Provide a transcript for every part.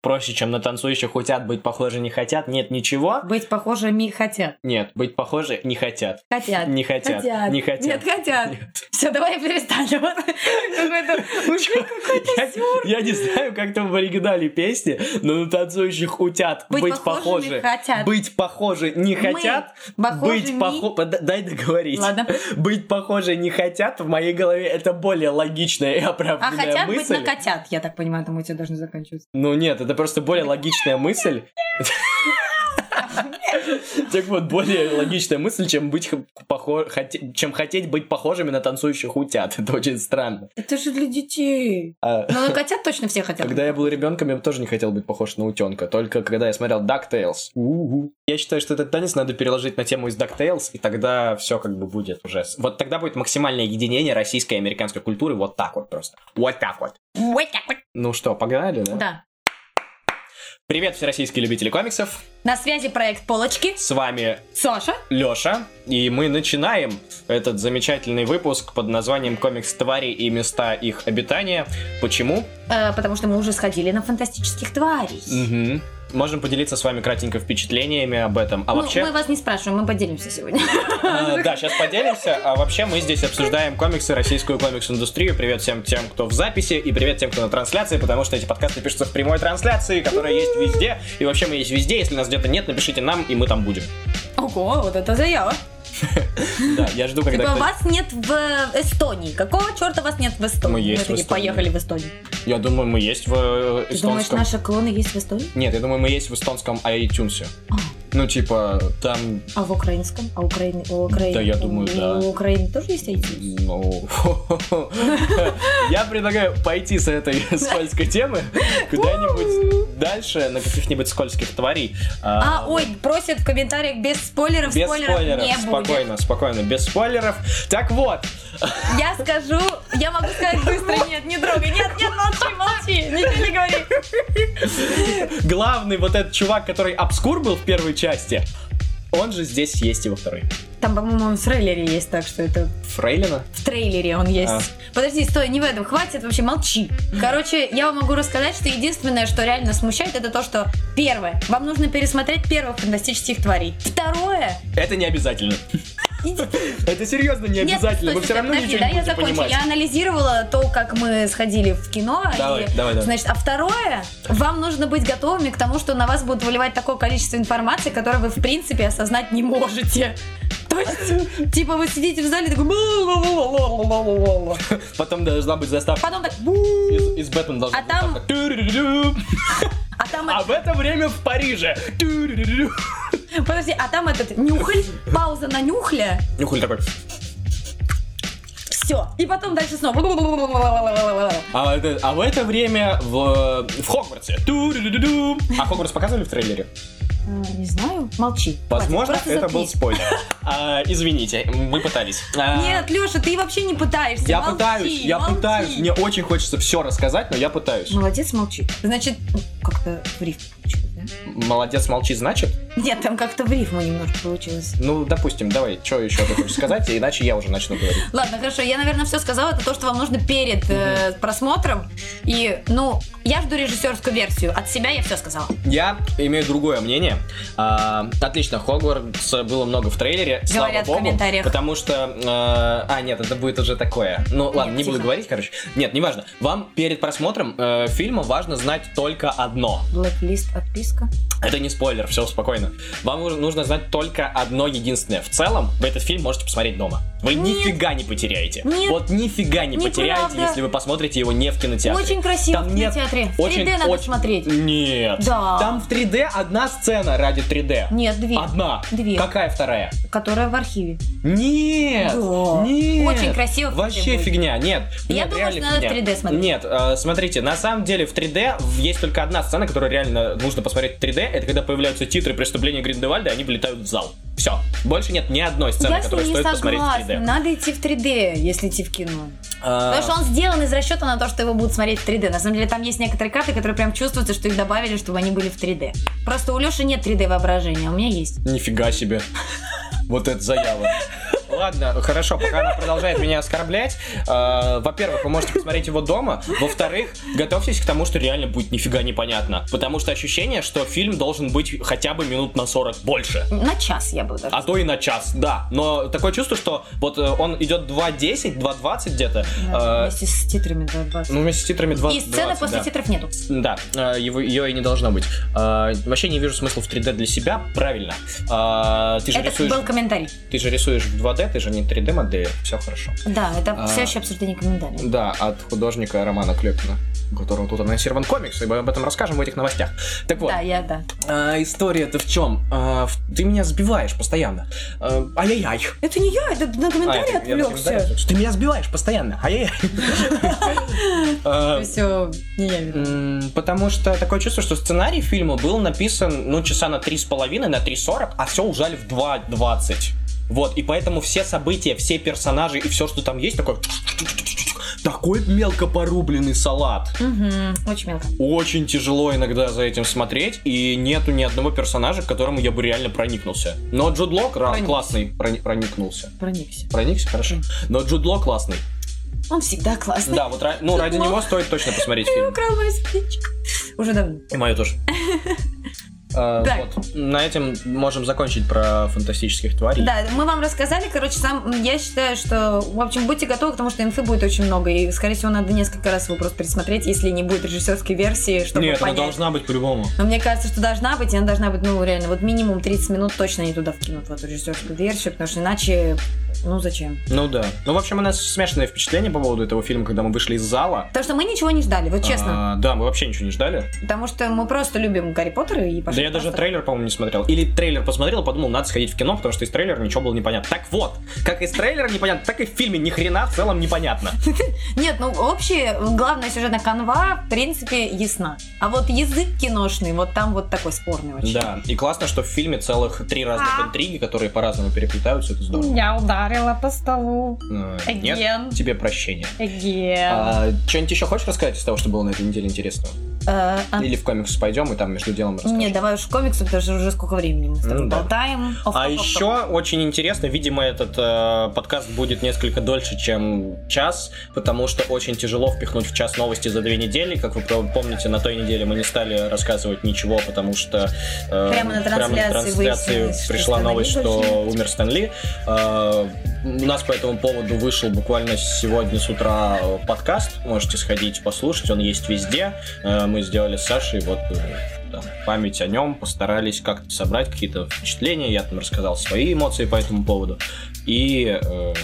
проще, чем на танцующих утят, быть похожи не хотят. Нет ничего. Быть похожими хотят. Нет, быть похожи не хотят. Хотят. Не хотят. Не хотят. Нет, хотят. Нет. Все, давай перестанем. Какой-то Я, не знаю, как там в оригинале песни, но на танцующих утят Быть похожи. хотят. Быть похожи не хотят. Быть похожи... Дай договорить. Ладно. Быть похожи не хотят. В моей голове это более логичная и А оправданная хотят быть мысль. на котят, я так понимаю, там у тебя должны заканчиваться. Ну нет, это просто более логичная мысль. Так вот, более логичная мысль, чем быть похож... чем хотеть быть похожими на танцующих утят. Это очень странно. Это же для детей. А, Ну, на котят точно все хотят. Когда я был ребенком, я тоже не хотел быть похож на утенка. Только когда я смотрел DuckTales. У-у-у. Я считаю, что этот танец надо переложить на тему из DuckTales, и тогда все как бы будет уже... Вот тогда будет максимальное единение российской и американской культуры вот так вот просто. Вот так вот. Вот так вот. Ну что, погнали, да? Да. Привет, всероссийские любители комиксов. На связи проект Полочки. С вами Саша. Лёша, и мы начинаем этот замечательный выпуск под названием «Комикс твари и места их обитания». Почему? Э, потому что мы уже сходили на фантастических тварей. Мгм. Можем поделиться с вами кратенько впечатлениями об этом. А Ну, вообще... мы вас не спрашиваем, мы поделимся сегодня. А, Да, сейчас поделимся. А вообще мы здесь обсуждаем комиксы, российскую комикс-индустрию. Привет всем тем, кто в записи, и привет тем, кто на трансляции, потому что эти подкасты пишутся в прямой трансляции, которая есть везде. И вообще мы есть везде. Если нас где-то нет, напишите нам, и мы там будем. Ого, вот это заява. Да, я жду, когда Типа вас нет в Эстонии. Какого черта вас нет в Эстонии? Мы есть в Эстонии. поехали в Эстонию. Я думаю, мы есть в э, Ты думаешь, эстонском... наши клоны есть в Эстонии? Нет, я думаю, мы есть в эстонском iTunes. А. Ну, типа, там, А в украинском? А Украины, у Украины, Да, я думаю, да. У Украины тоже есть IT? ну... Я предлагаю пойти с этой скользкой темы куда-нибудь дальше, на каких-нибудь скользких тварей. А, ой, просят в комментариях без спойлеров. Без спойлеров, спокойно, спокойно, без спойлеров. Так вот, Я скажу, я могу сказать быстро, нет, не трогай, нет, нет, молчи, молчи, ничего не говори. главный вот этот чувак, который обскур был в первой части, он же здесь есть и во второй. Там, по-моему, в трейлере есть, так что это Фрейлина? в трейлере он есть. А. Подожди, стой, не в этом, хватит, вообще молчи. Короче, я вам могу рассказать, что единственное, что реально смущает, это то, что первое, вам нужно пересмотреть первых фантастических тварей. Второе, Это не обязательно. Это серьезно не обязательно. Вы все равно ничего да, не я закончу. Я анализировала то, как мы сходили в кино. Давай, и, давай, давай. Значит, а второе, вам нужно быть готовыми к тому, что на вас будут выливать такое количество информации, которое вы, в принципе, осознать не можете. То есть, типа, вы сидите в зале, такой... Потом должна быть заставка. Потом так... Из, Бэтмена должна а быть там... заставка. А там... А в это время в Париже. Подожди, а там этот нюхаль, пауза на нюхле. Нюхаль такой... Все. И потом дальше снова. А, а в это время в, э, в Хогвартсе. А Хогвартс показывали в трейлере? Не знаю, молчи. Возможно, Хватит, это был спойлер. А, извините, мы пытались. А, Нет, Леша, ты вообще не пытаешься. Я молчи, пытаюсь, я молчи. пытаюсь. Мне очень хочется все рассказать, но я пытаюсь. Молодец, молчи. Значит, как-то в получилось, да? Молодец, молчи, значит? Нет, там как-то в рифму немножко получилось. Ну, допустим, давай, что еще ты хочешь сказать, иначе я уже начну говорить. Ладно, хорошо, я, наверное, все сказала. Это то, что вам нужно перед э, просмотром. И, ну, я жду режиссерскую версию. От себя я все сказала. Я имею другое мнение. А, отлично, Хогвартс было много в трейлере. слава Говорят в богу, комментариях. Потому что... э, а, нет, это будет уже такое. Ну, ладно, не буду тихо. говорить, короче. Нет, неважно. Вам перед просмотром э, фильма важно знать только одно. Блэк-лист, отписка. Это не спойлер, все спокойно. Вам нужно- знать только одно единственное. В целом, вы этот фильм можете посмотреть дома. Вы Нет. нифига не потеряете. Нет. Вот нифига не Неправда. потеряете, если вы посмотрите его не в кинотеатре. Очень красиво Там в нет кинотеатре. В очень- 3D надо очень- смотреть. Нет. Да. Там в 3D одна сцена ради 3D. Нет, две. Одна. Две. Какая вторая? Которая в архиве. Нет. Да. Нет. Очень красиво в 3D Вообще будет. фигня. Нет. Я Нет, думаю, что надо в фигня. 3D смотреть. Нет, э, смотрите, на самом деле в 3D есть только одна сцена, которую реально нужно посмотреть в 3D. Это когда появляются титры преступления Гриндевальда, и они вылетают в зал. Все. Больше нет ни одной сцены, я которую стоит посмотреть в согласна. 3D. Надо идти в 3D, если идти в кино. А, Потому что он сделан из расчета на то, что его будут смотреть в 3D. На самом деле там есть некоторые карты, которые прям чувствуются, что их добавили, чтобы они были в 3D. Просто у Леши нет 3D воображения, а у меня есть. Нифига себе. Вот это заява. Ладно, хорошо, пока она продолжает меня оскорблять. э, Во-первых, вы можете посмотреть его дома. Во-вторых, готовьтесь к тому, что реально будет нифига непонятно. Потому что ощущение, что фильм должен быть хотя бы минут на 40 больше. На час я бы даже. А то и на час, да. Но такое чувство, что вот э, он идет 2.10, 2.20 где-то. Да, э, Вместе с титрами 2.20. Ну, вместе с титрами 2 И сцены после да. титров нету. Да, э, его, ее и не должно быть. Э, Вообще не вижу смысла в 3D для себя, правильно. Э, Ты же, Это рисуешь, был комментарий. ты же рисуешь в 2D, ты же не 3D модель, все хорошо. Да, это А. все еще обсуждение комментариев. Да, от художника Романа Клепина, у которого тут анонсирован комикс, и мы об этом расскажем в этих новостях. Так вот, Да, я да. а, история-то в чем? А, в- ты меня сбиваешь постоянно. А, ай-яй-яй. Это не я, это на А, комментарий на отвлекся. Ты меня сбиваешь постоянно. Ай-яй-яй. А, Все, не я Потому что такое чувство, что сценарий фильма был написан, ну, часа на три с половиной, на 3.40, а все ужали в 2.20. Вот, и поэтому все события, все персонажи и все, что там есть, такой... Такой мелко порубленный салат. Мгм, Очень мелко. Очень тяжело иногда за этим смотреть, и нету ни одного персонажа, к которому я бы реально проникнулся. Но Джуд Ло кра- Проникся. классный, прони- проникнулся. Проникся. Проникся, хорошо. Но Джуд Ло классный. Он всегда классный. Да, вот ну, Джуд ради него стоит точно посмотреть фильм. украл мое сердечко. Уже давно. И мое тоже. А, Так. вот. На этом можем закончить про фантастических тварей. Да, мы вам рассказали, короче, сам, я считаю, что, в общем, будьте готовы, потому что инфы будет очень много, и, скорее всего, надо несколько раз его просто пересмотреть, если не будет режиссерской версии, чтобы Нет, она понять. должна быть по-любому. Но мне кажется, что должна быть, и она должна быть, ну, реально, вот минимум 30 минут точно не туда вкинут, в эту режиссерскую версию, потому что иначе, ну, зачем? Ну да. Ну, в общем, у нас смешанные впечатления по поводу этого фильма, когда мы вышли из зала. Потому что мы ничего не ждали, вот честно. А, да, мы вообще ничего не ждали. Потому что мы просто любим Гарри Поттера и пошли да я даже трейлер, по-моему, не смотрел. Или трейлер посмотрел подумал, надо сходить в кино, потому что из трейлера ничего было непонятно. Так вот, как из трейлера непонятно, так и в фильме ни хрена в целом непонятно. Нет, ну общая, главная сюжетная канва, в принципе, ясна. А вот язык киношный, вот там вот такой спорный очень. Да, и классно, что в фильме целых три разных А. интриги, которые по-разному переплетаются, это здорово. Я ударила по столу. Э. Нет, тебе прощения. Again. А, что-нибудь еще хочешь рассказать из того, что было на этой неделе интересного? Э, а- Или в комикс пойдем и там между делом расскажем? Не, давай уж комиксы, потому что уже сколько времени мы с тобой Ну да. болтаем. Оф, А оф, оф, еще очень интересно, видимо, этот э, подкаст будет несколько дольше, чем час, потому что очень тяжело впихнуть в час новости за две недели. Как вы помните, на той неделе мы не стали рассказывать ничего, потому что э, Прямо на трансляции выяснилось, что пришла Стэн Ли новость, что нет. умер Стэн Ли. Э, у нас по этому поводу вышел буквально сегодня с утра подкаст. Можете сходить послушать, он есть везде. Э, мы сделали с Сашей вот э, там, память о нем, постарались как-то собрать какие-то впечатления. Я там рассказал свои эмоции по этому поводу. И э,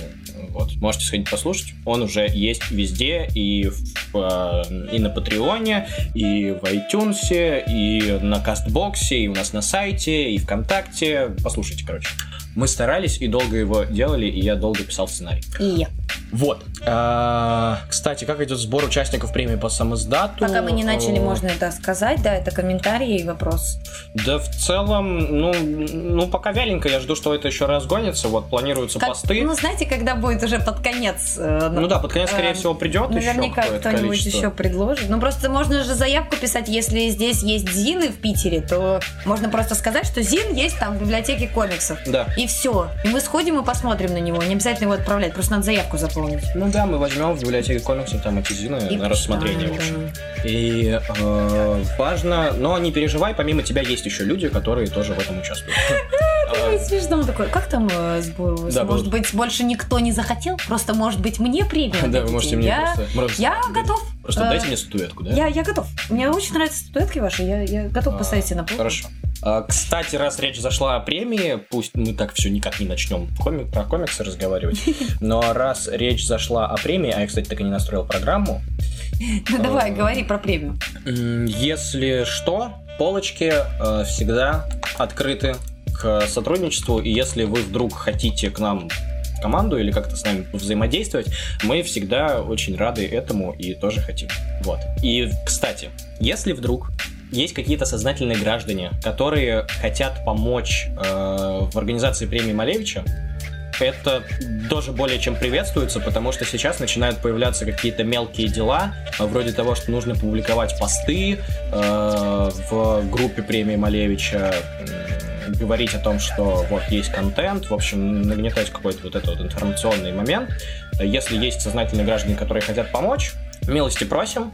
вот, можете сходить послушать. Он уже есть везде, и, в, и на Патреоне, и в iTunes, и на Кастбоксе, и у нас на сайте, и ВКонтакте. Послушайте, короче. Мы старались и долго его делали, и я долго писал сценарий. И я. Вот. А, Кстати, как идет сбор участников премии по самоздату? Пока мы не начали, Э, можно это сказать, да, это комментарии и вопрос. Да, в целом, ну, ну, пока вяленько, я жду, что это еще разгонится, вот, планируются Как- посты. ну, знаете, когда будет уже под конец. э, Ну да, под конец, скорее э, всего, придет Наверняка кто-нибудь количество. еще предложит. Ну, просто можно же заявку писать, если здесь есть Зины в Питере, то можно просто сказать, что Зин есть там в библиотеке комиксов. Да. И все. И мы сходим и посмотрим на него. Не обязательно его отправлять, просто надо заявку заполнить. Ну да, мы возьмем в библиотеке комиксов там эти зины И на рассмотрение почитаем, уж. И э, важно, но не переживай, помимо тебя есть еще люди, которые тоже в этом участвуют. Ой, Э, смешно он такой. Как там э, сбор? Может быть, больше никто не захотел? Просто, может быть, мне премию Да, вы можете мне просто... я готов. Просто Э, дайте мне статуэтку, да? Я, я готов. Мне очень нравятся статуэтки ваши. Я, я готов А, поставить себе на пол. Хорошо. А, Кстати, раз речь зашла о премии, пусть мы так все никак не начнем коми- про комиксы разговаривать, но раз речь зашла о премии, а я, кстати, так и не настроил программу, Ну, давай, э, говори про премию. если что, полочки э, всегда открыты к сотрудничеству, и если вы вдруг хотите к нам команду или как-то с нами взаимодействовать, мы всегда очень рады этому и тоже хотим. Вот. И, кстати, если вдруг есть какие-то сознательные граждане, которые хотят помочь э, в организации премии Малевича, это тоже более чем приветствуется, потому что сейчас начинают появляться какие-то мелкие дела, вроде того, что нужно публиковать посты э, в группе премии Малевича, говорить о том, что вот есть контент, в общем, нагнетать какой-то вот этот вот информационный момент. Если есть сознательные граждане, которые хотят помочь, милости просим,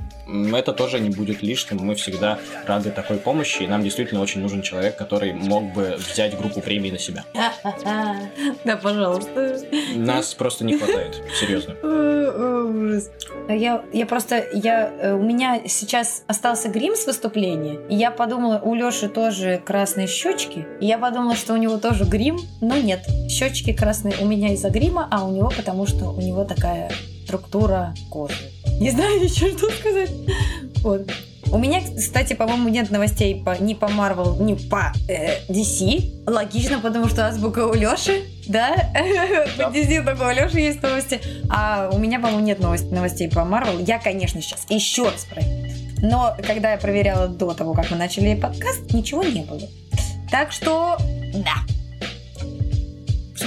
это тоже не будет лишним. Мы всегда рады такой помощи, и нам действительно очень нужен человек, который мог бы взять группу премии на себя. Да, пожалуйста. Нас просто не хватает, серьезно. Ужас. Я, я просто, я, э, у меня сейчас остался грим с выступления, и я подумала, у Лёши тоже красные щечки, и я подумала, что у него тоже грим, но нет, щечки красные у меня из-за грима, а у него потому что у него такая структура кожи. Не знаю еще, что сказать. Вот. У меня, кстати, по-моему, нет новостей по, ни по Marvel, ни по э, DC. Логично, потому что азбука у Лёши, да? По DC только у Лёши есть новости. А у меня, по-моему, нет новостей, новостей по Marvel. Я, конечно, сейчас еще раз проверю. Но когда я проверяла до того, как мы начали подкаст, ничего не было. Так что, да.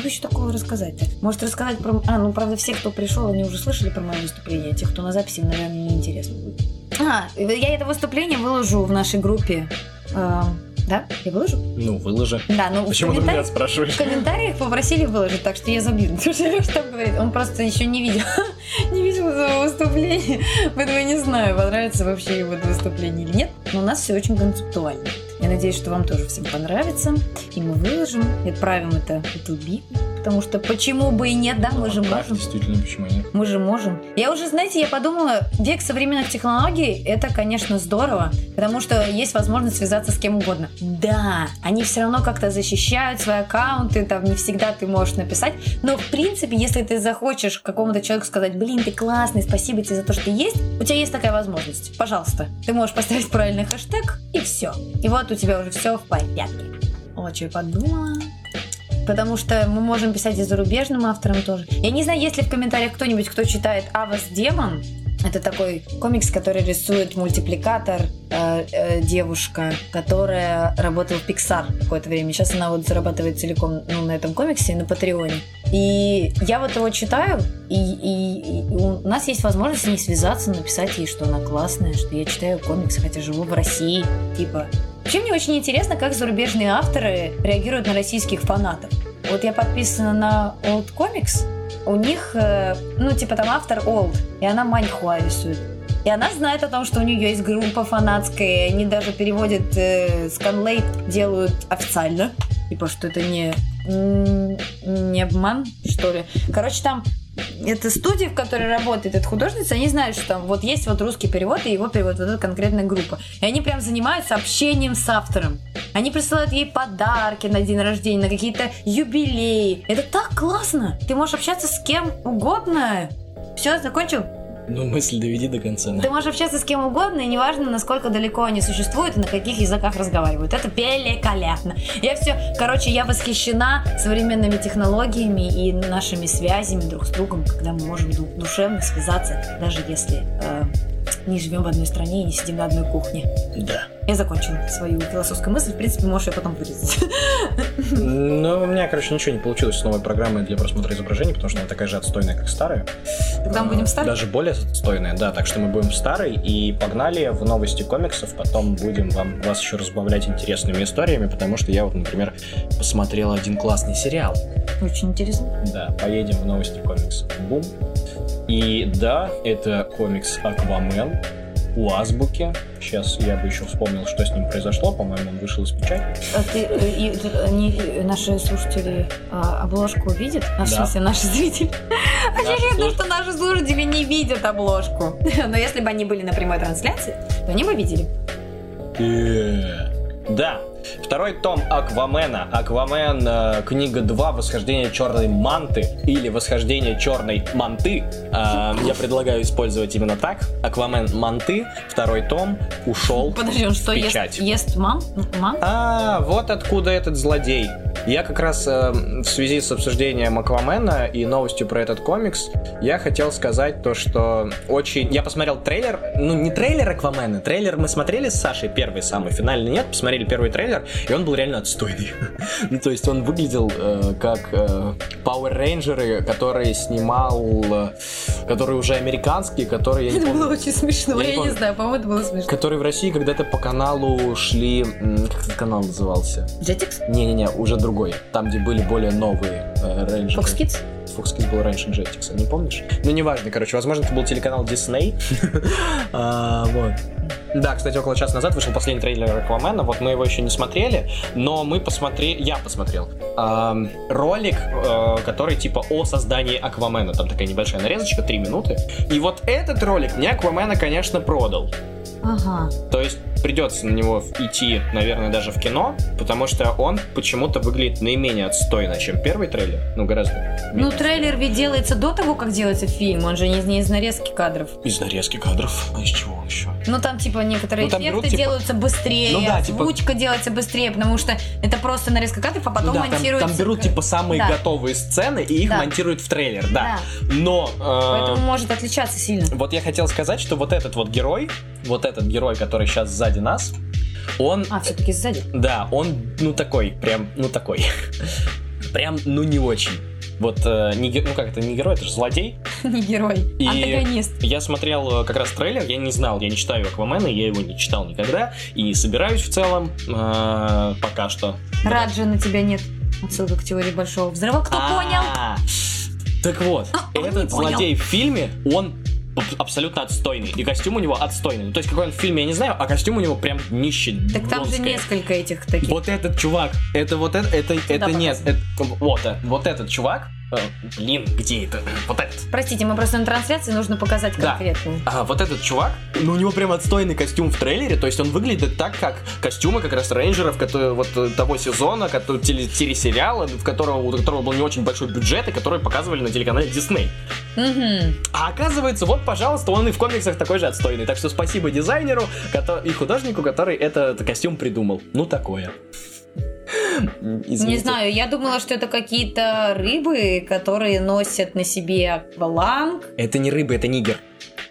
Что бы еще такого рассказать-то? Может рассказать про... А, ну, правда, все, кто пришел, они уже слышали про мое выступление. Тех, кто на записи, наверное, не интересно будет. А, я это выступление выложу в нашей группе. Эм, да? Я выложу? Ну, выложи. Да, ну Почему ты меня спрашиваешь? в комментариях попросили выложить, так что я. Потому что говорит, он просто еще не видел, не видел этого выступления, поэтому я не знаю, понравится вообще его выступление или нет. Но у нас все очень концептуально. Я надеюсь, что вам тоже всем понравится. И мы выложим, и отправим это в YouTube. Потому что почему бы и нет, да, мы же Отправь, можем. Действительно, почему нет? Мы же можем. Я уже, знаете, я подумала, век современных технологий это, конечно, здорово, потому что есть возможность связаться с кем угодно. Да, они все равно как-то защищают свои аккаунты, там не всегда ты можешь написать, но в принципе, если ты захочешь какому-то человеку сказать, блин, ты классный, спасибо тебе за то, что ты есть, у тебя есть такая возможность. Пожалуйста, ты можешь поставить правильный хэштег и все. И вот у тебя уже все в порядке. Вот что я подумала. Потому что мы можем писать и зарубежным авторам тоже. Я не знаю, есть ли в комментариях кто-нибудь, кто читает Авас Демон. Это такой комикс, который рисует мультипликатор э, э, девушка, которая работала в Pixar какое-то время. Сейчас она вот зарабатывает целиком ну, на этом комиксе на Патреоне. И я вот его читаю, и, и- и у нас есть возможность с ней связаться, написать ей, что она классная, что я читаю комиксы, хотя живу в России. Типа, Вообще мне очень интересно, как зарубежные авторы реагируют на российских фанатов. Вот я подписана на Old Comics, у них, э, ну, типа там автор Old, и она маньхуа рисует. И она знает о том, что у нее есть группа фанатская, и они даже переводят э, делают официально. Типа, что это не, не обман, что ли. Короче, там это студия, в которой работает эта художница, они знают, что там вот есть вот русский перевод, и его перевод вот эта конкретная группа. И они прям занимаются общением с автором. Они присылают ей подарки на день рождения, на какие-то юбилеи. Это так классно! Ты можешь общаться с кем угодно. Все, закончил? Ну, мысль доведи до конца. Ты можешь общаться с кем угодно, и неважно, насколько далеко они существуют и на каких языках разговаривают. Это великолепно. Я все, короче, я восхищена современными технологиями и нашими связями друг с другом, когда мы можем ду- душевно связаться, даже если э, не живем в одной стране и не сидим на одной кухне. Да. Я закончила свою философскую мысль, в принципе, можешь ее потом вырезать. Ну, у меня, короче, ничего не получилось с новой программой для просмотра изображений, потому что она такая же отстойная, как старая. Тогда мы будем А, ставить? Даже более отстойная, да. Так что мы будем старой и погнали в новости комиксов. Потом будем вам, вас еще разбавлять интересными историями, потому что я вот, например, посмотрел один классный сериал. Очень интересно. Да, поедем в новости комиксов. Бум. И да, это комикс Аквамен у Азбуки. Сейчас я бы еще вспомнил, что с ним произошло. По-моему, он вышел из печати. А ты, э, и, э, они, э, наши слушатели а, обложку видят? А, в Да. смысле, наши зрители? Очевидно, что наши слушатели не видят обложку. Но если бы они были на прямой трансляции, то они бы видели. Да. Второй том Аквамена. Аквамен, э, книга 2, Восхождение черной манты или Восхождение черной манты. Э, я предлагаю использовать именно так. Аквамен манты, второй том, ушел. Подожди, он что, в ест, печать. ест мам? Мам? А, вот откуда этот злодей. Я как раз э, в связи с обсуждением Аквамена и новостью про этот комикс, я хотел сказать то, что очень... Я посмотрел трейлер, ну не трейлер Аквамена, трейлер мы смотрели с Сашей, первый самый, финальный нет, посмотрели первый трейлер, и он был реально отстойный. ну то есть он выглядел э, как э, Power Rangers, который снимал, э, который уже американский, который... Это было очень смешно, я, я не, не знаю, по-моему, это было смешно. Который в России когда-то по каналу шли... Как этот канал назывался? Jetix? Не-не-не, уже другой. Там, где были более новые э, рейнджеры. Fox Kids? Fox Kids был раньше Jetix, не помнишь? Ну, неважно, короче, возможно, это был телеканал Disney. а, вот. Да, кстати, около часа назад вышел последний трейлер Аквамена, вот мы его еще не смотрели, но мы посмотрели, я посмотрел. Э, ролик, э, который типа о создании Аквамена, там такая небольшая нарезочка, 3 минуты, и вот этот ролик мне Аквамена, конечно, продал. Ага. То есть придется на него идти, наверное, даже в кино, потому что он почему-то выглядит наименее отстойно, чем первый трейлер. Ну, гораздо. Ну, трейлер ведь делается до того, как делается фильм. Он же не, не из нарезки кадров. Из нарезки кадров? А из чего еще? Ну, там, типа, некоторые ну, там эффекты берут, типа... делаются быстрее, ну, да, типа... озвучка делается быстрее, потому что это просто нарезка кадров, а потом ну, да, монтируется... Там, там берут, типа, самые да. готовые сцены и их да. монтируют в трейлер, да. да. Но... Э... Поэтому может отличаться сильно. Вот я хотел сказать, что вот этот вот герой, вот этот герой, который сейчас сзади нас, он... А, все-таки сзади? Да, он, ну, такой, прям, ну, такой. прям, ну, не очень. Вот, э, не, ну как это, не герой, это же злодей. не герой, и антагонист. Я смотрел э, как раз трейлер, я не знал, я не читаю Аквамена, я его не читал никогда, и собираюсь в целом э, пока что. Рад же на тебя нет. Отсылка к теории Большого Взрыва, кто понял? Так вот, а, этот злодей в фильме, он абсолютно отстойный. И костюм у него отстойный. Ну, то есть какой он в фильме, я не знаю, а костюм у него прям днище. Так там же несколько этих таких. Вот этот чувак, это вот это, это, это нет, это, вот, вот этот чувак, блин, где это? Вот этот. Простите, мы просто на трансляции нужно показать конкретно. Да. А, вот этот чувак, ну у него прям отстойный костюм в трейлере, то есть он выглядит так, как костюмы как раз рейнджеров, которые вот э, того сезона, который, телесериала, в которого, у которого был не очень большой бюджет, и который показывали на телеканале Disney. Угу. А оказывается, вот, пожалуйста, он и в комиксах такой же отстойный. Так что спасибо дизайнеру и художнику, который этот костюм придумал. Ну, такое. Извините. Не знаю, я думала, что это какие-то рыбы, которые носят на себе акваланг. Это не рыбы, это нигер.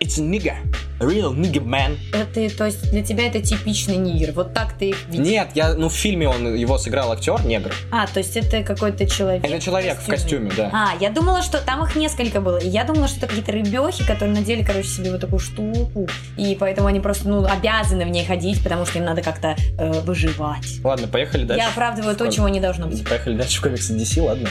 It's a nigger. Real nigger man. Это, то есть для тебя это типичный нигер. Вот так ты их видишь? Нет, я, ну в фильме он его сыграл актер, негр. А, то есть это какой-то человек. Это человек в костюме, в костюме да. А, я думала, что там их несколько было. И я думала, что это какие-то рыбехи, которые надели, короче, себе вот такую штуку. И поэтому они просто, ну, обязаны в ней ходить, потому что им надо как-то э, выживать. Ладно, поехали дальше. Я оправдываю то, чего не должно быть. Поехали дальше в комиксы DC, ладно.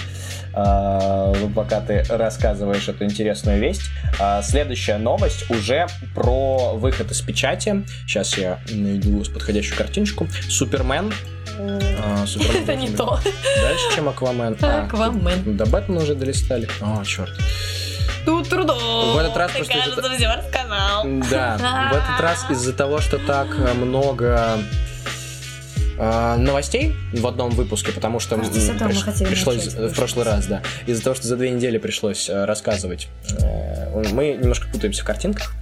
А, пока ты рассказываешь эту интересную весть. А, следующая новость уже про выход из печати. Сейчас я найду подходящую картиночку. Супермен а, Это не то. Дальше, чем Аквамен. Аквамен. До Бэтмена уже долистали. О, черт. Тут трудом. В этот раз просто... Кажется, все рассказал. Да, в этот раз из-за того, что так много э, новостей в одном выпуске, потому что приш... пришлось в прошлый раз, да. Из-за того, что за две недели пришлось э, рассказывать, э, мы немножко путаемся в картинках.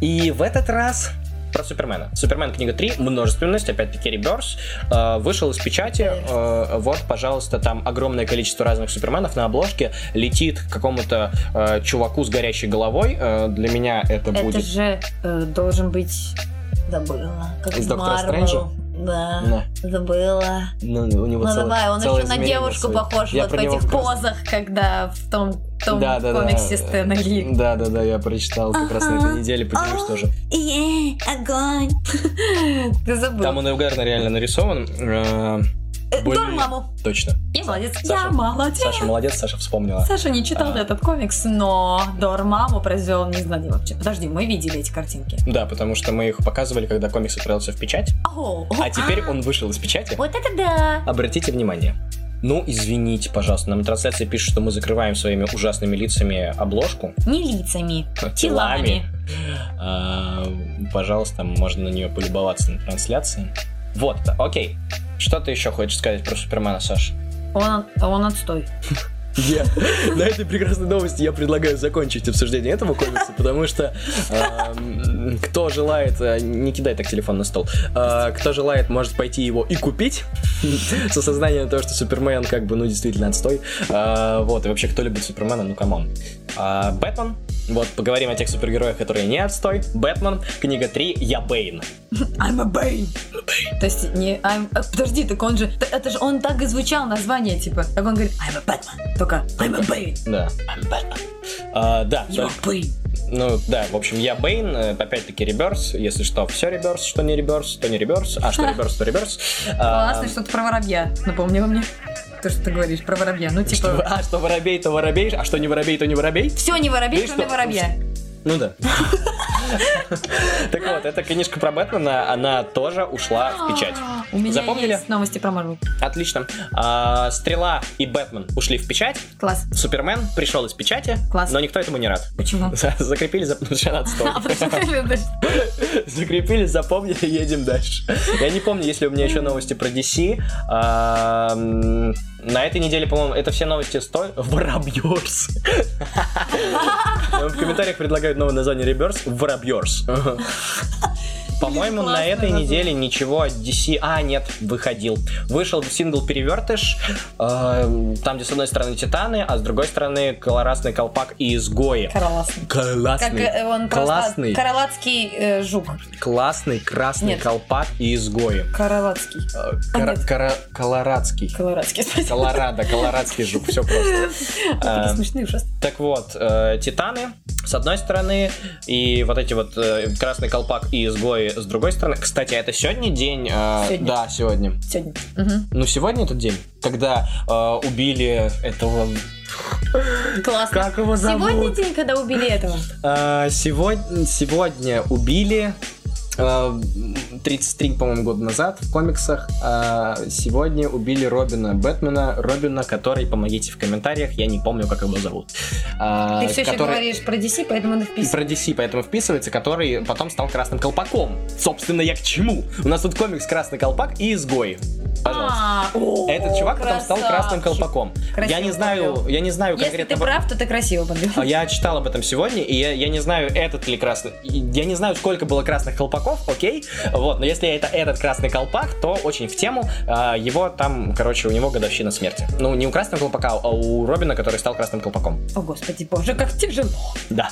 И в этот раз про Супермена. Супермен книга 3, множественность, опять-таки реберс, э, вышел из печати. Э, вот, пожалуйста, там огромное количество разных Суперменов на обложке. Летит к какому-то э, чуваку с горящей головой. Э, для меня это, это будет... Это же э, должен быть... Забыла. Как из Доктора Стрэнджа? Да, да. забыла. Ну, у него ну целый, давай, он еще на девушку похож я вот в этих позах, когда в том, том да, да, комиксе да. Стэна Ли. Да, да, да, я прочитал как раз на этой неделе, поделюсь тоже. Огонь. Ты забыл. Там он угарно реально нарисован. Э, более... Дормаму. Точно. Я молодец. Саша, я молодец. Саша молодец, Саша вспомнила. Саша не читал а... этот комикс, но Дормаму произвел не знаю вообще. Подожди, мы видели эти картинки. Да, потому что мы их показывали, когда комикс отправился в печать. О, а теперь он вышел из печати. Вот это да! Обратите внимание. Ну, извините, пожалуйста, нам трансляция пишет, что мы закрываем своими ужасными лицами обложку. Не лицами, телами. А, пожалуйста, можно на нее полюбоваться на трансляции. Вот, окей. Что ты еще хочешь сказать про Супермена, Саша? Он, он отстой. Я- На этой прекрасной новости я предлагаю закончить обсуждение этого комикса, потому что эм, кто желает, э, не кидай так телефон на стол, Э, кто желает, может пойти его и купить с осознанием того, что Супермен как бы, ну, действительно отстой. Э, Вот, и вообще, кто любит Супермена, ну, come on. Бэтмен, вот, поговорим о тех супергероях, которые не отстой. Бэтмен, книга 3, Я Бэйн. I'm a Bane. То есть не I'm... а, Подожди, так он же... Это же он так и звучал название, типа. Как он говорит, I'm a Batman. Только I'm a Bane. Да. I'm Batman. А, да, You're Bane. Ну да, в общем, я Бэйн, э, опять-таки реберс, если что, все реберс, что не реберс, то не реберс, а что реберс, то реберс. А, Классно, что-то про воробья. Напомнила мне. То, что ты говоришь про воробья. Ну, что- типа... а что воробей, то воробей, а что не воробей, то не воробей. Все не воробей, и кроме что? воробья. Ну да. Так вот, эта книжка про Бэтмена, она тоже ушла в печать. У меня Запомнили? есть новости про Марвел. Отлично. А, Стрела и Бэтмен ушли в печать. Класс. Супермен пришел из печати, Класс. но никто этому не рад. Почему? Закрепили, за... сейчас надо стоп. Почему? Закрепили, запомнили, едем дальше. Я не помню, есть ли у меня еще новости про DC. На этой неделе, по-моему, это все новости сто... Воробьерс. В комментариях предлагают новое название Реберс. Воробьерс. По-моему, на этой название. неделе ничего от DC... А, нет, выходил. Вышел сингл «Перевертыш», э, там, где с одной стороны Титаны, а с другой стороны колорасный колпак и изгои. Караласный. Как Классный, э, он классный, Каралатский э, жук. классный красный Нет. колпак и изгои. Каралатский. Э, А, кара- нет. кара- Колорадский. Колорадский, спасибо. Колорадо, колорадский жук, все просто. Такие Э, смешные ужасно. Так вот, э, Титаны с одной стороны, и вот эти вот э, красный колпак и изгои с другой стороны. Кстати, это сегодня день? э, Сегодня. Да, сегодня. Сегодня. Мгм. Ну, сегодня этот день, когда э, убили этого... Классно. Как его зовут? Сегодня день, когда убили этого. А, сегодня, сегодня убили а, 33, по-моему, года назад в комиксах. а, сегодня убили Робина Бэтмена. Робина, который, помогите в комментариях, я не помню, как его зовут. А, Ты все еще который- говоришь про DC, поэтому надо и вписывать. про DC, поэтому вписывается, который потом стал красным колпаком. Собственно, я к чему? У нас тут комикс Красный колпак и изгои. Пожалуйста. А, Этот чувак потом стал красным колпаком. Я не знаю, я не знаю Если конкретно. ты прав, то ты красиво подвел. А Я читал об этом сегодня, и я, не знаю, этот ли красный... Я не знаю, сколько было красных колпаков, окей? Вот, но если это этот красный колпак, то очень в тему. А, его там, короче, у него годовщина смерти. Ну, не у красного колпака, а у Робина, который стал красным колпаком. О, господи боже, как тяжело, Да.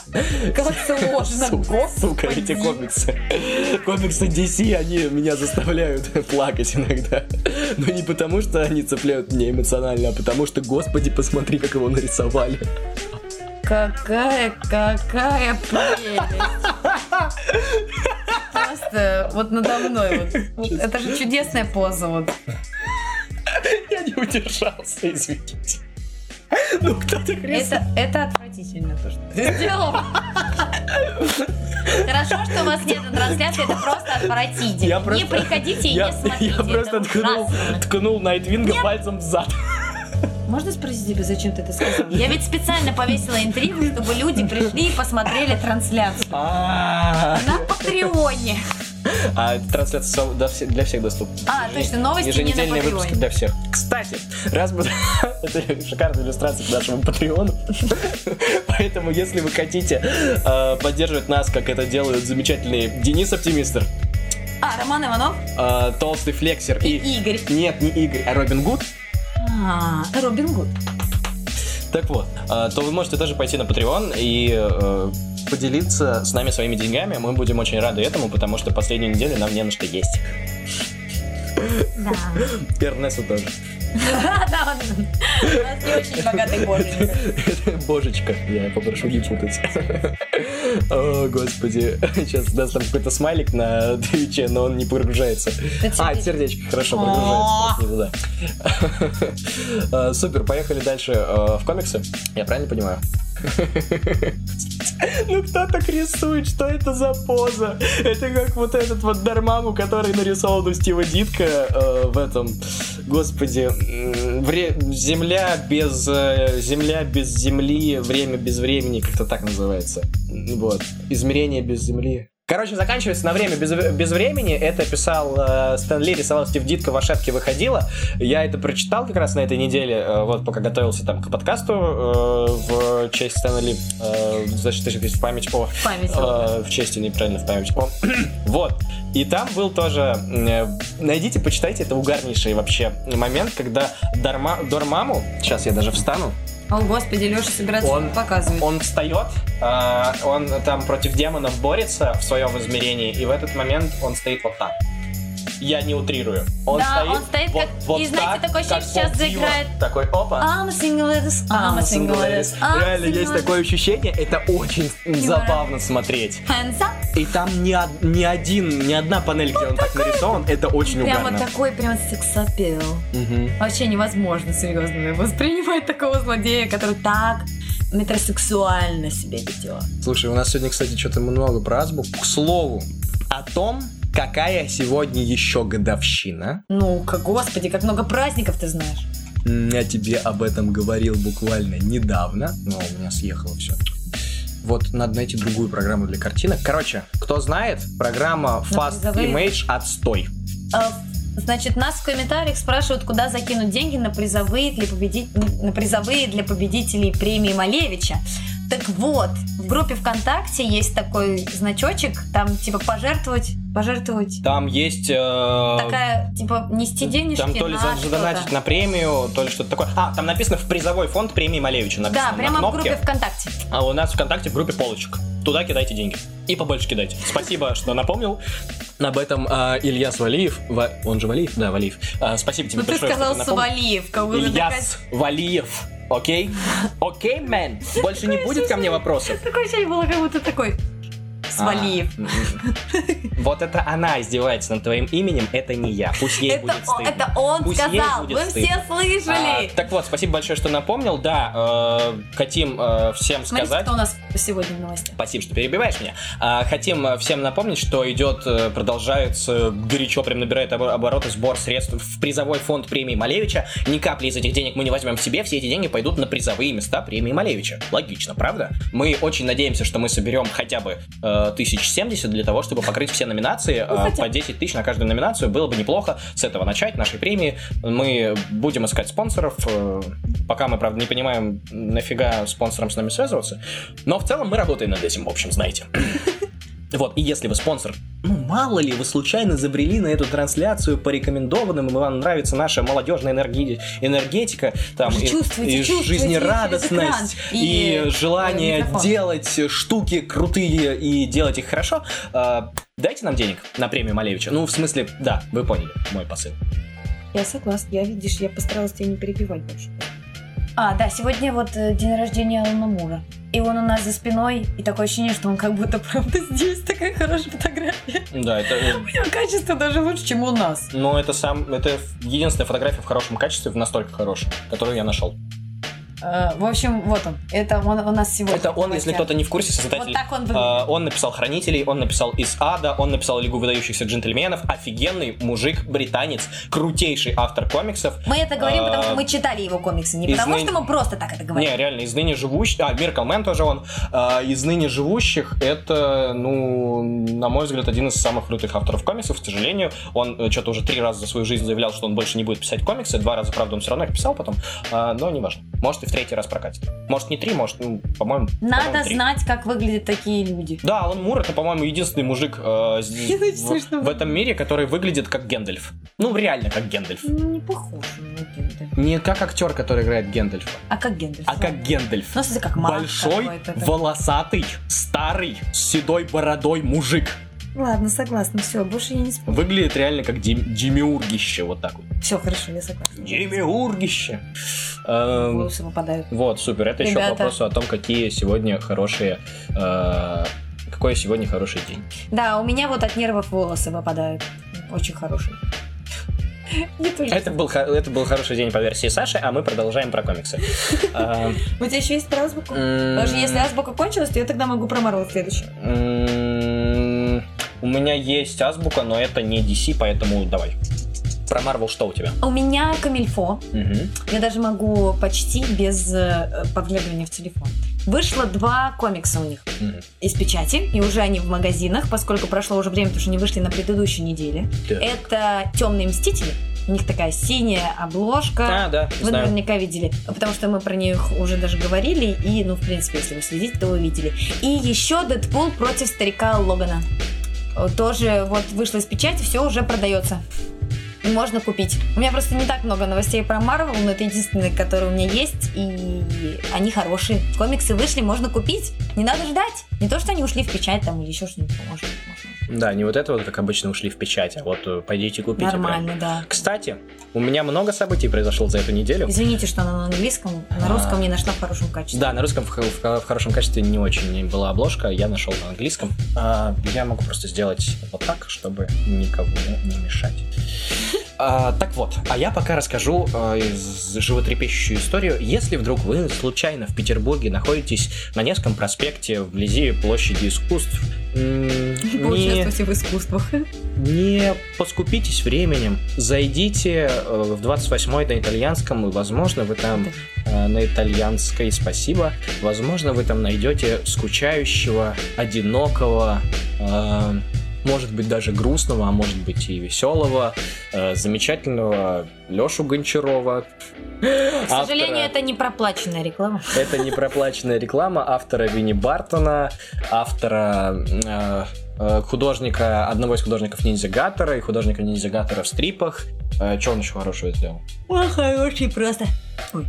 как сложно, Сука, сука, эти комиксы. Комиксы DC, они меня заставляют плакать иногда. Но не потому, что они цепляют меня эмоционально, а потому что, господи, посмотри, как его нарисовали. Какая, какая прелесть. Просто вот надо мной. Вот. Это же чудесная поза. Вот. Я не удержался, извините. Ну, кто-то Это, это отвратительно, то, что ты сделал. Хорошо, что у вас нет трансляции, это просто отвратительно. Я Не приходите и Я, не смотрите. я просто ткнул Найтвинга пальцем в зад. Можно спросить тебя, зачем ты это сказал? Я ведь специально повесила интригу, чтобы люди пришли и посмотрели трансляцию. А На Патреоне. А трансляция для всех доступна. А, точно, новости не на Еженедельные выпуски для всех. Кстати, раз мы... Это шикарная иллюстрация к нашему Патреону. Поэтому, если вы хотите э, поддерживать нас, как это делают замечательные Денис Оптимистр, А, Роман Иванов э, Толстый Флексер и и... Игорь. Нет, не Игорь, а Робин Гуд. А, Робин Гуд. Так вот, э, то вы можете тоже пойти на Patreon и э, поделиться с нами своими деньгами. Мы будем очень рады этому, потому что последнюю неделю нам не на что есть. Да. И Эрнесту тоже. Да, он- у нас не очень богатый боженец. Божечка, я попрошу не путать. О, господи. Сейчас даст там какой-то смайлик на Твиче, но он не прогружается. Это А, сердечко, хорошо, прогружается. туда. А, Супер, поехали дальше э, в комиксы. Я правильно понимаю? Ну кто так рисует? Что это за поза? Это как вот этот вот Дармаму, который нарисован у Стива Дитка э, в этом, господи, вре- земля без э, земля без земли, время без времени, как-то так называется. Вот. Измерение без земли. Короче, заканчивается на время без, без времени. Это писал э, Стэн Ли, рисовал Стив Дитко, в ошибке выходила. Я это прочитал как раз на этой неделе, э, вот пока готовился там к подкасту э, в честь Стэна Ли. Э, значит, в память о... В память. Э, в честь, неправильно, в память о... вот. И там был тоже... Э, найдите, почитайте, это угарнейший вообще момент, когда Дарма, Дормаму... Сейчас я даже встану. О, господи, Леша собирается Он- показывать. Он встает, а, он там против демонов борется в своем измерении, и в этот момент он стоит вот так. Я не утрирую. Он Да, стоит, он стоит вот, как- вот и знаете, так, такое ощущение, как сейчас Дилан. заиграет- Такой, опа. I'm a single ladies, I'm a single ladies, Реально single есть такое ощущение, это очень забавно смотреть. Hands up. И там ни, ни один, ни одна панель, где он так нарисован, это очень Прямо угарно. такой, прям сексапел. Мгм. Вообще невозможно, серьезно, воспринимать такого злодея, который так метросексуально себя ведет. Слушай, у нас сегодня, кстати, что-то много про азбуку. К слову, о том, какая сегодня еще годовщина. Ну, как, господи, как много праздников ты знаешь. Я тебе об этом говорил буквально недавно, но у меня съехало все. Вот, надо найти другую программу для картинок. Короче, кто знает, программа Fast призовые? Image отстой. А, Значит, нас в комментариях спрашивают, куда закинуть деньги на призовые для, победи- на призовые для победителей премии Малевича. Так вот, в группе ВКонтакте есть такой значочек, там типа пожертвовать, пожертвовать. Там есть... э, Такая, типа, нести денежки Там то ли на задонатить на премию, то ли что-то такое. А, там написано в призовой фонд премии Малевича. Написано Да, на прямо в кнопке. группе ВКонтакте. А у нас ВКонтакте в группе полочек. Туда кидайте деньги. И побольше кидайте. Спасибо, что напомнил. Об этом а, Ильяс Валиев. Ва- Он же Валиев? Да, Валиев. А, спасибо тебе Ну ты большое, что сказал напомнил. Савалиев, как Ильяс Валиев. Окей? Окей, мэн? Больше не будет ко мне вопросов? Такое ощущение было, как будто такой Свалиев. А, м. Вот это она издевается над твоим именем, это не я. Пусть ей будет стыдно. это он сказал, вы все слышали. А, так вот, спасибо большое, что напомнил. Да, э, хотим э, всем сказать. кто у нас сегодня в новости. Спасибо, что перебиваешь меня. А, хотим э, всем напомнить, что идет, продолжается горячо, прям набирает обо- обороты сбор средств в призовой фонд премии Малевича. Ни капли из этих денег мы не возьмем себе, все эти деньги пойдут на призовые места премии Малевича. Логично, правда? Мы очень надеемся, что мы соберем хотя бы э, 1070 для того, чтобы покрыть все номинации. э, хотя по 10 тысяч на каждую номинацию. Было бы неплохо с этого начать, нашей премии. Мы будем искать спонсоров. э, Пока мы, правда, не понимаем, нафига спонсорам с нами связываться. Но в целом мы работаем над этим, в общем, знаете. Вот, и если вы спонсор, ну, мало ли, вы случайно забрели на эту трансляцию по рекомендованным, и вам нравится наша молодежная энерги- энергетика, там, и, чувствуете, и чувствуете жизнерадостность, и, и, желание э, микрофон. делать штуки крутые и делать их хорошо, а, дайте нам денег на премию Малевича. Ну, в смысле, да, вы поняли мой посыл. Я согласна. Я, видишь, я постаралась тебя не перебивать больше. А, да, сегодня вот э, день рождения Алана Мура. И он у нас за спиной, и такое ощущение, что он как будто правда здесь. Такая хорошая фотография. Да, это... У него качество даже лучше, чем у нас. Ну, это сам, это единственная фотография в хорошем качестве, настолько хорошая, которую я нашел. Э, В общем, вот он. Это он у нас сегодня. Это он, если кто-то не в курсе, создатель. Вот так он выглядит. А, он написал «Хранителей», он написал «Из ада», он написал «Лигу выдающихся джентльменов». Офигенный мужик, британец, крутейший автор комиксов. Мы это говорим, А, потому что мы читали его комиксы. Не потому, что мы просто так это говорим. Не, реально, из ныне живущих... А, Миркл Мэн тоже он. Из ныне живущих это, ну, на мой взгляд, один из самых крутых авторов комиксов. К сожалению, он э, что-то уже три раза за свою жизнь заявлял, что он больше не будет писать комиксы. Два раза, правда, он все равно их писал потом. Но неважно. Может, и в третий раз прокатит. Может, не три, может, ну, по-моему, Надо по-моему, три. знать, как выглядят такие люди. Да, Алан Мур это, по-моему, единственный мужик э, здесь, в, этом мире, который выглядит как Гендальф. Ну, реально как Гендальф. Ну, не похож на Гендальфа. Не как актер, который играет Гендальфа, А как Гендальф? а как Гендальф. Ну, смысле, как Большой, волосатый, старый, с седой бородой мужик. Ладно, согласна, все, больше я не спорю. Выглядит реально как Дим- Демиургище, вот так вот. Все, хорошо, я согласна. Демиургище. Эм, Волосы выпадают. Вот, супер. Это еще к вопросу о том, какие сегодня хорошие... э, какой сегодня хороший день. Да, у меня вот от нервов волосы выпадают. Очень только. Это был, это был хороший день по версии Саши, а мы продолжаем про комиксы. Эм, У тебя еще есть про азбуку? м, Даже если азбука кончилась, то я тогда могу про Марвел следующую. У меня есть азбука, но это не DC, поэтому давай. Про Марвел что у тебя? У меня камильфо. Мгм. Я даже могу почти без э, подглядывания в телефон. Вышло два комикса у них Мгм. из печати, и уже они в магазинах, поскольку прошло уже время, потому что они вышли на предыдущей неделе. Да. Это Темные мстители. У них такая синяя обложка. А, да, Вы знаю. наверняка видели, потому что мы про них уже даже говорили, и, ну, в принципе, если вы следите, то вы видели. И еще Дэдпул против старика Логана. Э, Тоже вот вышло из печати, все уже продается. Можно купить. У меня просто не так много новостей про Марвел, но это единственные, которые у меня есть, и они хорошие. Комиксы вышли, можно купить. Не надо ждать. Не то, что они ушли в печать там или еще что-нибудь. Может, можно. Да, не вот это вот, как обычно, ушли в печать, а вот э, пойдите купите. прям. Нормально, да. Кстати, у меня много событий произошло за эту неделю. Извините, что она на английском, на А. русском не нашла в хорошем качестве. Да, на русском в, в в хорошем качестве не очень была обложка, я нашел на английском. А, я могу просто сделать вот так, чтобы никому не мешать. А, так вот, а я пока расскажу а, животрепещущую историю. Если вдруг вы случайно в Петербурге находитесь на Невском проспекте вблизи площади искусств, не, в искусствах. не поскупитесь временем, зайдите э, в 28-й на итальянском, и, возможно, вы там э, на итальянской спасибо. Возможно, вы там найдете скучающего, одинокого, э, может быть, даже грустного, а может быть и веселого, э, замечательного Лешу Гончарова. К сожалению, это не проплаченная реклама. Это не проплаченная реклама автора Винни Бартона, автора э, художника, одного из художников Ниндзя Гаттера и художника Ниндзя Гаттера в стрипах. что он еще хорошего сделал? Ой, хороший просто.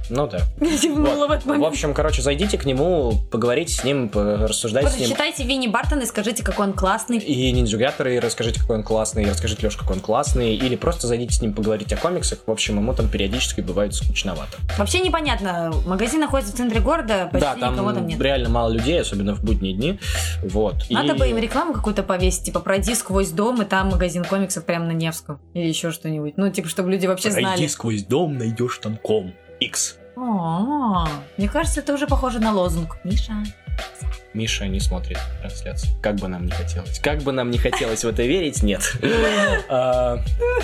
Ну да. Зевнула в В общем, короче, зайдите к нему, поговорите с ним, рассуждайте с ним. Прочитайте Винни Бартона и скажите, какой он классный. И Ниндзю Гаттера, и расскажите, какой он классный, и расскажите Леш, какой он классный, или просто зайдите с ним поговорить о комиксах. В общем, ему там периодически бывает скучновато. Вообще непонятно. Магазин находится в центре города, почти да, там, никого там нет. реально мало людей, особенно в будние дни. Вот. Надо И- бы им рекламу какую-то повесить, типа пройди сквозь дом, и там магазин комиксов прямо на Невском. Или еще что-нибудь. Ну, типа, чтобы люди вообще знали. Пройди сквозь дом, найдешь там ком. X. О, Мне кажется, это уже похоже на лозунг. Миша. Миша не смотрит трансляцию. Как бы нам не хотелось. Как бы нам не хотелось в это верить, нет. А,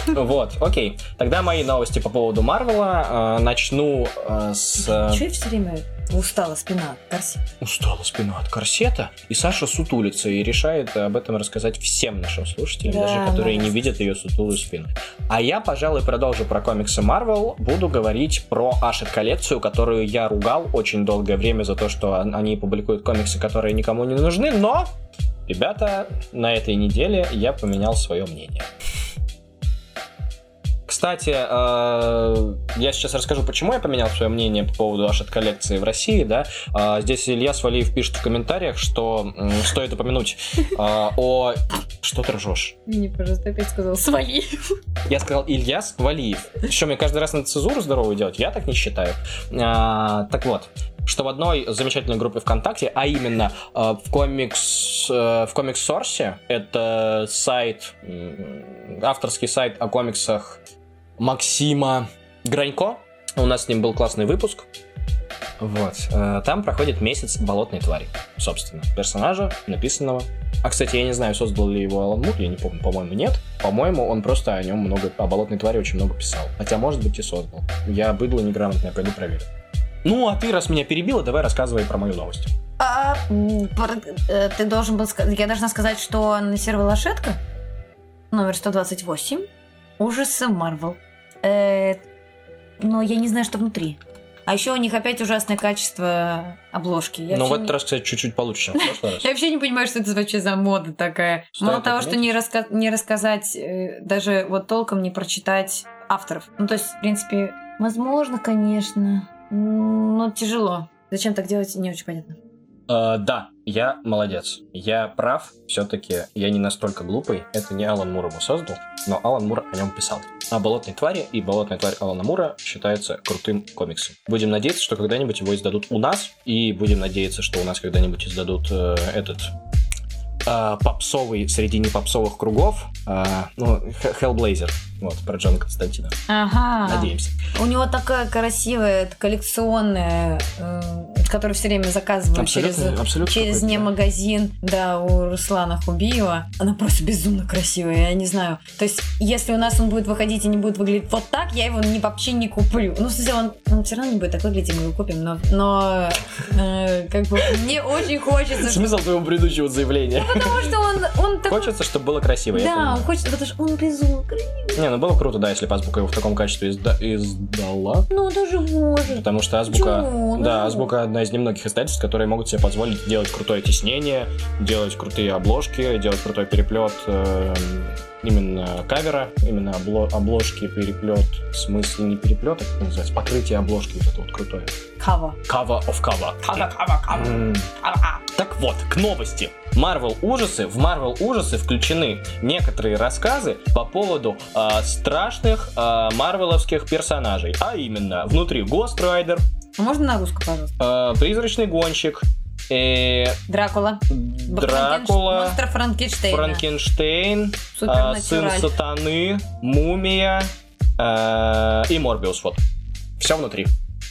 Вот, окей. Тогда мои новости по поводу Марвела. А, Начну а, с... Чего я все время устала спина? Корсет. Устала спина от корсета, и Саша сутулится и решает об этом рассказать всем нашим слушателям, Да, даже которые не видят ее сутулую спину. А я, пожалуй, продолжу про комиксы Marvel, буду говорить про Ашет коллекцию, которую я ругал очень долгое время за то, что он- они публикуют комиксы, которые никому не нужны, но, ребята, на этой неделе я поменял свое мнение. Кстати, э, я сейчас расскажу, почему я поменял свое мнение по поводу Ашет коллекции в России, да. А, Здесь Илья Свалиев пишет в комментариях, что стоит упомянуть а, о... Что ты ржешь? Не, пожалуйста, опять сказал свои. Я сказал Ильяс Валиев. Что, мне каждый раз надо цезуру здоровую делать? Я так не считаю. Так вот, что в одной замечательной группе ВКонтакте, а именно э, в комикс э, в комикс Сорсе, это сайт, авторский сайт о комиксах Максима Гранько. У нас с ним был классный выпуск. Вот. э, Там проходит месяц болотной твари, собственно. Персонажа, написанного. А, кстати, я не знаю, создал ли его Алан Мур, я не помню, по-моему, нет. По-моему, он просто о нем много, о болотной твари очень много писал. Хотя, может быть, и создал. Я быдло неграмотное, пойду проверю. Ну, а ты, раз меня перебила, давай рассказывай про мою новость. А, э, ты должен был сказать... Я должна сказать, что анонсировала Лошадка номер 128 ужасы Марвел. Э, но я не знаю, что внутри. А еще у них опять ужасное качество обложки. Я Но Ну, в этот не- раз, кстати, чуть-чуть получше, чем в прошлый раз. Я вообще не понимаю, что это вообще за мода такая. Стоит Мало того, что не, раска- не рассказать, э, даже вот толком не прочитать авторов. Ну, то есть, в принципе, возможно, конечно, но тяжело. Зачем так делать, не очень понятно. Э, да, я молодец. Я прав, все-таки я не настолько глупый. Это не Алан Мур его создал, но Алан Мур о нем писал. А «Болотной твари» и «Болотная тварь» Алана Мура считается крутым комиксом. Будем надеяться, что когда-нибудь его издадут у нас, и будем надеяться, что у нас когда-нибудь издадут э, этот э, попсовый среди непопсовых кругов, э, ну, Hellblazer, вот, про Джона Константина. Ага. Надеемся. У него такая красивая, коллекционная, э, которую все время заказывают Абсолютно- через, абсолютно через не магазин, да, у Руслана Хубиева. Она просто безумно красивая, я не знаю. То есть, если у нас он будет выходить и не будет выглядеть вот так, я его ни, вообще не куплю. Ну, в смысле, он, он все равно не будет так выглядеть, и мы его купим, но, но э, как бы мне очень хочется, Смысл твоего предыдущего заявления? Потому что он, он такой... Хочется, чтобы было красиво. Да, понимаю. он хочет, потому что он безумно красивый. Не, ну было круто, да, если бы Азбука его в таком качестве изда- издала. Ну, даже может. Потому что Азбука, да, Ну. Азбука одна из немногих издательств, которые могут себе позволить делать крутое тиснение, делать крутые обложки, делать крутой переплет э, именно кавера, именно обло- обложки, переплет, в смысле не переплет, а как это называется, покрытие обложки вот это вот крутое. Кава. Cover of cover. М. Так вот, к новости. Marvel ужасы. В Marvel ужасы включены некоторые рассказы по поводу а, страшных а, марвеловских персонажей. А именно, внутри Rider, А можно на русском, пожалуйста? а, Призрачный гонщик, э, Дракула. Дракула, Монстр Франкенштейна. Франкенштейн, а, Сын. Сатаны, Мумия а, и Морбиус. Вот. Все внутри.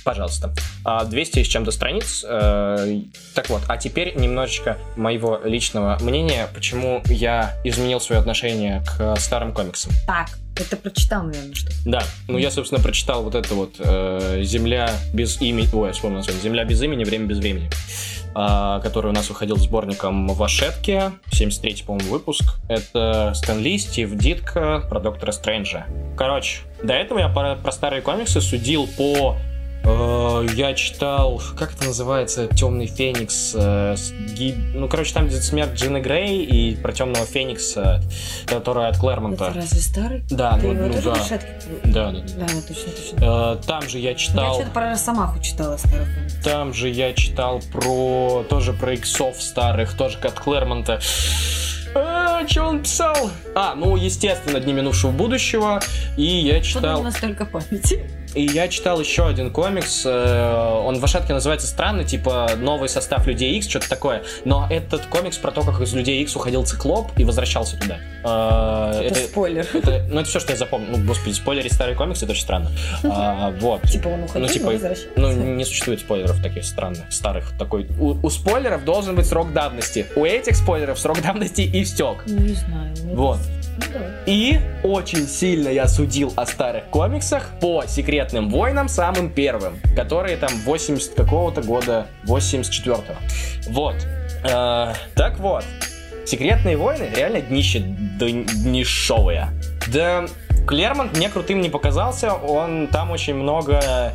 Пожалуйста. А, 200 с чем-то страниц. э, Так вот, а теперь немножечко моего личного мнения, почему я изменил свое отношение к старым комиксам. Так, это прочитал, наверное, что Да, ну я, собственно, прочитал вот это вот э, «Земля без имени», ой, я вспомнил «Земля без имени, время без времени», а, который у нас выходил сборником в Ашетке, 73-й, по-моему, выпуск. Это Стэн Ли, Стив Дитко про Доктора Стрэнджа. Короче, до этого я про, про старые комиксы судил по... э, я читал, как это называется, Темный Феникс. э, Ну, короче, там где смерть Джины Грей и про Темного Феникса, который от Клэрмонта. Это разве старый? Да, Ты ну, ну да. Да, да, да. Да, да, точно, точно. Э, Там же я Я читал, что-то про Росомаху читала старых. там же я читал про тоже про иксов старых, тоже от Клэрмонта. А, что он писал? А, ну, естественно, Дни минувшего будущего. И я Откуда у читал, нас столько памяти? И я читал еще один комикс. э, Он в Ашатке называется странно, типа новый состав Людей Икс, что-то такое. Но этот комикс про то, как из Людей Икс уходил циклоп и возвращался туда. Э, Это спойлер. это- ну, это все, что я запомнил. Ну, господи, спойлерить старые комиксы, это очень странно. А, вот. Типа он уходил, Ну, типа, но возвращается. Ну, не существует спойлеров таких странных, старых. Такой. У, у спойлеров должен быть срок давности. У этих спойлеров срок давности истек. Не знаю. ну, Вот. давай. И очень сильно я судил о старых комиксах по секретным войнам самым первым, которые там 80 какого-то года, 84-го. Вот. Э, так вот. Секретные войны реально днище дн- днишовые. Да, Клермонт мне крутым не показался, он там очень много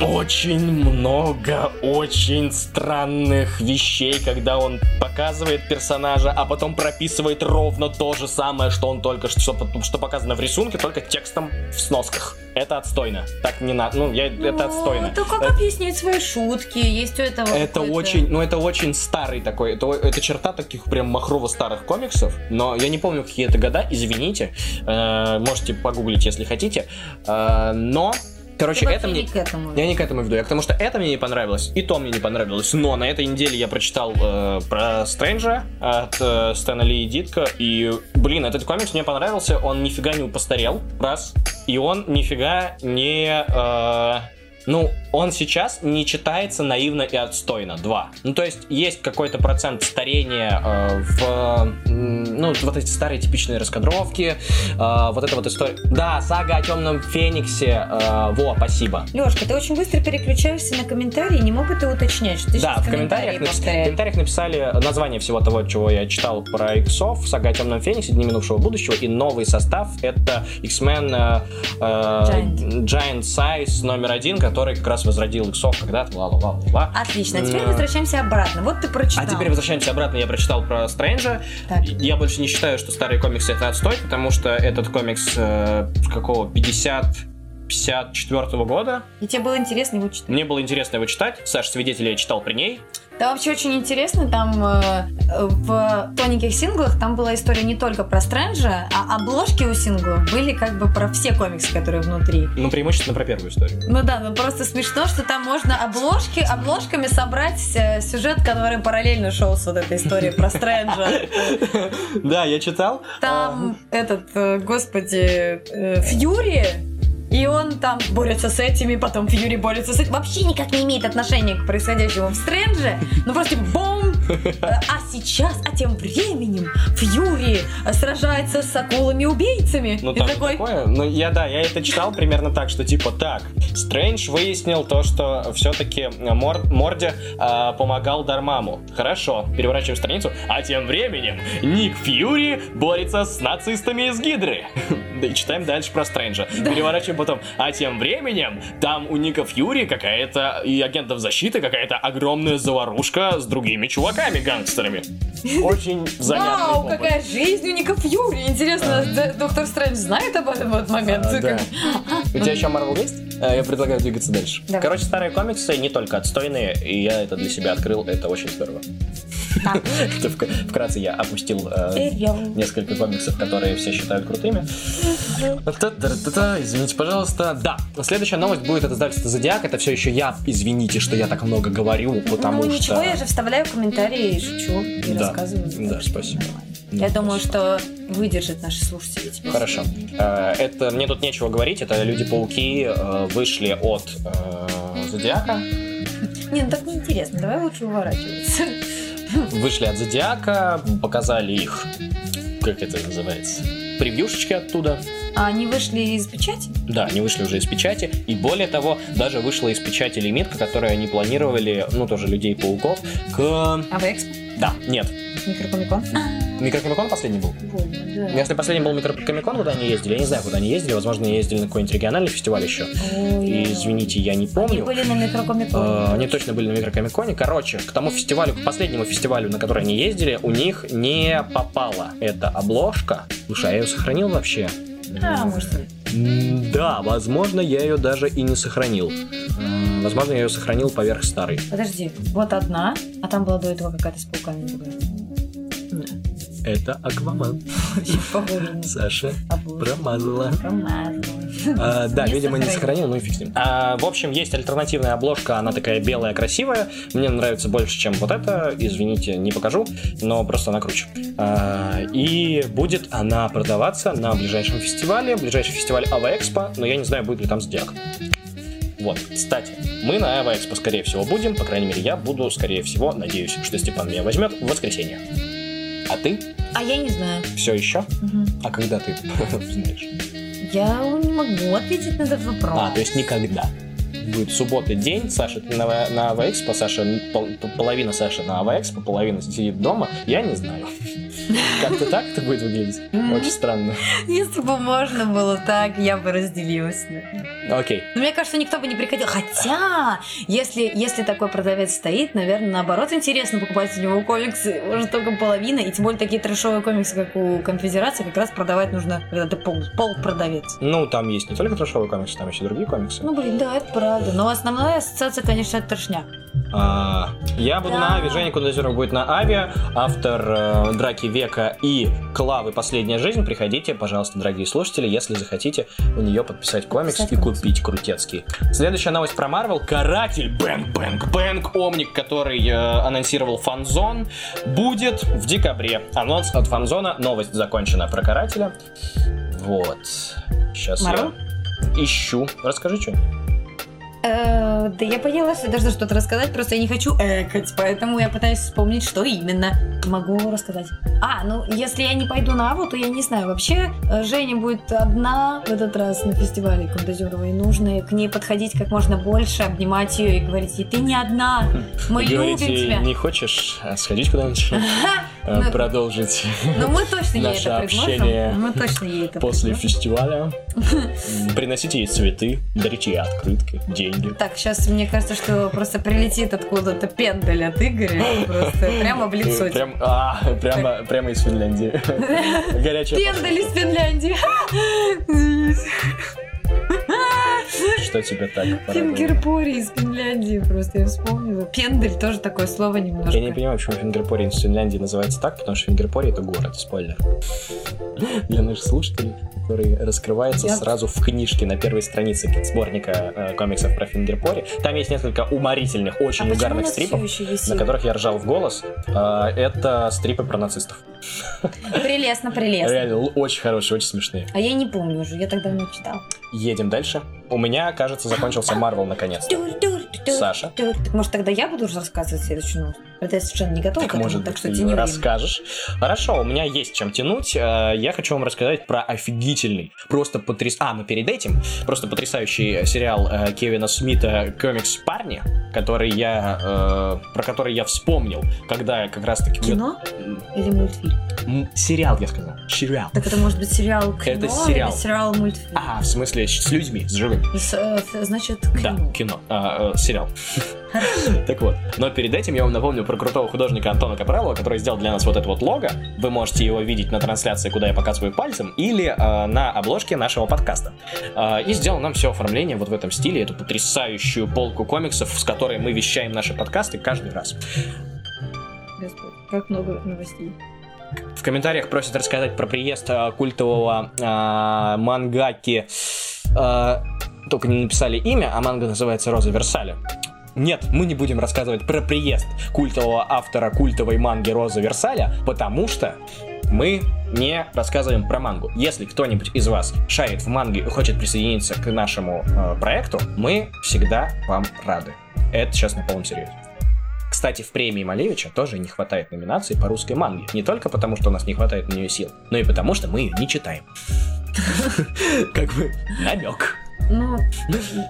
очень много очень странных вещей, когда он показывает персонажа, а потом прописывает ровно то же самое, что он только что, что, что показано в рисунке, только текстом в сносках. Это отстойно. Так не надо. Ну, я, это Ну, отстойно. Это как Э, объяснить свои шутки? Есть у этого это очень, ну это очень старый такой, это, это черта таких прям махрово старых комиксов, но я не помню какие это года, извините, Э, можете погуглить, если хотите, Э, но, короче, Ты это мне... не к этому. Я не к этому веду, я к тому, что это мне не понравилось, и то мне не понравилось. Но на этой неделе я прочитал э, про Стрэнджа от э, Стэна Ли и Дитка, и, блин, этот комикс мне понравился, он нифига не постарел, раз, и он нифига не... э, ну, он сейчас не читается наивно и отстойно. Два. Ну, то есть, есть какой-то процент старения э, в... м, ну, вот эти старые типичные раскадровки, э, вот эта вот история... Да, сага о темном фениксе. э, во, спасибо. Лешка, ты очень быстро переключаешься на комментарии, не мог бы ты уточнять, что ты Да, в комментариях, напис- в комментариях написали название всего того, чего я читал про иксов, сага о темном фениксе, Дни минувшего будущего, и новый состав — это X-Men э, э, Giant. Giant Size номер один, который как раз возродил иксов когда-то, ла-ла-ла-ла-ла. Отлично, а теперь возвращаемся обратно. Вот ты прочитал. А теперь возвращаемся обратно, я прочитал про Стрэнджа. Так. Я больше не считаю, что старые комиксы это отстой, потому что этот комикс э, какого 50 54 года. И тебе было интересно его читать? Мне было интересно его читать. Саш, свидетели я читал при ней. Да, вообще очень интересно, там э, в тоненьких синглах там была история не только про Стрэнджа, а обложки у синглов были как бы про все комиксы, которые внутри. Ну, преимущественно про первую историю. Ну да, ну просто смешно, что там можно обложки, обложками собрать э, сюжет, который параллельно шел с вот этой историей про Стрэнджа. Да, я читал. Там этот, э, господи, э, Фьюри, и он там борется с этими, потом Фьюри борется с этим. Вообще никак не имеет отношения к происходящему в Стрэнже. Ну просто типа, бом! А сейчас, а тем временем Фьюри сражается с акулами-убийцами. Ну, там такой, такое. Ну, я, да, я это читал примерно так, что типа так. Стрэндж выяснил то, что все-таки Мор, Морди а, помогал Дармаму. Хорошо, переворачиваем страницу. А тем временем Ник Фьюри борется с нацистами из Гидры. Да и читаем дальше про Стрэнджа. Переворачиваем потом. А тем временем там у Ника Фьюри какая-то и агентов защиты какая-то огромная заварушка с другими чуваками-гангстерами. Очень занятный Вау, опыт. какая жизнь у Ника Фьюри. Интересно, д- доктор Стрэндж знает об этом этот момент? А, да. У тебя еще Марвел есть? А, Я предлагаю двигаться дальше. Давай. Короче, старые комиксы не только отстойные, и я это для себя открыл, это очень здорово. Это вк- Вкратце я опустил э, несколько комиксов, которые все считают крутыми. Извините, пожалуйста. Да, следующая новость будет от издательства Зодиак. Это все еще я. Извините, что я так много говорю, потому ну что... ничего, я же вставляю комментарии и шучу, и Да. рассказываю. Да, спасибо. Я Да, думаю, спасибо. что выдержат наши слушатели тебя. Хорошо. Э, Это мне тут нечего говорить. Это Люди-пауки э, вышли от э, Зодиака. Не, ну так неинтересно, давай лучше уворачиваться. Вышли от Зодиака, показали их, как это называется, превьюшечки оттуда. А они вышли из печати? Да, они вышли уже из печати. И более того, даже вышла из печати лимитка, которую они планировали, ну, тоже Людей-пауков, к... А в Экспо? Да, нет. Микрокомикон? Микрокомикон последний был. Больно, да. Если последний был Микрокомикон, куда они ездили, я не знаю, куда они ездили. Возможно, они ездили на какой-нибудь региональный фестиваль еще. Ой, извините, я не Они помню. были на микрокомиконе. Они точно были на микрокомиконе. Короче, к тому фестивалю, к последнему фестивалю, на который они ездили, у них не попала эта обложка. Слушай, а я ее сохранил вообще? А, может, Да, возможно, я ее даже и не сохранил. Возможно, я ее сохранил поверх старой. Подожди, вот одна, а там была до этого какая-то с пауками другая. Это Аквамен. Саша промазала. А, да, Не видимо, не сохранил. сохранил, ну и фиг с ним. А, в общем, есть альтернативная обложка, она такая белая, красивая. Мне нравится больше, чем вот эта. Извините, не покажу, но просто она круче. А, и будет она продаваться на ближайшем фестивале. Ближайший фестиваль Ава Экспо, но я не знаю, будет ли там Зодиак. Вот, кстати, мы на Ава Экспо, скорее всего, будем. По крайней мере, я буду, скорее всего, надеюсь, что Степан меня возьмет в воскресенье. А ты А я не знаю. все еще? Мгм. А когда ты знаешь? Я не могу ответить на этот вопрос. А, то есть никогда. Будет суббота день, Саша ты на, на Аваэкспо, Саша, пол- половина Саши на Аваэкспо, половина сидит дома, я не знаю. Как-то так это будет выглядеть? Очень странно. Если бы можно было так, я бы разделилась. Окей. Но мне кажется, никто бы не приходил. Хотя, если, если такой продавец стоит, наверное, наоборот, интересно покупать у него комиксы. Уже только половина. И тем более такие трешовые комиксы, как у Конфедерации, как раз продавать нужно, когда ты пол, продавец. Ну, там есть не только трэшовые комиксы, там еще другие комиксы. Ну, блин, да, это правда. Но основная ассоциация, конечно, это трешняк. А, я буду Да. на Ави, Женя Кудазеров будет на Авиа, автор э, Драки века и Клавы Последняя жизнь. Приходите, пожалуйста, дорогие слушатели, если захотите у нее подписать комикс Подписать и комикс. купить крутецкий. Следующая новость про Марвел. Каратель Бэнк Бэнк Бэнк Омник, который э, анонсировал Фанзон, будет в декабре. Анонс от Фанзона. Новость закончена про Карателя. Вот. Сейчас Марвел? я ищу. Расскажи что. Э, да я поняла, что я должна что-то рассказать, просто я не хочу экать, поэтому я пытаюсь вспомнить, что именно могу рассказать. А, ну, если я не пойду на Аву, то я не знаю. Вообще, э, Женя будет одна в этот раз на фестивале Кундазерова, и нужно к ней подходить как можно больше, обнимать ее и говорить ей, ты не одна, мы любим тебя. не хочешь э, сходить куда-нибудь? Э, Ну, продолжить Ну, мы точно ей Наше это общение. Мы точно ей это после предложим. фестиваля. Приносите ей цветы, дарите ей открытки, деньги. Так, сейчас мне кажется, что просто прилетит откуда-то пендель от Игоря, просто прямо в лицо. Э, Прям, а, прямо, прямо из Финляндии. Горячая Пендель из Финляндии. что тебе так? Фингерпори из Финляндии просто я вспомнила. Пендель тоже такое слово немножко. Я не понимаю, почему Фингерпори из Финляндии называется так, потому что Фингерпори это город, спойлер. Для наших слушателей, который раскрывается Я- сразу в книжке на первой странице сборника э, комиксов про Фингерпори. Там есть несколько уморительных, а очень у угарных стрипов, на которых я ржал в голос. А, Это стрипы про нацистов. Прелестно, прелестно. Реально очень хорошие, очень смешные. А я не помню уже, я так давно читал. Едем дальше. У меня, кажется, закончился Марвел наконец-то. Саша? Так может тогда я буду рассказывать следующую новость? Это я совершенно не готова Так, к этому, может так быть, что тяни время. расскажешь. Хорошо, у меня есть чем тянуть. Э, Я хочу вам рассказать про офигительный, просто потряс... А, но перед этим, просто потрясающий сериал э, Кевина Смита «Комикс Парни», который я, э, про который я вспомнил, когда я как раз-таки... Кино или мультфильм? Сериал, я сказал. Сериал. Так это может быть сериал кино Это сериал. или сериал мультфильм? А, в смысле, с людьми, с живыми. С- Значит, Да, кино. кино. А, сериал. Так вот. Но перед этим я вам напомню про крутого художника Антона Капралова, который сделал для нас вот это вот лого. Вы можете его видеть на трансляции, куда я показываю пальцем, или э, на обложке нашего подкаста. Э, и сделал нам все оформление вот в этом стиле, эту потрясающую полку комиксов, с которой мы вещаем наши подкасты каждый раз. Господи, как много новостей. В комментариях просят рассказать про приезд э, культового э, мангаки. э, только не написали имя, а манга называется Роза Версаля. Нет, мы не будем рассказывать про приезд культового автора культовой манги Роза Версаля, потому что мы не рассказываем про мангу. Если кто-нибудь из вас шарит в манге и хочет присоединиться к нашему э, проекту, мы всегда вам рады. Это сейчас на полном серьезе. Кстати, в премии Малевича тоже не хватает номинаций по русской манге. Не только потому, что у нас не хватает на нее сил, но и потому, что мы ее не читаем. Как бы намек. Ну,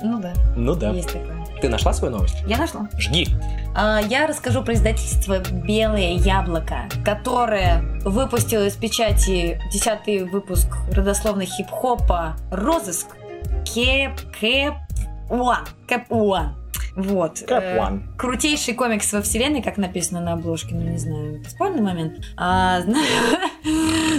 ну да, Ну да. есть такое. Ты нашла свою новость? Я нашла. Жги. А, Я расскажу про издательство «Белое яблоко», которое выпустило из печати десятый выпуск родословной хип-хопа «Розыск». Кэп, Кэп, Уан. Кэп Уан. Вот. Кэп Э. Крутейший комикс во вселенной, как написано на обложке, ну не знаю, спорный момент. А,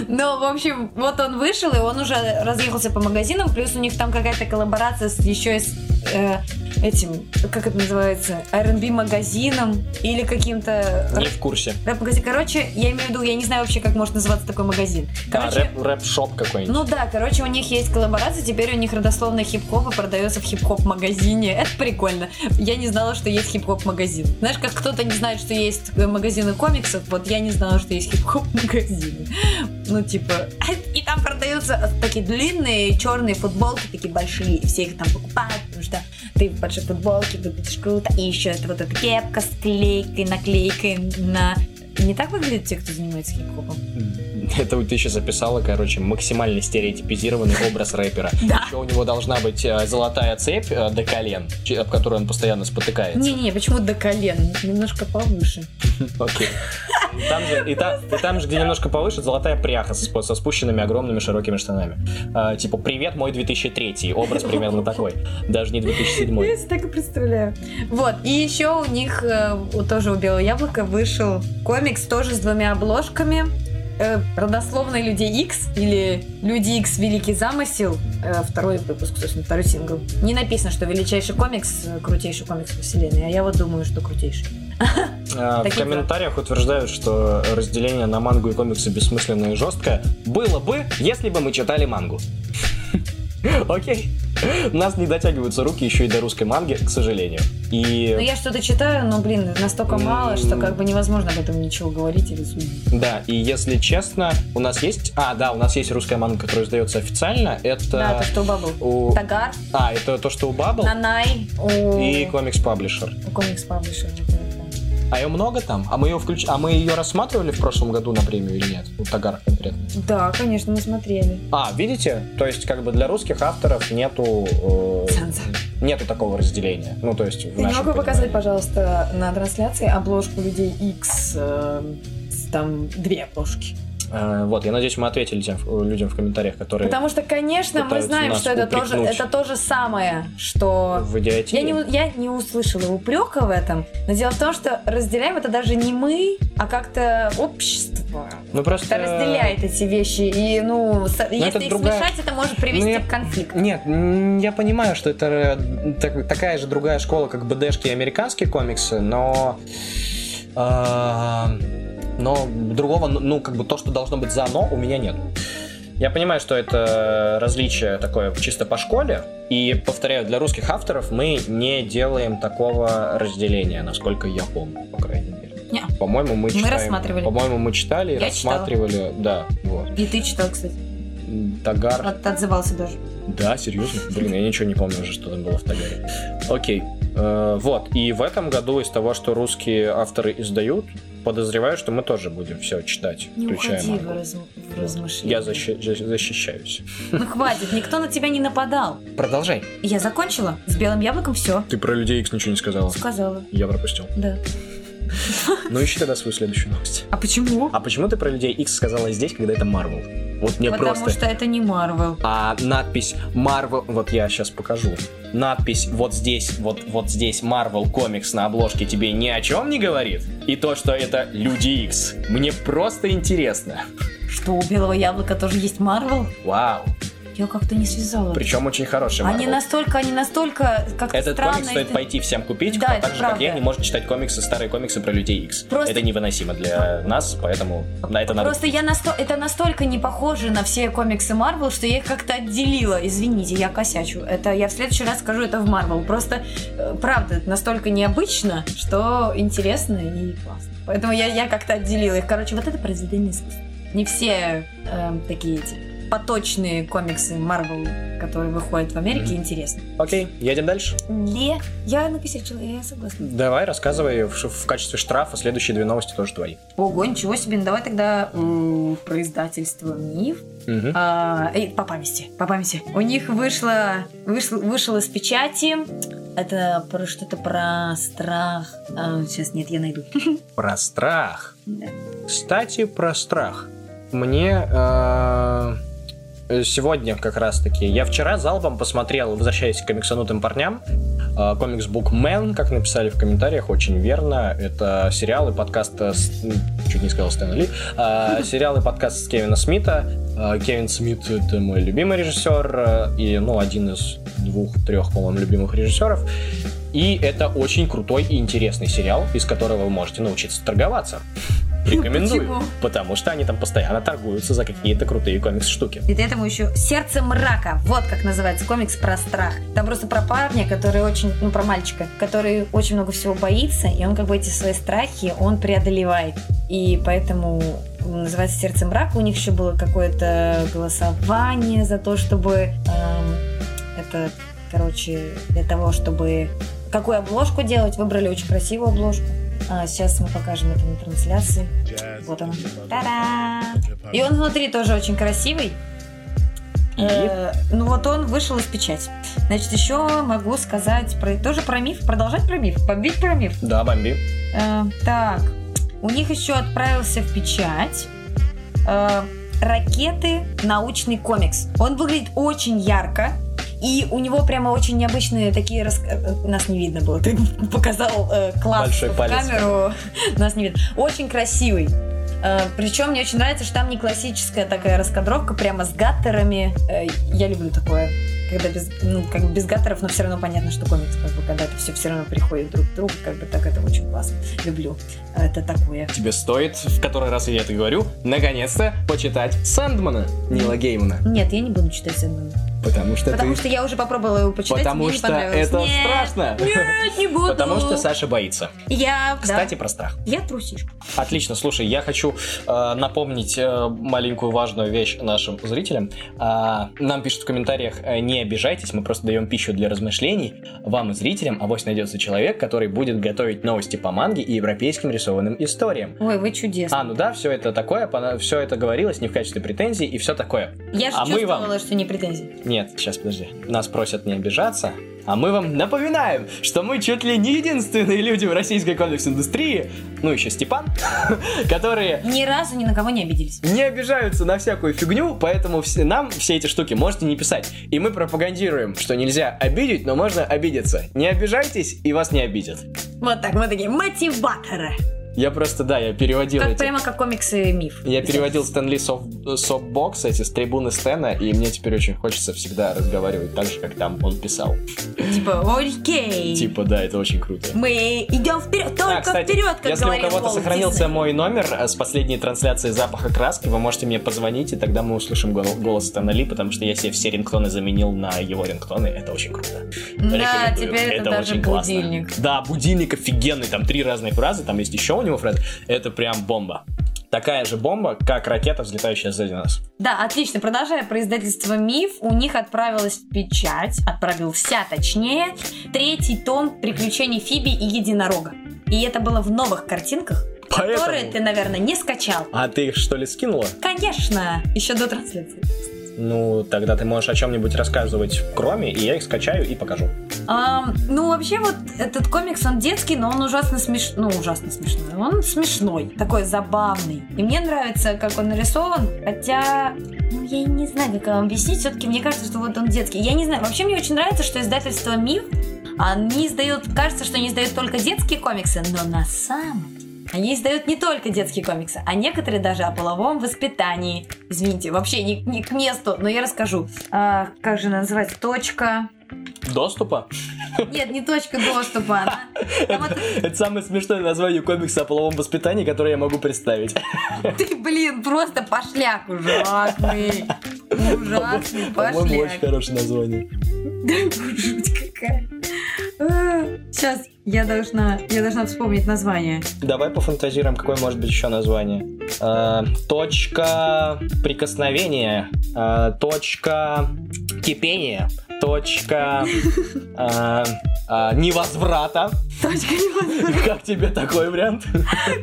Но, в общем, вот он вышел, и он уже разъехался по магазинам, плюс у них там какая-то коллаборация с еще и с э, этим, как это называется, R&B магазином или каким-то Не в курсе. рэп-магазин. Короче, я имею в виду, я не знаю вообще, как может называться такой магазин. Да, Короче, рэп- рэп-шоп какой-нибудь. ну да, короче, у них есть коллаборация, теперь у них родословная хип-хоп и продается в хип-хоп магазине. Это прикольно. Я не знала, что есть хип-хоп магазин. Знаешь, как кто-то не знает, что есть э, магазины комиксов, вот я не знала, что есть хип-хоп магазины. Ну, типа, и там продаются такие длинные черные футболки, такие большие, и все их там покупают, потому что ты в большой футболке выглядишь круто, и еще это вот эта кепка с клейкой, наклейкой на... Не так выглядят те, кто занимается хип-хопом? Это вот ты еще записала, короче, максимально стереотипизированный образ рэпера. Да. Еще у него должна быть э, золотая цепь э, до колен, об которую он постоянно спотыкается. Не-не, почему до колен? Немножко повыше. Окей. Там, же, и, та- и там же, где немножко повыше, золотая пряха со, со спущенными огромными широкими штанами. А, типа, привет, мой 2003. Образ примерно такой. Даже не 2007. Я так и представляю. Вот, и еще у них, э, тоже у Белого Яблока, вышел комикс тоже с двумя обложками. Э, Родословные Люди X или Люди X Великий замысел. Э, Второй выпуск, собственно, второй сингл. Не написано, что величайший комикс, крутейший комикс вселенной, а я вот думаю, что крутейший. А, В Такие комментариях утверждают, что разделение на мангу и комиксы бессмысленное и жесткое было бы, если бы мы читали мангу. Окей. Нас не дотягиваются руки еще и до русской манги, к сожалению. Ну, И я что-то читаю, но, блин, настолько мало, что как бы невозможно об этом ничего говорить или судить. да, и если честно, у нас есть... А, да, у нас есть русская манга, которая издается официально. Это... Да, то, что у Бабл. у... Тагар, А, это то, что у Bubble Нанай, у... и комикс паблишер. у комикс паблишер. А ее много там? А мы ее включ... А мы ее рассматривали в прошлом году на премию или нет? У Тагар конкретно. Да, конечно, мы смотрели. А, видите? То есть, как бы для русских авторов нету... э. Нету такого разделения. Ну, то есть, в Ты не могу показать, пожалуйста, на трансляции обложку людей X, э, там две обложки. Э, Вот, я надеюсь, мы ответили людям, людям в комментариях, которые Потому что, конечно, мы знаем, что это тоже, это то же самое, что... в идиотии. Я не, я не услышала упрека в этом, но дело в том, что разделяем это даже не мы, а как-то общество. Ну просто... Это разделяет эти вещи, и, ну, с- если это их другая- смешать, это может привести Ну, я- к конфликту. Нет, я понимаю, что это э, так- такая же другая школа, как БДшки и американские комиксы, но... э, но другого, ну, ну, как бы то, что должно быть за «но», у меня нет. Я понимаю, что это различие такое чисто по школе, и, повторяю, для русских авторов мы не делаем такого разделения, насколько я помню, по крайней мере. Не. По-моему, мы Мы читаем... рассматривали. По-моему, мы читали, читала. рассматривали, да, вот. И ты читал, кстати. Тагар. От- отзывался даже. Да, серьезно? Блин, я ничего не помню уже, что там было в Тагаре. Окей. Э, вот. И в этом году из того, что русские авторы издают, подозреваю, что мы тоже будем все читать, Не включая уходи в, раз- в размышления. Я защи- за- защищаюсь. Ну хватит, никто на тебя не нападал. Продолжай. Я закончила. С белым яблоком все. Ты про людей X ничего не сказала. Сказала. Я пропустил. Да. Ну ищи тогда свою следующую новость. А почему? А почему ты про людей X сказала здесь, когда это Marvel? Вот мне Потому просто... что это не Марвел. А надпись Marvel, вот я сейчас покажу. Надпись вот здесь, вот, вот здесь Marvel комикс на обложке тебе ни о чем не говорит. И то, что это Люди X. Мне просто интересно. Что у белого яблока тоже есть Марвел? Вау. Я как-то не связала. Причем очень хороший Они настолько, они настолько как-то Этот странно. комикс стоит это- пойти всем купить, Да, кто это так же, как правда. я, не может читать комиксы, старые комиксы про Людей X. Просто- Это невыносимо для нас, поэтому на это надо... Просто я насто... это настолько не похоже на все комиксы Марвел, что я их как-то отделила. Извините, я косячу. Это я в следующий раз скажу это в Марвел. Просто, э, правда, это настолько необычно, что интересно и классно. Поэтому я, я как-то отделила их. Короче, вот это произведение искусства. Не все э, такие эти поточные комиксы Марвел, которые выходят в Америке, Мгм. интересны. Окей, едем дальше. Не, я накосячила, я согласна. Давай, рассказывай в, в качестве штрафа следующие две новости тоже твои. Ого, ничего себе, ну давай тогда м, про издательство «Миф». Мгм. А, и по памяти, по памяти. У них вышло, вышло, вышел из печати. Это про что-то про страх. А, сейчас нет, я найду. Про страх. Да. Кстати, про страх. Мне э, сегодня как раз-таки... Я вчера залпом посмотрел, возвращаясь к комиксанутым парням, э, комикс Bookman, как написали в комментариях, очень верно. Это сериал и э, с- Чуть не сказал Стэн Ли. Э, сериал и подкаст с Кевина Смита. Э, Кевин Смит — это мой любимый режиссер э, и, ну, один из двух-трех, по-моему, любимых режиссеров. И это очень крутой и интересный сериал, из которого вы можете научиться торговаться. Рекомендую. Почему? Потому что они там постоянно торгуются за какие-то крутые комикс-штуки. И этому еще «Сердце мрака». Вот как называется комикс про страх. Там просто про парня, который очень... Ну, про мальчика, который очень много всего боится, и он как бы эти свои страхи, он преодолевает. И поэтому называется «Сердце мрака». У них еще было какое-то голосование за то, чтобы... эм, это, короче, для того, чтобы... Какую обложку делать? Выбрали очень красивую обложку. А, сейчас мы покажем это на трансляции. Вот он. Та-да! И он внутри тоже очень красивый. Э, ну вот он вышел из печати. Значит, еще могу сказать про тоже про миф. Продолжать про миф. Бомбить про миф. Да, бомби. Э, так, у них еще отправился в печать э, ракеты научный комикс. Он выглядит очень ярко. И у него прямо очень необычные такие... рас- э, Нас не видно было. Ты показал э, класс Большой в палец. камеру. Нас не видно. Очень красивый. Причем мне очень нравится, что там не классическая такая раскадровка, прямо с гаттерами. Э, Я люблю такое. Когда без, ну, как без гаттеров, но все равно понятно, что комикс, как бы, когда это все все равно приходит друг к другу, как бы так это очень классно. Люблю. Это такое. Тебе стоит, в который раз я это говорю, наконец-то почитать Сэндмана Нила Геймана. Нет, я не буду читать Сэндмана. Потому что Потому ты... что я уже попробовала его почитать, и Потому мне не что понравилось. это Нет, страшно. Нет, не буду. Потому что Саша боится. Я, Кстати, да, про страх. я трусишка. Отлично, слушай, я хочу э, напомнить э, маленькую важную вещь нашим зрителям. А, нам пишут в комментариях, э, не обижайтесь, мы просто даем пищу для размышлений. Вам, зрителям, авось найдется человек, который будет готовить новости по манге и европейским рисованным историям. Ой, вы чудесны. А, ну да, все это такое, все это говорилось не в качестве претензий и все такое. я же а мы чувствовала, вам- что не претензии. Нет, сейчас подожди. Нас просят не обижаться. А мы вам напоминаем, что мы чуть ли не единственные люди в российской комикс-индустрии, ну еще Степан, которые Ни разу ни на кого не обиделись. не обижаются на всякую фигню, поэтому все, нам все эти штуки можете не писать. И мы пропагандируем, что нельзя обидеть, но можно обидеться. Не обижайтесь, и вас не обидят. Вот так, мы такие мотиваторы. Я просто, да, я переводил Как эти... прямо как комиксы МИФ. Я переводил Стэн Ли Soapbox, эти с трибуны Стэна, и мне теперь очень хочется всегда разговаривать так же, как там он писал. Типа, окей. Типа, да, это очень круто. Мы идем вперед, только А, кстати, вперед, как если у кого-то сохранился мой номер э, с последней трансляции запаха краски, вы можете мне позвонить, и тогда мы услышим гол- голос Стэна Ли, потому что я себе все рингтоны заменил на его рингтоны. Это очень круто. Да, Рекомендую. теперь это, даже очень классно. будильник. Да, будильник офигенный, там три разные фразы, там есть еще у него фразы. Это прям бомба. Такая же бомба, как ракета, взлетающая сзади нас. Да, отлично. Продолжая про издательство «Миф», у них отправилась в печать, отправился точнее, третий том «Приключений Фиби и Единорога». И это было в новых картинках, которые Поэтому- ты, наверное, не скачал. А ты их что ли скинула? Конечно, еще до трансляции. Ну, тогда ты можешь о чем-нибудь рассказывать кроме, и я их скачаю и покажу. Ам, ну, вообще, вот этот комикс, он детский, но он ужасно смешной. Ну, ужасно смешной. Он смешной, такой забавный. И мне нравится, как он нарисован, хотя... Ну, я не знаю, как вам объяснить. Все-таки мне кажется, что вот он детский. Я не знаю. Вообще, мне очень нравится, что издательство «Миф» они издают... Кажется, что они издают только детские комиксы, но на самом они издают не только детские комиксы, а некоторые даже о половом воспитании. Извините, вообще не, не к месту, но я расскажу. А, как же она называется? Точка... Доступа? Нет, не точка доступа. Она... Вот- Это самое смешное название комикса о половом воспитании, которое я могу представить. Ты, блин, просто пошляк ужасный. Ужасный По-моему, очень пошляк. хорошее название. Жуть какая. Сейчас я должна, я должна вспомнить название. Давай пофантазируем, какое может быть еще название. Э, точка прикосновения, э, точка кипения, точка э, э, невозврата. Точка невозврата. Как тебе такой вариант?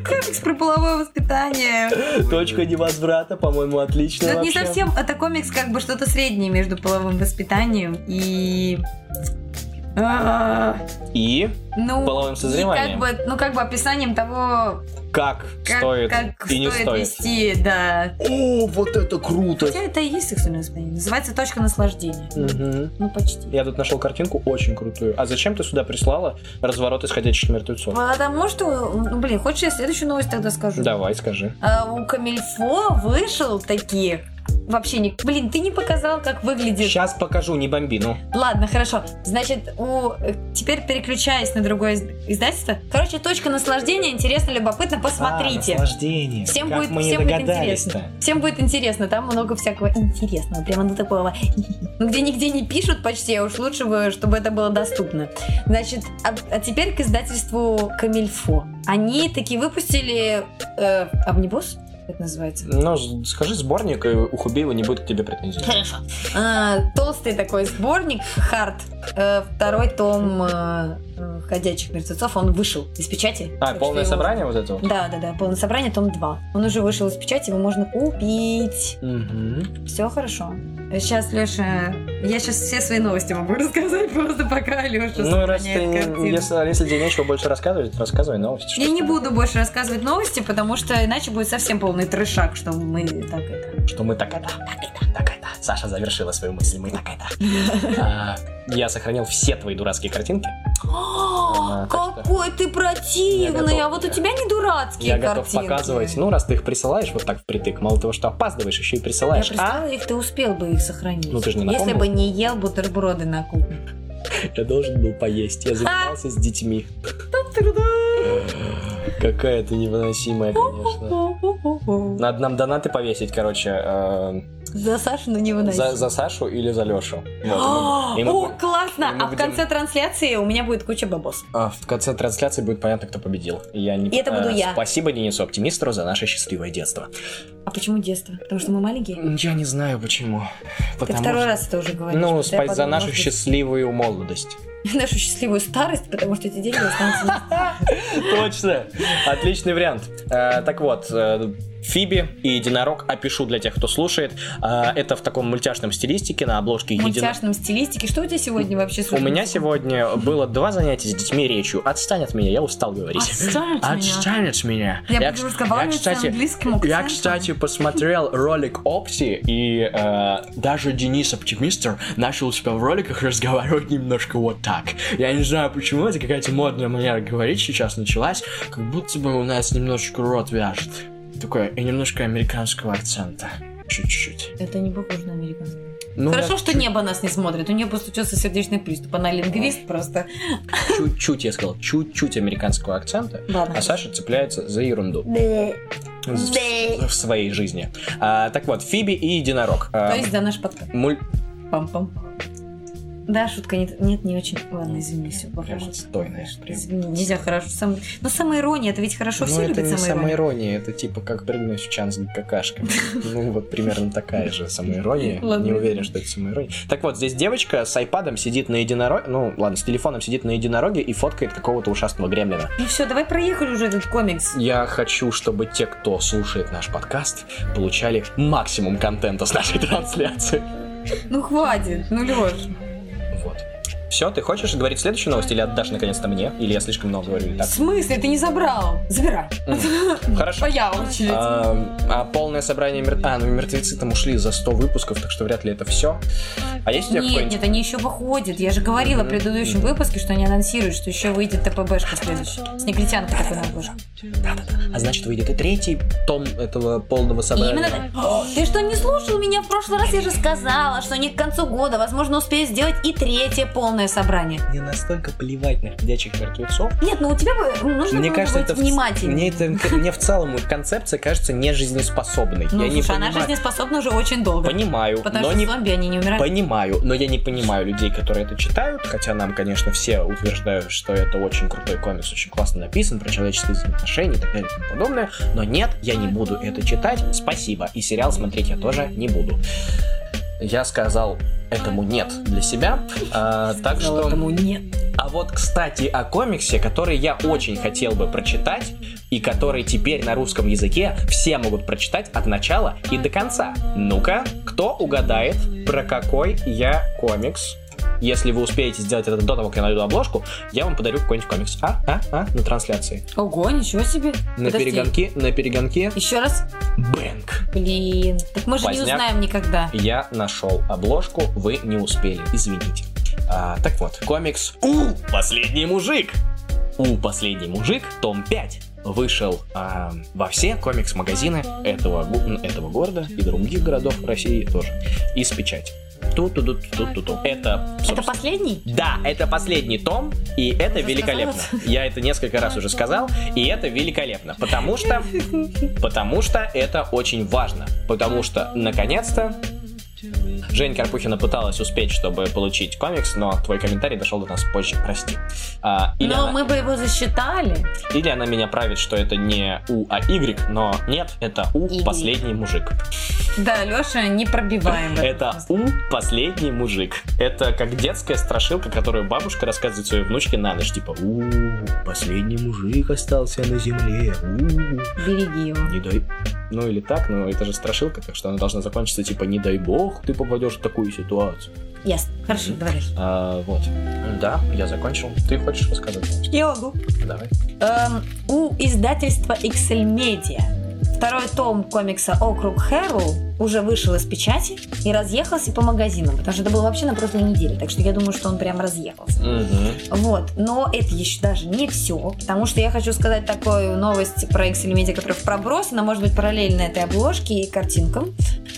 Комикс про половое воспитание. Точка невозврата, по-моему, отлично Но это не совсем, это комикс как бы что-то среднее между половым воспитанием и... И Ну, Половым и созреванием. как бы, ну, как бы описанием того, как, как, стоит как и не стоит вести, да. О, вот это круто! Хотя это и есть сексуальное воспитание. Называется точка наслаждения. Мгм. Ну, почти. Я тут нашел картинку очень крутую. А зачем ты сюда прислала разворот исходящих мертвецов? Потому что, ну, блин, хочешь я следующую новость тогда скажу? Давай, скажи. А, у Камильфо вышел такие... Вообще не... Блин, ты не показал, как выглядит... Сейчас покажу, не бомби, ну. Ладно, хорошо. Значит, у... э, теперь переключаясь на другое из- издательство. Короче, точка наслаждения. Интересно, любопытно. Посмотрите. А, наслаждение. Всем Как будет, мы всем будет интересно. Всем будет интересно. Там много всякого интересного. Прямо ну такого. Ну, где нигде не пишут почти, а уж лучше бы, чтобы это было доступно. Значит, а, а теперь к издательству Камильфо. Они таки выпустили э, Амнибус, это называется? Ну, скажи сборник, и у Хубеева не будет к тебе претензий. Хорошо. А, толстый такой сборник, Хард. Э, второй том э, «Ходячих мертвецов», он вышел из печати. А, полное его- собрание вот этого? Да, да, да, полное собрание, том 2. Он уже вышел из печати, его можно купить. Мгм. Все хорошо. Сейчас, Леша, я сейчас все свои новости могу рассказать, просто пока Леша Ну, раз ты, не- если, если тебе нечего больше рассказывать, рассказывай новости. Я не буду больше рассказывать новости, потому что иначе будет совсем полный трешак, что мы так это... Что мы так это, так это, так это. Саша завершила свою мысль, мы так это. А, Я сохранил все твои дурацкие картинки. О, Какой ты противный! А вот у тебя не дурацкие Я готов картинки. показывать. Ну, раз ты их присылаешь вот так впритык, мало того, что опаздываешь, еще и Я присылаешь. А? их, ты успел бы их сохранить. Ну, ты же не на Если бы не ел бутерброды на кухне. Я должен был поесть. Я занимался с детьми. Какая ты невыносимая, конечно. Надо нам донаты повесить, короче, э, За Сашу, ну не выносить. за, за Сашу или за Лешу. О, и мы О, будем- классно! А в конце трансляции у меня будет куча бабос. А в конце трансляции будет понятно, кто победил. И Я не... И это буду э, я. Спасибо Денису Оптимистру за наше счастливое детство. А почему детство? Потому что мы маленькие? Я не знаю почему. Ты Потому второй что- раз это уже говоришь. Ну, спать за нашу может счастливую молодость. нашу счастливую старость, потому что эти деньги останутся на Точно. Отличный вариант. Э, Так вот, э, Фиби и Единорог опишу для тех, кто слушает. А, Это в таком мультяшном стилистике на обложке Единорог. мультяшном стилистике. Что у тебя сегодня вообще У меня сегодня было два занятия с детьми речью. Отстань от меня, я устал говорить. Отстань от меня. Отстань от меня. Я буду разговаривать с кстати, я, кстати, посмотрел ролик Опси, и э, даже Денис Оптимистр начал у себя в роликах разговаривать немножко вот так. Я не знаю, почему это какая-то модная манера говорить сейчас началась, как будто бы у нас немножечко рот вяжет. Такое, и немножко американского акцента. Чуть-чуть. Это не похоже на американский. Ну, Хорошо, да, что небо нас не смотрит. У нее просто случился сердечный приступ. Она лингвист просто. Чуть-чуть, я сказал, чуть-чуть американского акцента. Ладно. А Саша цепляется за ерунду в, в своей жизни. А, так вот, Фиби и Единорог. А, То есть за наш подкаст. муль- Пам-пам. Да, шутка нет, нет, не очень. Ладно, извини, все похоже. отстойная. прям. Извини, нельзя хорошо. Сам... Но самоирония, это ведь хорошо, Ну, все это любят не самоирония, это типа как прыгнуть в чан с какашками. Ну, вот примерно такая же самоирония. Не уверен, что это самоирония. Так вот, здесь девочка с айпадом сидит на единороге, ну, ладно, с телефоном сидит на единороге и фоткает какого-то ушастого гремлина. Ну все, давай проехали уже этот комикс. Я хочу, чтобы те, кто слушает наш подкаст, получали максимум контента с нашей трансляции. Ну хватит, ну Леш. Вот. Все, ты хочешь говорить следующую новость или отдашь наконец-то мне? Или я слишком много говорю и В так? смысле, ты не забрал? Забирай. Хорошо. Твоя очередь. А, а полное собрание мер... А, ну мертвецы там ушли за 100 выпусков, так что вряд ли это все. А есть у тебя Нет, какой-нибудь... нет, они еще выходят. Я же говорила в Мгм. предыдущем выпуске, что они анонсируют, что еще выйдет ТПБшка следующая. С негритянкой такой обложке. А значит, выйдет и третий том этого полного собрания. Именно так. О, Ты что, не слушал меня в прошлый раз? Я же сказала, что они к концу года, возможно, успеют сделать и третье полное собрание. Мне настолько плевать на ходячих мертвецов. Нет, ну у тебя бы нужно Мне было кажется, быть это в- внимательным. мне, это, мне в целом концепция кажется не жизнеспособной. Ну, я не слушай, она понимаю. жизнеспособна уже очень долго. Понимаю, Потому но что не зомби, они не умирают. Понимаю, но я не понимаю людей, которые это читают, хотя нам, конечно, все утверждают, что это очень крутой комикс, очень классно написан, про человеческие взаимоотношения и так далее и тому подобное, но нет, я не буду это читать, спасибо, и сериал смотреть я тоже не буду. Я сказал этому нет для себя, а, так что... этому нет. А вот, кстати, о комиксе, который я очень хотел бы прочитать, и который теперь на русском языке все могут прочитать от начала и до конца. Ну-ка, кто угадает, про какой я комикс? Если вы успеете сделать это до того, как я найду обложку, я вам подарю какой-нибудь комикс. А, а, а, на трансляции. Ого, ничего себе. На Подожди. перегонки, на перегонки. Еще раз. Бэнк. Блин. Так мы же не Поздняк. узнаем никогда. Я нашел обложку, вы не успели, извините. А, так вот, комикс У, последний мужик. У, последний мужик, том 5 вышел а, во все комикс-магазины этого, этого города и других городов России тоже. Из печати. Ту ту ту ту ту ту Это, Это последний? да, это последний том, и это Уже великолепно. сказала? Я это несколько раз уже сказал, и это великолепно, потому что, потому что это очень важно, потому что наконец-то Жень Карпухина пыталась успеть, чтобы получить комикс, но твой комментарий дошел до нас позже, прости. А, или, Но она, мы бы его засчитали. или она меня правит, что это не У, а Y, но нет, это У, Y. последний мужик. Да, Леша, не пробиваем. Это. У, последний мужик. Это как детская страшилка, которую бабушка рассказывает своей внучке на ночь. Типа, у, последний мужик остался на земле. У, Береги его. не дай... Ну или так, но это же страшилка, так что она должна закончиться типа «Не дай бог, ты попадешь в такую ситуацию». Ясно. Хорошо, Мгм. давай дальше. А, вот. Да, я закончил. Ты хочешь рассказать? Я могу. Давай. Эм, у издательства XL Media второй том комикса «Округ Хэрроу» уже вышел из печати и разъехался по магазинам, потому что это было вообще на прошлой неделе, так что я думаю, что он прям разъехался. Мгм. Вот, но это еще даже не все, потому что я хочу сказать такую новость про XL Media, которая в проброс, она может быть параллельно этой обложке и картинкам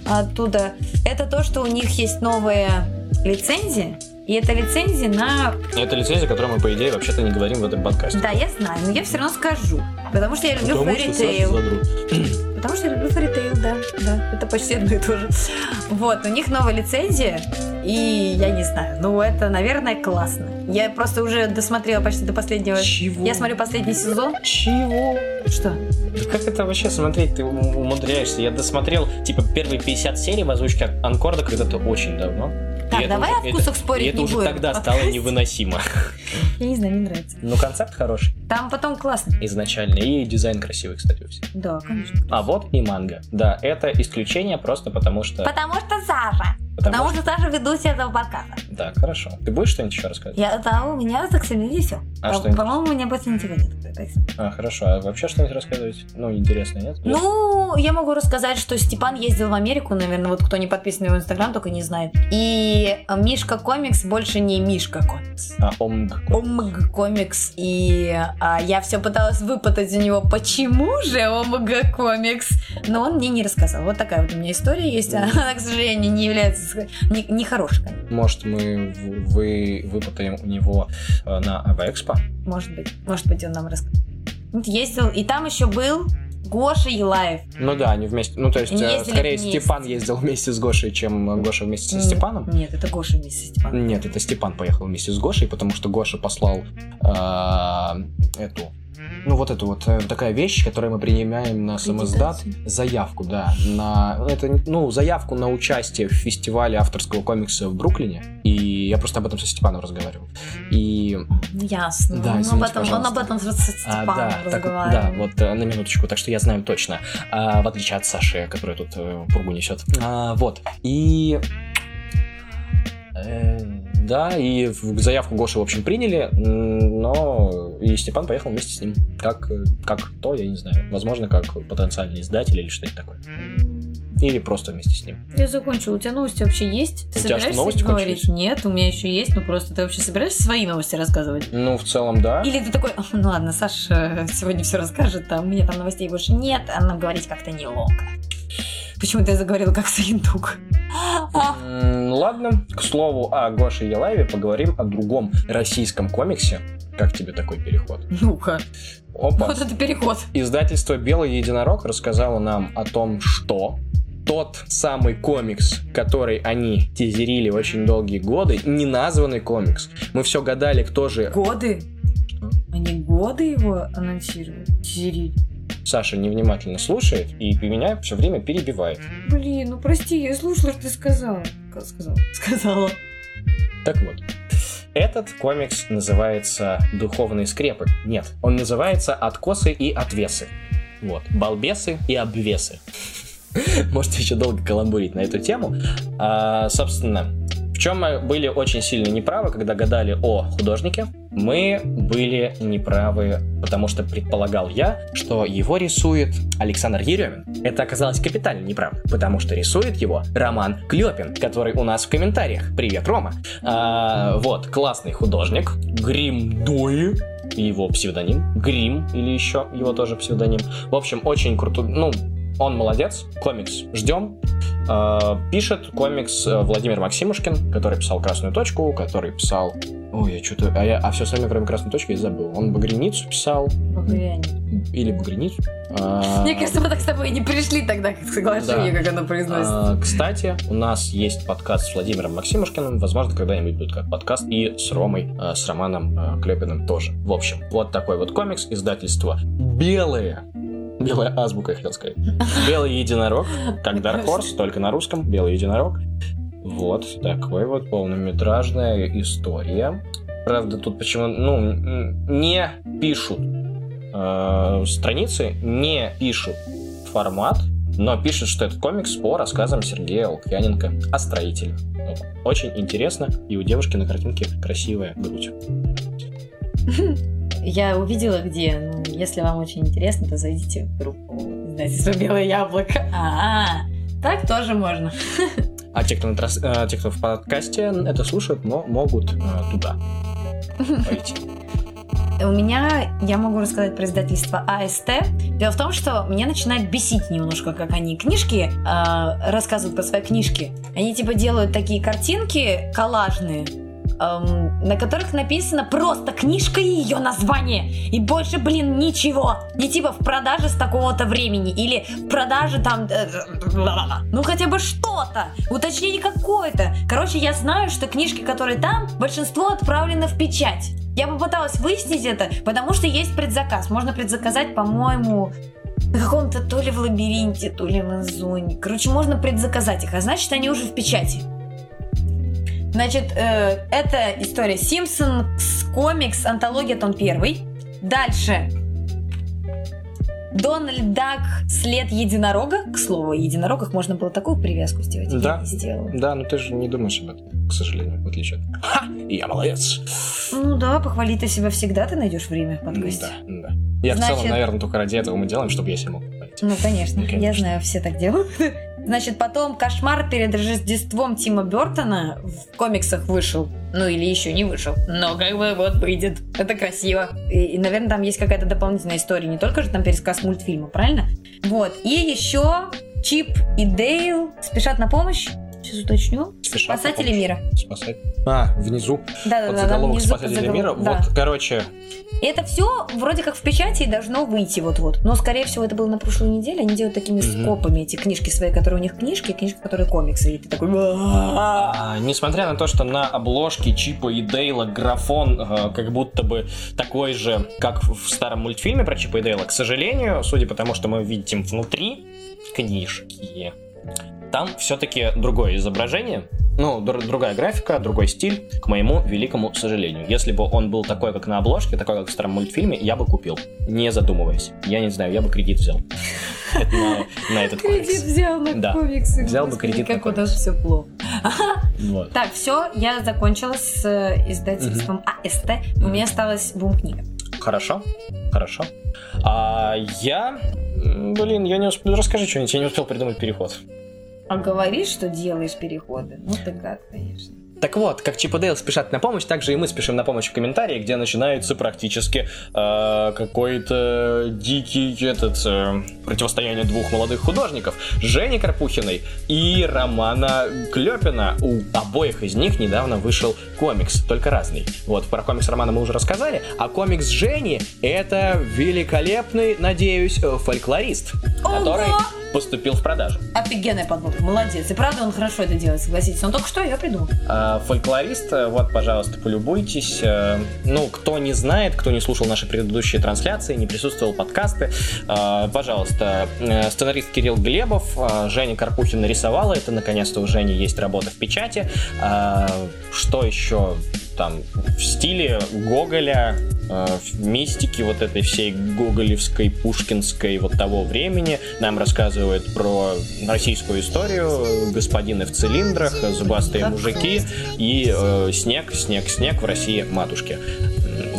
оттуда. Это то, что у них есть новая лицензия, и это лицензия на Это лицензия, которую мы, по идее, вообще-то не говорим в этом подкасте. Да, я знаю, но я все равно скажу. Потому что я люблю Потому задрот. Потому что я люблю Tail, да. Да, это почти одно и то же. Вот, у них новая лицензия, и я не знаю, ну это, наверное, классно. Я просто уже досмотрела почти до последнего. Чего? Я смотрю последний сезон. Чего? Что? Да как это вообще смотреть? Ты ум- умудряешься. Я досмотрел, типа, первые 50 серий в озвучке Анкорда когда-то очень давно. Так, И это давай уже- о вкусах это- спорить и это не уже будем. тогда Подкаст. стало невыносимо. Я не знаю, мне нравится. Ну, концепт хороший Там потом классно. изначально. И дизайн красивый, кстати, у всех. Да, конечно. А вот и манго. Да, это исключение просто потому что... Потому что Саша. Потому Потому что Саша ведущая этого подкаста. Да, хорошо. Ты будешь что-нибудь еще рассказывать? Я, да, у меня так и все. А что По-моему, у меня больше ничего нет. А, хорошо. А вообще что-нибудь рассказывать? Ну, интересно, нет? Ну, я могу рассказать, что Степан ездил в Америку, наверное, вот кто не подписан на его инстаграм, только не знает. И Мишка Комикс больше не Мишка Комикс. А, OMG. OMG Комикс. И а, я все пыталась выпытать у него, почему же OMG Комикс. Но он мне не рассказал. Вот такая вот у меня история есть. Она, к сожалению, не является не, не хорошей. Может, мы вы, выпытаем у него э, на Авэкспо? Может быть. Может быть, он нам расскажет. Ездил. И там еще был Гоша Елаев. Ну да, они вместе. Ну, то есть, э, ездили скорее вместе. Степан ездил вместе с Гошей, чем Гоша вместе со Степаном. Нет, это Гоша вместе со Степаном. Нет, это Степан поехал вместе с Гошей, потому что Гоша послал а, эту. Ну, вот эту вот э, такая вещь, которую мы принимаем на самоздат. Заявку, да. На, это, ну, заявку на участие в фестивале авторского комикса в Бруклине. И я просто об этом со Степаном разговаривал. И Ну, Ясно. Да, он, извините, об этом, он пожалуйста. об этом с А, Степаном да, так, да, вот э, на минуточку, так что я знаю точно. А, в отличие от Саши, которая тут э, пургу несет. А, вот. И. э, да, и заявку Гоши, в общем, приняли, но и Степан поехал вместе с ним. Как, э, как кто, я не знаю. Возможно, как потенциальный издатель или что-то такое. Или просто вместе с ним. Я закончила. У тебя новости вообще есть? Ты У тебя что, собираешься новости говорить? кончились? Нет, у меня еще есть, но просто ты вообще собираешься свои новости рассказывать? Ну, в целом, да. Или ты такой, ну ладно, Саша сегодня все расскажет, а у меня там новостей больше нет, а нам говорить как-то неловко. Почему-то я заговорила как Саиндук. М, Ладно, к слову о Гоше Елаеве поговорим о другом российском комиксе. Как тебе такой переход? Ну-ка, Опа. вот это переход. Издательство «Белый единорог» рассказало нам о том, что тот самый комикс, который они тизерили очень долгие годы, не названный комикс. Мы все гадали, кто же... Годы? Они годы его анонсируют? Тизерили? Саша невнимательно слушает и меня все время перебивает. Блин, ну прости, я слушала, что ты сказала. Ка- Сказала. Сказала. Так вот. Этот комикс называется «Духовные скрепы». Нет, он называется «Откосы и отвесы». Вот. Балбесы и обвесы. Можете еще долго каламбурить на эту тему. А, собственно, в чем мы были очень сильно неправы, когда гадали о художнике? Мы были неправы, потому что предполагал я, что его рисует Александр Еремин. Это оказалось капитально неправда, потому что рисует его Роман Клепин, который у нас в комментариях. Привет, Рома. А, вот, классный художник. Грим Дуи, его псевдоним. Грим, или еще его тоже псевдоним. В общем, очень крутой, ну, он молодец, комикс ждем. Э, Пишет комикс э, Владимир Максимушкин, который писал «Красную точку», который писал... Ой, я что-то... А, я... а все остальное, кроме «Красной точки», я забыл. Он «Багряницу» писал, или «Багряницу». А, Мне кажется, мы так с тобой и не пришли тогда к соглашению, Да. как оно произносится. а, Кстати, у нас есть подкаст с Владимиром Максимушкиным. Возможно, когда-нибудь будет как подкаст. И с Ромой, э, с Романом Клепиным тоже. В общем, вот такой вот комикс издательства «Белые». Белая азбука, я хотел сказать. Белый единорог, как Dark Horse, только на русском. Белый единорог. Вот такой вот полнометражная история. Правда, тут почему, ну, не пишут э, страницы, не пишут формат, но пишут, что это комикс по рассказам Сергея Лукьяненко о строителе. Вот. Очень интересно, и у девушки на картинке красивая грудь. Я увидела где. Ну, если вам очень интересно, то зайдите в группу издательства «Белое яблоко». А, так тоже можно. А те, кто, на трас- э, те, кто в подкасте это слушают, мо- могут э, туда пойти. У меня, я могу рассказать про издательство АСТ. Дело в том, что меня начинает бесить немножко, как они книжки э, рассказывают про свои книжки. Они типа делают такие картинки коллажные, эм, на которых написано просто книжка и ее название. И больше, блин, ничего. Не типа в продаже с такого-то времени или в продаже там... э. Ну хотя бы что-то. Уточнение какое-то. Короче, я знаю, что книжки, которые там, большинство отправлены в печать. Я попыталась выяснить это, потому что есть предзаказ. Можно предзаказать, по-моему, на каком-то то ли в лабиринте, то ли в Амазоне. Короче, можно предзаказать их, а значит, они уже в печати. Значит, э, это история Симпсон, комикс, антология, том первый. Дальше. Дональд Дак, след единорога. К слову, о единорогах можно было такую привязку сделать. Да. Я не сделала. Да, но ты же не думаешь об этом, к сожалению, в отличие от... Ха! Я молодец! Ну да, похвалить ты себя всегда ты найдешь время в подкасте. Да, да. Я в Значит- целом, наверное, только ради этого мы делаем, чтобы я себя мог похвалить. Ну, конечно, Ну, я конечно. знаю, все так делают. Значит, потом «Кошмар перед Рождеством» Тима Бертона в комиксах вышел. Ну, или еще не вышел. Но как бы вот выйдет. Это красиво. И, и, наверное, там есть какая-то дополнительная история. Не только же там пересказ мультфильма, правильно? Вот. И еще Чип и Дейл спешат на помощь. Сейчас уточню. Спешат на Спасатели мира. Спасать. А, внизу. Под заголовок внизу под «Спасатели заголовок- мира». да. Вот, короче, И это все вроде как в печати и должно выйти вот-вот. Но, скорее всего, это было на прошлой неделе. Они делают такими Мгм. скопами эти книжки свои, которые у них книжки, и книжки, которые комиксы. И ты такой... А, несмотря на то, что на обложке Чипа и Дейла графон э, как будто бы такой же, как в старом мультфильме про Чипа и Дейла, к сожалению, судя по тому, что мы видим внутри книжки, там все-таки другое изображение, ну, др- другая графика, другой стиль, к моему великому сожалению. Если бы он был такой, как на обложке, такой, как в старом мультфильме, я бы купил, не задумываясь. Я не знаю, я бы кредит взял на этот Кредит комикс. взял на комиксы. Взял бы кредит на Как у нас все плохо. Так, все, я закончила с э, издательством АСТ. У меня осталась бум-книга. Хорошо, хорошо. А я, блин, я не успел, расскажи что-нибудь, я не успел придумать переход. А говоришь, что делаешь переходы? Ну как, конечно. Так вот, как Чип и Дейл спешат на помощь, так же и мы спешим на помощь в комментарии, где начинается практически э, какой-то дикий этот э, противостояние двух молодых художников, Жени Карпухиной и Романа Клепина. У обоих из них недавно вышел комикс, только разный. Вот, про комикс Романа мы уже рассказали, а комикс Жени это великолепный, надеюсь, фольклорист, который Ого! поступил в продажу. Офигенная подборка, молодец. И правда он хорошо это делает, согласитесь. Он только что ее придумал. А, Фольклорист, э, вот, пожалуйста, полюбуйтесь. Э, Ну, кто не знает, кто не слушал наши предыдущие трансляции, не присутствовал подкасты, э, пожалуйста, сценарист Кирилл Глебов, Женя Карпухин нарисовала это, наконец-то у Жени есть работа в печати. Что еще? Там в стиле Гоголя, э, в мистике вот этой всей гоголевской, пушкинской вот того времени нам рассказывает про российскую историю, господины в цилиндрах, зубастые мужики и э, снег, снег, снег в России матушке.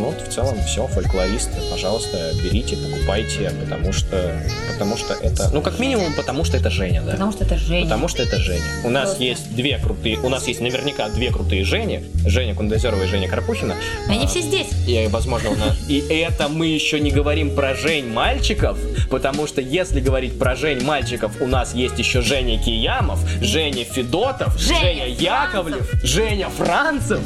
М, Вот, в целом, все, фольклорист, пожалуйста, берите, покупайте, потому что, потому что это, ну, как минимум, потому что это Женя, да. Потому что это Женя. Потому что это Женя. У нас Просто. есть две крутые, у нас есть наверняка две крутые Жени, Женя Кундазерова и Женя Карпухина. Они А, все здесь. и, возможно, у нас... И это мы еще не говорим про Жень мальчиков, потому что если говорить про Жень мальчиков, у нас есть еще Женя Киямов, Женя Федотов, Женя Женя, Яковлев, Женя Францев,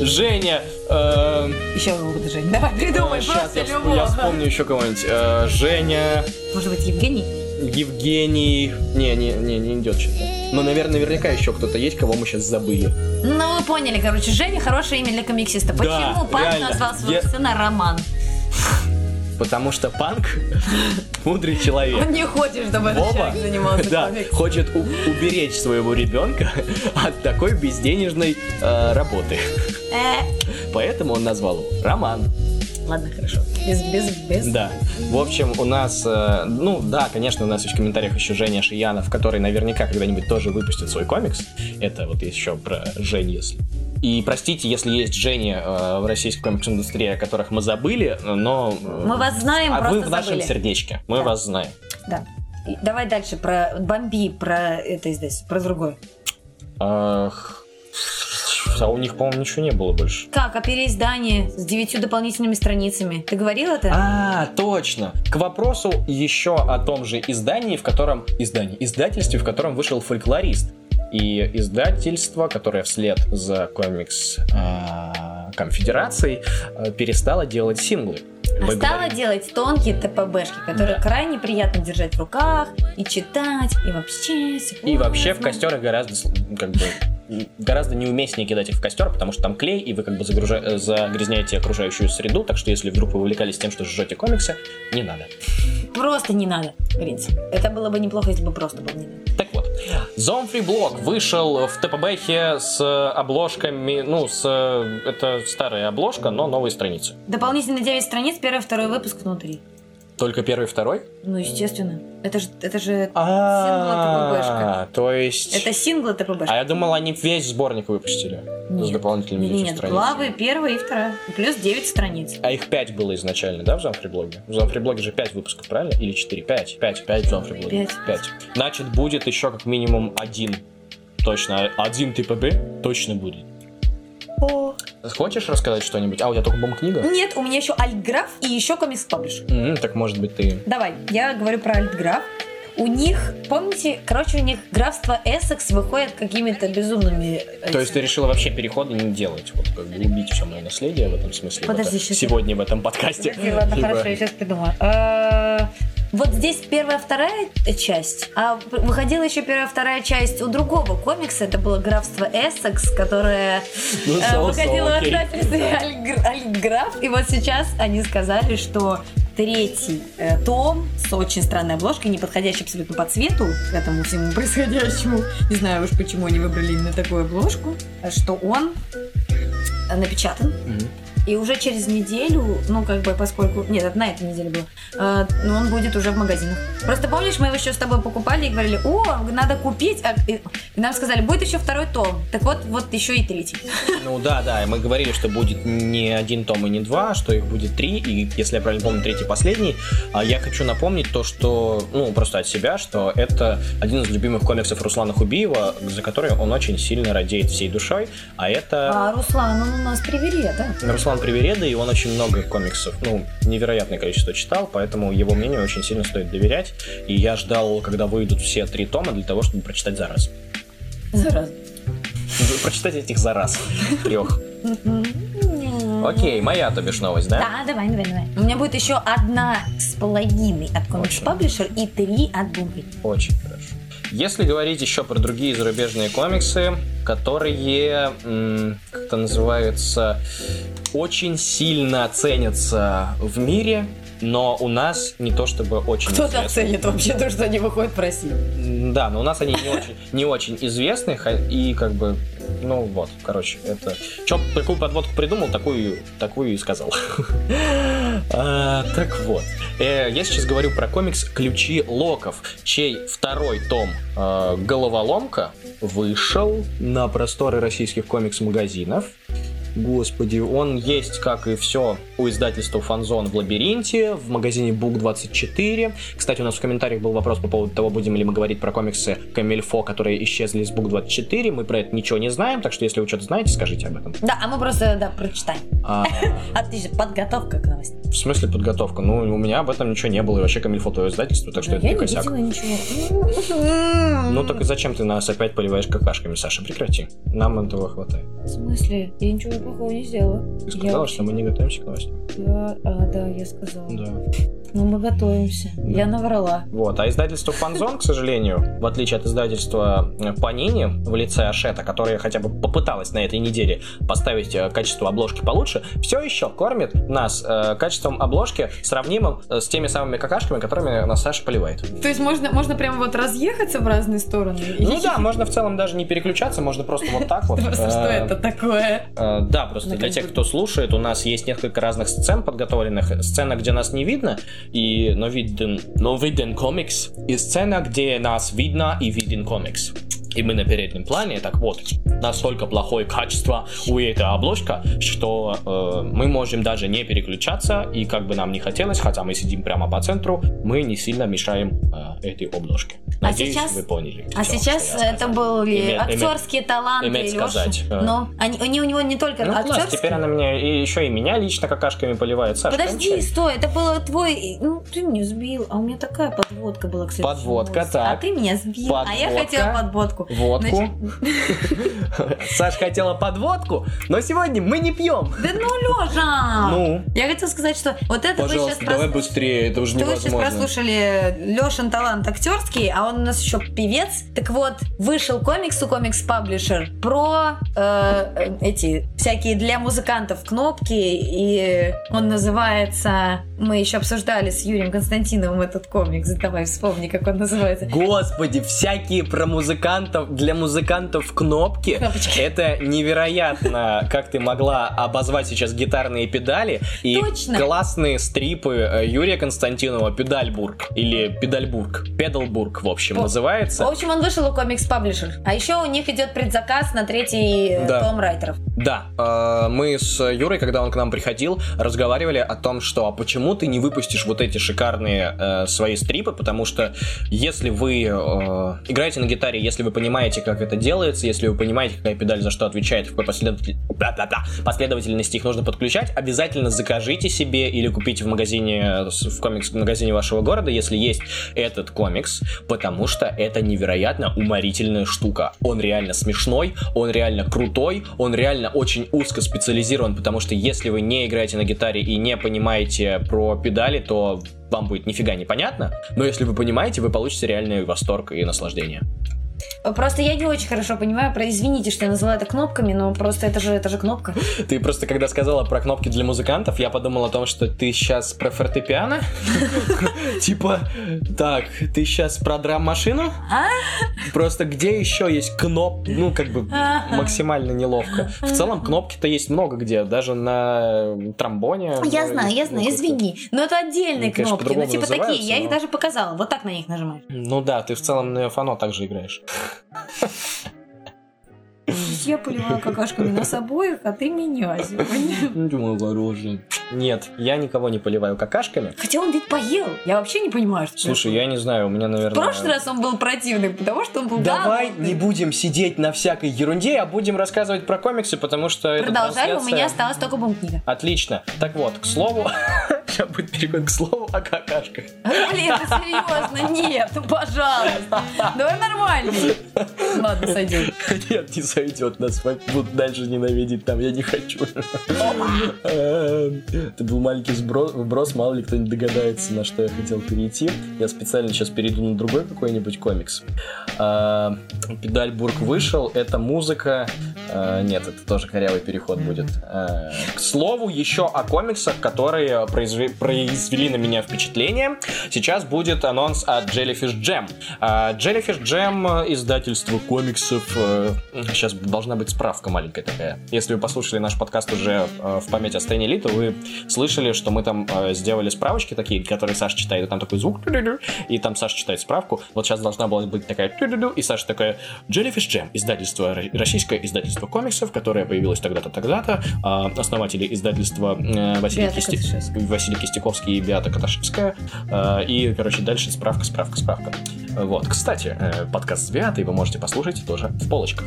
Женя... э, Еще какого-то Женя. Давай придумай, просто любого. я вспомню еще кого-нибудь. Э, Женя... Может быть, Евгений? Евгений... Не, не, не, не идет что-то. Но, наверное, наверняка еще кто-то есть, кого мы сейчас забыли. Ну, вы поняли, короче, Женя хорошее имя для комиксиста. Да, Почему папа реально. назвал своего Я- сына Роман? Потому что панк мудрый человек. Он не хочет, чтобы этот Вова, человек занимался да, комиксом. хочет уберечь своего ребенка от такой безденежной э, работы. Э, Поэтому он назвал его Роман. Ладно, хорошо. Без, без, без. Да. В общем, у нас, э, ну да, конечно, у нас есть в комментариях еще Женя Шиянов, который наверняка когда-нибудь тоже выпустит свой комикс. Это вот еще про Жень, если. И простите, если есть Жени э, в российской комикс-индустрии, о которых мы забыли, но... э, Мы вас знаем, а вы в нашем забыли. сердечке. Мы Да. вас знаем. Да. И давай дальше про Бомби, про это издательство, про другое. Ах, а у них, по-моему, ничего не было больше. Как, о переиздании с девятью дополнительными страницами. Ты говорил это? А, точно. К вопросу еще о том же издании, в котором... Издании. Издательстве, в котором вышел фольклорист. И издательство, которое вслед за комикс а, Конфедерацией а, перестало делать синглы. А Мы стала говорим- делать тонкие ТПБшки, которые Да. крайне приятно держать в руках и читать, и вообще... И вообще в классно. костер их гораздо, как бы, гораздо неуместнее кидать их в костер, потому что там клей, и вы как бы загружа- э, загрязняете окружающую среду, так что если вдруг вы увлекались тем, что жжете комиксы, не надо. Просто не надо, в принципе. Это было бы неплохо, если бы просто было не надо. Так вот, Зомфри Блок вышел в ТПБХе с обложками, ну, с... Это старая обложка, но новые страницы. Дополнительно 9 страниц, первый, второй выпуск внутри. Только первый и второй? Ну, естественно. Это же, это же А, то есть... Это синглы ТПБшка. А я думал, они весь сборник выпустили с Нет. дополнительными Нет, нет, страницами. главы первая и вторая. Плюс 9 страниц. А их 5 было изначально, да, в Замфриблоге? В Замфриблоге же 5 выпусков, правильно? Или 4? 5. 5, 5 в Замфриблоге. Пять. 5. Значит, будет еще как минимум один. Точно, один ТПБ точно будет. Хочешь рассказать что-нибудь? А, у тебя только бум-книга? Нет, у меня еще альтграф и еще комикс паблиш. М, так может быть ты... Давай, я говорю про альтграф. У них, помните, короче, у них графство Эссекс выходит какими-то безумными... То есть ты решила вообще переходы не делать? Вот как бы убить все мое наследие в этом смысле? Подожди, вот, щас Сегодня в этом подкасте. Подожди, ладно, хорошо, я сейчас придумаю. Вот здесь первая, вторая часть, а выходила еще первая, вторая часть у другого комикса, это было графство Эссекс, которое Ну, э, выходило издательстве Альгр- Альграф, и вот сейчас они сказали, что третий э, том с очень странной обложкой, не подходящий абсолютно по цвету к этому всему происходящему, не знаю уж почему они выбрали именно такую обложку, что он напечатан. Мгм. И уже через неделю, ну, как бы, поскольку... Нет, это на этой неделе было. э, но он будет уже в магазинах. Просто помнишь, мы его еще с тобой покупали и говорили, о, надо купить. А, и, и нам сказали, будет еще второй том. Так вот, вот еще и третий. Ну да, да, мы говорили, что будет не один том и не два, что их будет три, и если я правильно помню, третий последний. А я хочу напомнить то, что, ну, просто от себя, что это один из любимых комиксов Руслана Хубиева, за который он очень сильно радеет всей душой, а это... А Руслан, он у нас приверед, да? Руслан Привереда, и он очень много комиксов, ну, невероятное количество читал, поэтому его мнению очень сильно стоит доверять. И я ждал, когда выйдут все три тома для того, чтобы прочитать за раз. Зараза. Прочитать этих за раз. Трех. Окей, моя, то бишь, новость, да? Да, давай, давай, давай. У меня будет еще одна с половиной от комикс паблишер и три от Бумби. Очень. Если говорить еще про другие зарубежные комиксы, которые, как это называется, очень сильно ценятся в мире, но у нас не то чтобы очень Кто-то известны. оценит вообще то, что они выходят в России. Да, но у нас они не очень, не очень известны, и как бы, ну вот, короче, это... Че, такую подводку придумал, такую, такую и сказал. А, Так вот, э, я сейчас говорю про комикс «Ключи Локов», чей второй том э, «Головоломка» вышел на просторы российских комикс-магазинов. Господи, он есть, как и все у издательства Фанзон в Лабиринте, в магазине Бук 24. Кстати, у нас в комментариях был вопрос по поводу того, будем ли мы говорить про комиксы Камильфо, которые исчезли из Бук 24. Мы про это ничего не знаем, так что если вы что-то знаете, скажите об этом. Да, а мы просто, да, прочитаем. А, Отлично, подготовка к новости. в смысле подготовка? Ну, у меня об этом ничего не было, и вообще Камильфо твое издательство, так что это не косяк. Ну так и зачем ты нас опять поливаешь какашками, Саша? Прекрати. Нам этого хватает. В смысле? Я ничего плохого не сделала. Ты сказала, Я что мы не готовимся к новостям. Я- а, да, я сказала. Да. Ну, мы готовимся. Да. Я наврала. Вот, а издательство Фанзон, к сожалению, в отличие от издательства э, Панини в лице Ашета, которое хотя бы попыталась на этой неделе поставить э, качество обложки получше, все еще кормит нас э, качеством обложки, сравнимым э, с теми самыми какашками, которыми нас Саша поливает. То есть можно, можно прямо вот разъехаться в разные стороны? Ну да, можно в целом даже не переключаться, можно просто вот так вот. Просто что это такое? Да, просто Ну, для тех, кто слушает, у нас есть несколько разных сцен подготовленных. Сцена, где нас не видно, и но виден, но виден комикс, и сцена, где нас видно и виден комикс. И мы на переднем плане, так вот, настолько плохое качество у этой обложка, что э, мы можем даже не переключаться, и как бы нам не хотелось, хотя мы сидим прямо по центру, мы не сильно мешаем э, этой обложке. А Надеюсь, сейчас- вы поняли. А всё, сейчас это были Име- име- актерские таланты иметь Лёши. сказать, э. Но они, они у него не только Ну, класс, актерские. теперь она меня и еще и меня лично какашками поливает. Саша, Подожди, кончай. стой, это было твой... Ну, ты меня сбил, а у меня такая подводка была, кстати. Подводка, новость. так. А ты меня сбил, а я Подводка. хотела подводку водку. Водку. Саш хотела подводку, но сегодня мы не пьем. Да ну, Лёша! Ну, Я хотела сказать, что вот это вы сейчас давай быстрее, это уже Что вы сейчас невозможно. прослушали Лешин талант актерский, а он у нас еще певец. Так вот, вышел комикс у комикс паблишер про э, э, эти всякие для музыкантов кнопки, и он называется. Мы еще обсуждали с Юрием Константиновым этот комикс. Давай вспомни, как он называется. Господи, всякие про музыкантов, для музыкантов кнопки. Кнопочки. Это невероятно, как ты могла обозвать сейчас гитарные педали и Точно. классные стрипы э, Юрия Константинова Педальбург или Педальбург, Педалбург, в общем, По- В называется. общем, он вышел у комикс паблишер. А еще у них идет предзаказ на третий э, Да. том райтеров. Да, э, мы с Юрой, когда он к нам приходил, разговаривали о том, что а почему ты не выпустишь вот эти шикарные э, свои стрипы, потому что если вы э, играете на гитаре, если вы понимаете, как это делается, если вы понимаете, какая педаль за что отвечает, в какой последователь- последовательности их нужно подключать, обязательно закажите себе или купите в магазине, э, в комикс-магазине вашего города, если есть этот комикс, потому что это невероятно уморительная штука. Он реально смешной, он реально крутой, он реально очень узко специализирован, потому что если вы не играете на гитаре и не понимаете про педали, то вам будет нифига не понятно, но если вы понимаете, вы получите реальный восторг и наслаждение. Просто я не очень хорошо понимаю, про извините, что я назвала это кнопками, но просто это же, это же кнопка. Ты просто когда сказала про кнопки для музыкантов, я подумал о том, что ты сейчас про фортепиано? Типа, так, ты сейчас про драм-машину? А? Просто где еще есть кноп? Ну, как бы Ага. максимально неловко. В целом кнопки-то есть много где, даже на тромбоне. Я ну, знаю, я знаю, ну, извини. Но это отдельные Ну, кнопки. Ну, типа такие, я их даже показала. Вот так на них нажимаешь. Ну да, ты в целом на фано также играешь. Я поливаю какашками нас обоих, а ты меня сегодня. Думаю, хороший. Нет, я никого не поливаю какашками. Хотя он ведь поел. Я вообще не понимаю, что Слушай, я не знаю, у меня, В наверное... прошлый раз он был противный, потому что он был Давай не будем сидеть на всякой ерунде, а будем рассказывать про комиксы, потому что это Продолжай, у меня осталась только бум-книга. Отлично. Так вот, к слову, сейчас будет переход к слову о какашках. Блин, ты серьезно? Нет, ну пожалуйста. Давай нормально. Ладно, сойдет. Нет, не сойдет, нас будут дальше ненавидеть там, я не хочу. Эм, Это был маленький вброс, мало ли кто-нибудь догадается, на что я хотел перейти. Я специально сейчас перейду на другой какой-нибудь комикс. А, Педальбург вышел, это музыка... а, Нет, это тоже корявый переход будет. А, К слову, еще о комиксах, которые произве- произвели на меня впечатление. Сейчас будет анонс от Jellyfish Jam. А, Jellyfish Jam э, издательство комиксов. э, Сейчас должна быть справка маленькая такая. Если вы послушали наш подкаст уже э, в память о Стэне Ли, то вы слышали, что мы там сделали справочки такие, которые Саша читает, и там такой звук, и там Саша читает справку. Вот сейчас должна была быть такая и Саша такая Jellyfish Jam, издательство, ро- российское издательство комиксов, которое появилось тогда-то, тогда-то. А, Основатели издательства Василий, Кисти-. Василий Кистяковский и Беата Каташевская. Э, И, короче, дальше справка, справка, справка. Вот, кстати, э, подкаст с вы можете послушать тоже в полочках.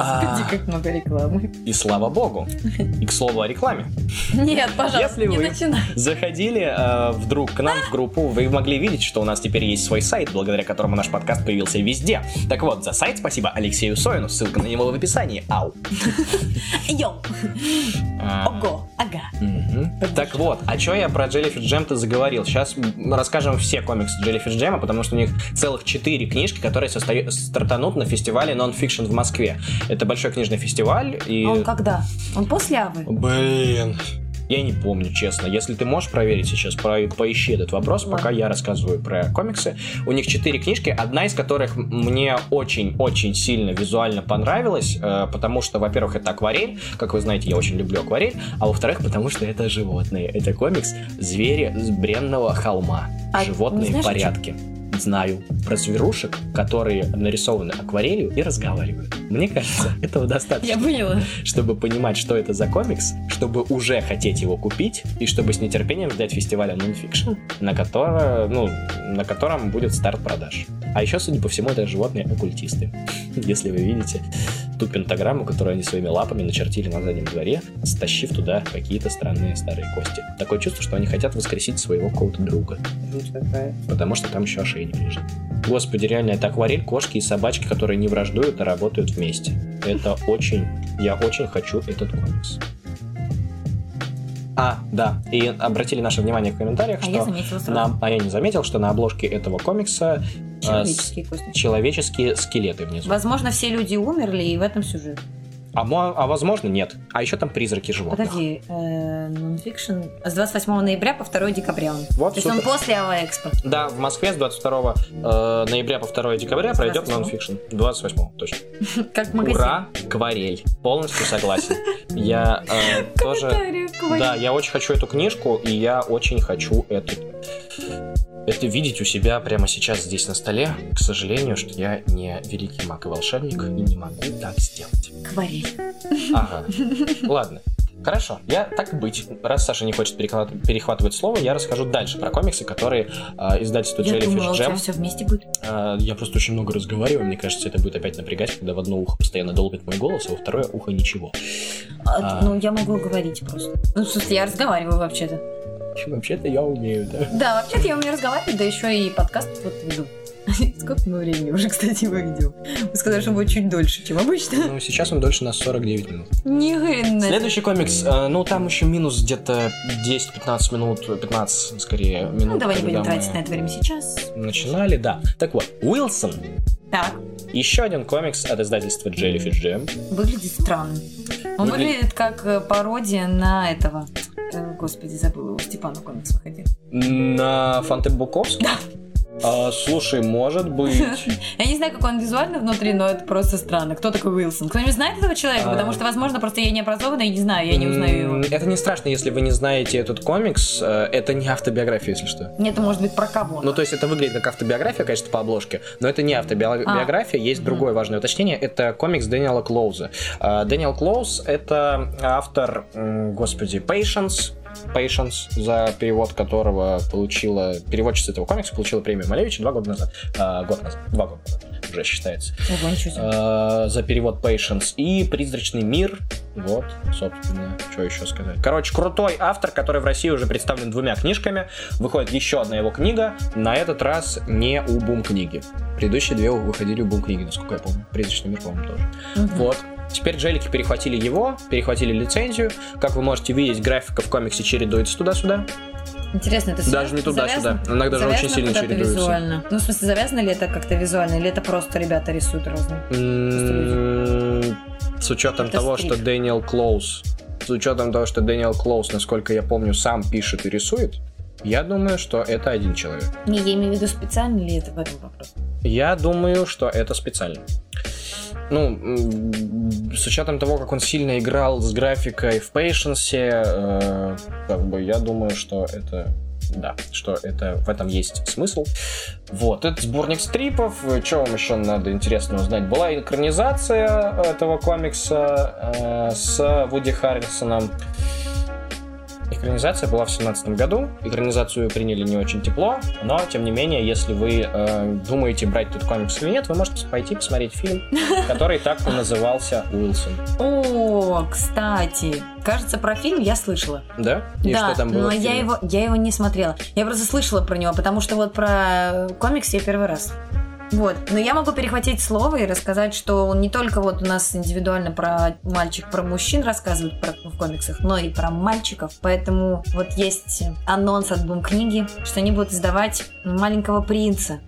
А, Господи, как много рекламы. и слава богу. И к слову о рекламе. Нет, пожалуйста, Если не вы- начинай. Заходили э, вдруг к нам в группу, вы могли видеть, что у нас теперь есть свой сайт, благодаря которому наш подкаст появился везде. Так вот, за сайт спасибо Алексею Соину, ссылка на него в описании. Ау. Йоу. А, Ого, ага. Так вот, а чё я про Jellyfish Jam-то заговорил? Сейчас расскажем все комиксы Jellyfish Jam, потому что у них целых четыре книжки, которые стартанут на фестивале Non-Fiction в Москве. Это большой книжный фестиваль, и... А он когда? Он после Авы? Блин. Я не помню, честно. Если ты можешь проверить сейчас, про- поищи этот вопрос, Ладно. пока я рассказываю про комиксы. У них четыре книжки, одна из которых мне очень-очень сильно визуально понравилась, э, потому что, во-первых, это акварель, как вы знаете, я очень люблю акварель, а во-вторых, потому что это животные. Это комикс «Звери с бренного холма». А животные не в знаешь, чём? порядке. Знаю про зверушек, которые нарисованы акварелью и разговаривают. Мне кажется, этого достаточно Я поняла. чтобы понимать, что это за комикс, чтобы уже хотеть его купить, и чтобы с нетерпением ждать фестиваля Nonfiction, на, которое, ну, на котором будет старт продаж. А еще, судя по всему, это животные-оккультисты. Если вы видите ту пентаграмму, которую они своими лапами начертили на заднем дворе, стащив туда какие-то странные старые кости. Такое чувство, что они хотят воскресить своего какого-то друга, потому что там еще ошейник лежит. Господи, реально, это акварель, кошки и собачки, которые не враждуют, а работают вместе. Это очень... Я очень хочу этот комикс. А, да, и обратили наше внимание в комментариях, А что... я заметила сразу. на- а я не заметил, что на обложке этого комикса а, с- Человеческие кости. человеческие скелеты внизу. Возможно, все люди умерли, и в этом сюжет. А, а возможно, нет. А еще там призраки животных. Подожди, э, нонфикшн с 28 ноября по 2 декабря он. Вот, То есть он супер. после Ава Экспо. Да, в Москве с 22 э, ноября по 2 декабря пройдет 28-го. нонфикшн. 28 точно. Как в магазине. Ура, акварель. Полностью согласен. Я э, тоже... Да, я очень хочу эту книжку, и я очень хочу эту это видеть у себя прямо сейчас здесь на столе. К сожалению, что я не великий маг и волшебник и не могу так сделать. Акварель. Ага. Ладно. Хорошо, я так и быть. Раз Саша не хочет перехват- перехватывать слово, я расскажу дальше про комиксы, которые э, издательство Я думала, Jellyfish у тебя Jam. все вместе будет. Э, я просто очень много разговариваю, мне кажется, это будет опять напрягать, когда в одно ухо постоянно долбит мой голос, а во второе ухо ничего. А, А. Ну, я могу говорить просто. Ну, в смысле, я разговариваю вообще-то. Вообще-то я умею, да. Да, вообще-то я умею разговаривать, да еще и подкаст вот веду. Сколько мы времени уже, кстати, его ведем? Вы сказали, что будет чуть дольше, чем обычно. Ну, сейчас он дольше нас 49 минут. Ни хрена. Следующий комикс, э, ну, там еще минус где-то 10-15 минут, 15, скорее, минут. Ну, давай не будем мы тратить на это время сейчас. Начинали, да. Так вот, Уилсон. Так, Еще один комикс от издательства Jellyfish Jam. выглядит странно. Он Выгля- выглядит как э, пародия на этого. э, Господи, забыла, у Степана комикс выходил. На Фанте Буковский? Да. А, слушай, может быть... Я не знаю, как он визуально внутри, но это просто странно. Кто такой Уилсон? Кто-нибудь знает этого человека? А. Потому что, возможно, просто я не образована и не знаю, я не узнаю его. Это не страшно, если вы не знаете этот комикс. э, Это не автобиография, если что. Нет, это может быть про кого? Ну, то есть это выглядит как автобиография, конечно, по обложке, но это не автобиография, есть другое важное уточнение. Это комикс Дэниела Клоуза. А, Дэниел Клоуз — это автор, господи, Patience, Patience, за перевод которого получила, переводчица этого комикса получила премию Малевича два года назад. А, год назад. Два года назад уже считается. Ого, ничего себе. А, за перевод Patience и Призрачный мир. Вот, собственно, что еще сказать. Короче, крутой автор, который в России уже представлен двумя книжками. Выходит еще одна его книга. На этот раз не у Бум книги. Предыдущие две выходили у Бум книги, насколько я помню. Призрачный мир, по-моему, тоже. Мгм. Вот. Теперь Джелики перехватили его, перехватили лицензию. Как вы можете видеть, графика в комиксе чередуется туда-сюда. Интересно, это Даже не туда-сюда. Иногда даже очень сильно чередуется. визуально. Ну, в смысле, завязано ли это как-то визуально, или это просто ребята рисуют разные? С учетом того, что Дэниел Клоуз, с учетом того, что Дэниел Клоуз, насколько я помню, сам пишет и рисует, я думаю, что это один человек. Не, я имею в виду специально ли это в этом вопрос? Я думаю, что это специально. Ну, с учетом того, как он сильно играл с графикой в Patience, э, как бы я думаю, что это да, что это в этом есть смысл. Вот, это сборник стрипов. Что вам еще надо интересно узнать? Была экранизация этого комикса э, с Вуди Харрисоном. Экранизация была в 2017 году. Экранизацию приняли не очень тепло, но тем не менее, если вы э, думаете брать этот комикс или нет, вы можете пойти посмотреть фильм, который так и назывался Уилсон. О, кстати, кажется, про фильм я слышала. Да? И да, что там было? но я его, я его не смотрела. Я просто слышала про него, потому что вот про комикс я первый раз. Вот. Но я могу перехватить слово и рассказать, что он не только вот у нас индивидуально про мальчик, про мужчин рассказывают про, в комиксах, но и про мальчиков. Поэтому вот есть анонс от Бум книги, что они будут издавать маленького принца.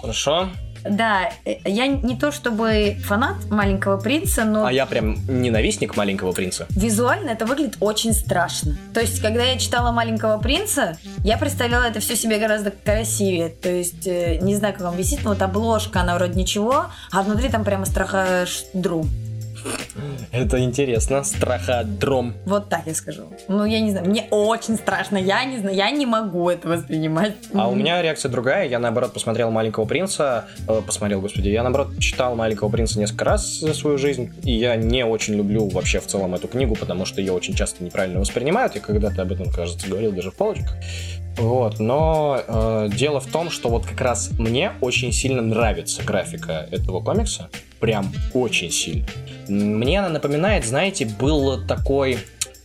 Хорошо. Да, э, я не то чтобы фанат маленького принца, но А я прям ненавистник маленького принца. Визуально это выглядит очень страшно. То есть, когда я читала «Маленького принца», я представляла это все себе гораздо красивее. То есть, э, не знаю, как вам висит, но вот обложка, она вроде ничего, а внутри там прямо страходрум. Это интересно. Страходром. Вот так я скажу. Ну, я не знаю, мне очень страшно. Я не знаю, я не могу это воспринимать. А у меня реакция другая. Я, наоборот, посмотрел «Маленького принца». э, посмотрел, господи. Я, наоборот, читал «Маленького принца» несколько раз за свою жизнь. И я не очень люблю вообще в целом эту книгу, потому что ее очень часто неправильно воспринимают. Я когда-то об этом, кажется, говорил даже в полочках. Вот, но э, дело в том, что вот как раз мне очень сильно нравится графика этого комикса. Прям очень сильно. Мне она напоминает, знаете, был такой...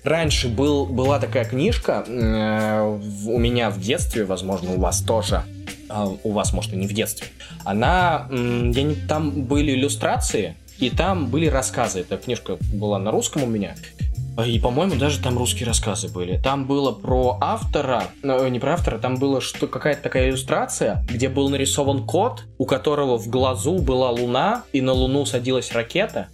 Раньше был, была такая книжка э, у меня в детстве, возможно, у вас тоже. а, у вас, может, и не в детстве, она, не, там были иллюстрации, и там были рассказы. Эта книжка была на русском у меня. И, по-моему, даже там русские рассказы были. Там было про автора, ну, не про автора, там было что какая-то такая иллюстрация, где был нарисован кот, у которого в глазу была луна, и на луну садилась ракета.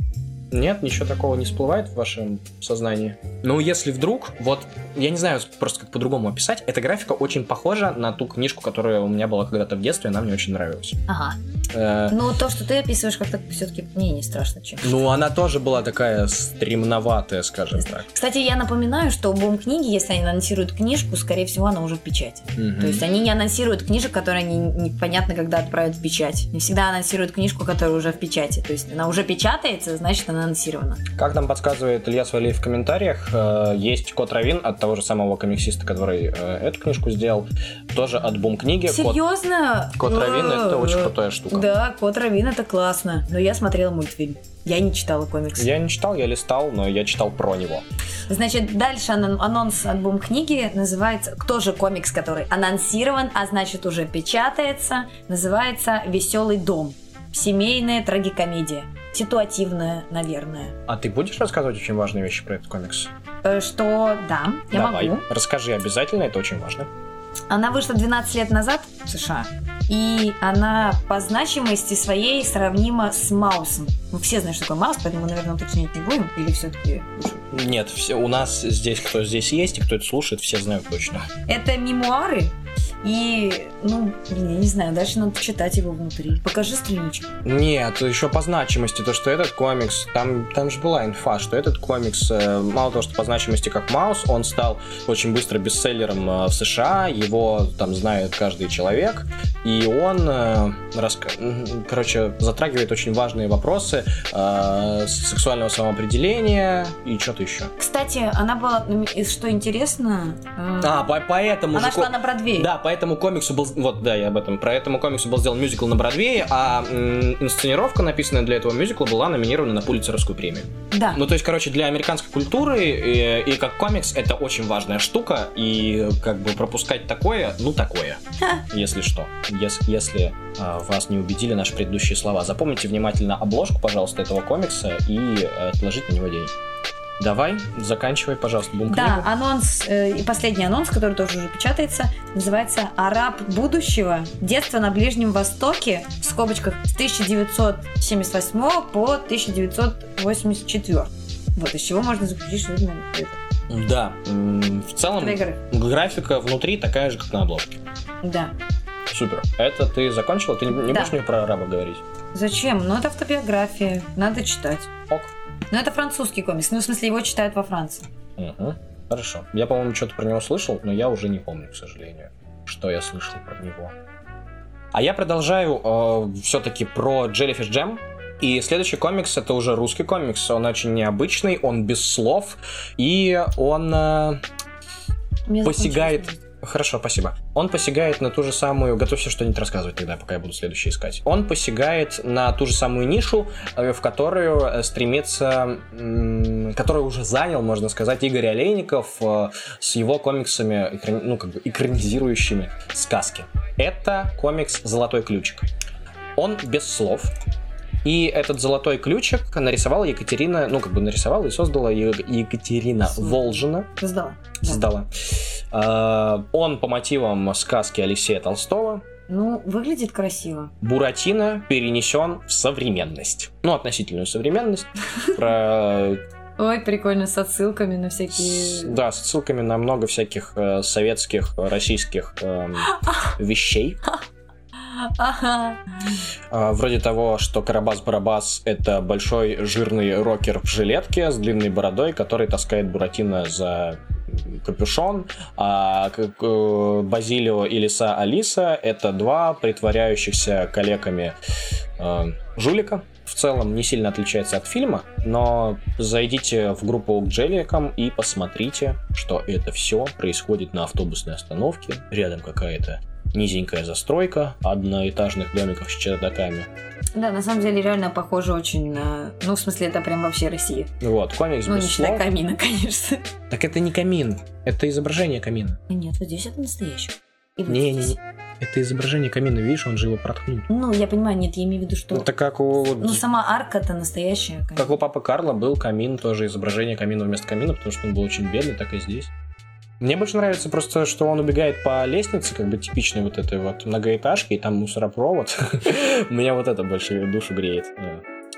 Нет, ничего такого не всплывает в вашем сознании. Ну, если вдруг, вот, я не знаю просто как по-другому описать, эта графика очень похожа на ту книжку, которая у меня была когда-то в детстве, она мне очень нравилась. Ага. Э, Ну, то, что ты описываешь, как-то все-таки мне не страшно, чем. ну, она тоже была такая стремноватая, скажем так. Кстати, я напоминаю, что бум книги, если они анонсируют книжку, скорее всего, она уже в печати. Мгм. То есть они не анонсируют книжек, которые они непонятно когда отправят в печать. Не всегда анонсируют книжку, которая уже в печати. То есть она уже печатается, значит она анонсирована. Как нам подсказывает Илья Свалиев в комментариях, э, есть код Равин от того же самого комиксиста, который э, эту книжку сделал, тоже от Бум книги. Серьезно? код Равин это очень крутая штука. Да, Кот Равин это классно. Но я смотрела мультфильм. Я не читала комикс. Я не читал, я листал, но я читал про него. Значит, дальше анон- анонс альбом книги называется, тоже комикс, который анонсирован, а значит уже печатается, называется «Веселый дом». Семейная трагикомедия. Ситуативная, наверное. А ты будешь рассказывать очень важные вещи про этот комикс? Э, Что, да, я Давай, могу. расскажи обязательно, это очень важно. Она вышла 12 лет назад в США. И она по значимости своей сравнима с Маусом. Мы все знают, что такое Маус, поэтому, наверное, уточнять не будем. Или все-таки Нет, все, у нас здесь, кто здесь есть и кто это слушает, все знают точно. Это мемуары. И, ну, блин, я не знаю, дальше надо читать его внутри. Покажи страничку. Нет, еще по значимости, то, что этот комикс, там, там же была инфа, что этот комикс, э, мало того, что по значимости как Маус, он стал очень быстро бестселлером э, в США, его там знает каждый человек, и он, э, раска- короче, затрагивает очень важные вопросы э, сексуального самоопределения и что-то еще. Кстати, она была, и что интересно, э, А, по- поэтому она же шла на Бродвей. Да, по этому комиксу был... Вот, да, я об этом. Про этому комиксу был сделан мюзикл на Бродвее, а инсценировка, написанная для этого мюзикла, была номинирована на Пулитцеровскую премию. Да. Ну, то есть, короче, для американской культуры и, и как комикс это очень важная штука, и как бы пропускать такое, ну, такое, если что. Если, если а, вас не убедили наши предыдущие слова. Запомните внимательно обложку, пожалуйста, этого комикса и э, отложите на него деньги. Давай, заканчивай, пожалуйста, бум Да, анонс, э, и последний анонс, который тоже уже печатается, называется «Араб будущего. Детство на Ближнем Востоке» в скобочках с 1978 по 1984. Вот из чего можно заключить, что это, Да, в целом графика внутри такая же, как на обложке. Да. Супер. Это ты закончила? Ты не, не Да. будешь мне про араба говорить? Зачем? Ну, это автобиография. Надо читать. Ок. Ну, это французский комикс. Ну, в смысле, его читают во Франции. Угу. Хорошо. Я, по-моему, что-то про него слышал, но я уже не помню, к сожалению, что я слышал про него. А я продолжаю все-таки про Jellyfish Jam. И следующий комикс это уже русский комикс. Он очень необычный, он без слов, и он э, посягает. Хорошо, спасибо. Он посягает на ту же самую... Готовься что-нибудь рассказывать тогда, пока я буду следующий искать. Он посягает на ту же самую нишу, э, в которую э, стремится... Которую уже занял, можно сказать, Игорь Олейников э, с его комиксами, ну, как бы экранизирующими сказки. Это комикс «Золотой ключик». Он без слов, и этот золотой ключик нарисовала Екатерина, ну, как бы нарисовала и создала Е- Екатерина Создала. Волжина Сдала. Да. создала. А, Он по мотивам сказки Алексея Толстого. Ну, выглядит красиво. Буратино перенесен в современность. Ну, относительную современность. Про, Ой, прикольно, с отсылками на с- всякие... да, с ссылками на много всяких э, советских, э, российских эм, вещей. А, Вроде того, что Карабас-Барабас — это большой жирный рокер в жилетке с длинной бородой, который таскает Буратино за капюшон, а к- Базилио и Лиса Алиса — это два притворяющихся калеками э, жулика. В целом не сильно отличается от фильма, но зайдите в группу к Джеликам и посмотрите, что это все происходит на автобусной остановке. Рядом какая-то низенькая застройка одноэтажных домиков с чердаками. Да, на самом деле реально похоже очень на... Ну, в смысле, это прям вообще Россия. Вот, комикс Ну, не считая слов. камина, конечно. Так это не камин, это изображение камина. Нет, вот здесь это настоящий. И вот Не, не, здесь. не. Это изображение камина, видишь, он же его проткнул. Ну, я понимаю, нет, я имею в виду, что... Это как у... Ну, сама арка-то настоящая. конечно. Как у папы Карла был камин, тоже изображение камина вместо камина, потому что он был очень бедный, так и здесь. Мне больше нравится просто, что он убегает по лестнице, как бы типичной вот этой вот многоэтажки, и там мусоропровод. Меня вот это больше душу греет.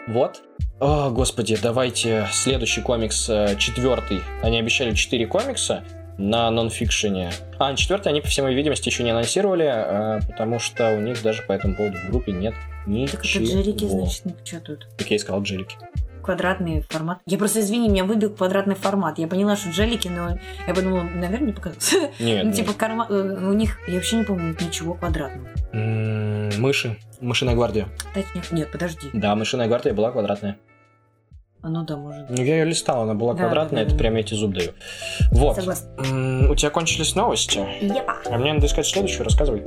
Вот. О, господи, давайте следующий комикс, э, четвертый. Они обещали четыре комикса на нонфикшене. А, четвертый они, по всей моей видимости, еще не анонсировали, э, потому что у них даже по этому поводу в группе нет Так это ничего. джерики, значит, что тут? Как я и сказал, джелики. Квадратный формат. Я просто, извини, меня выбил квадратный формат. Я поняла, что джелики, но я подумала, наверное, не показалось. Нет, Ну, типа, карма... э, у них, я вообще не помню ничего квадратного. М, Мыши. Мышиная гвардия. Точнее, нет, подожди. Да, мышиная гвардия была квадратная. Ну да, может. Ну, я ее листал, она была Да, квадратная, да, это да. прям я эти зуб даю. Вот. Согласна. У тебя кончились новости? Епа. А мне надо искать следующую, рассказывай.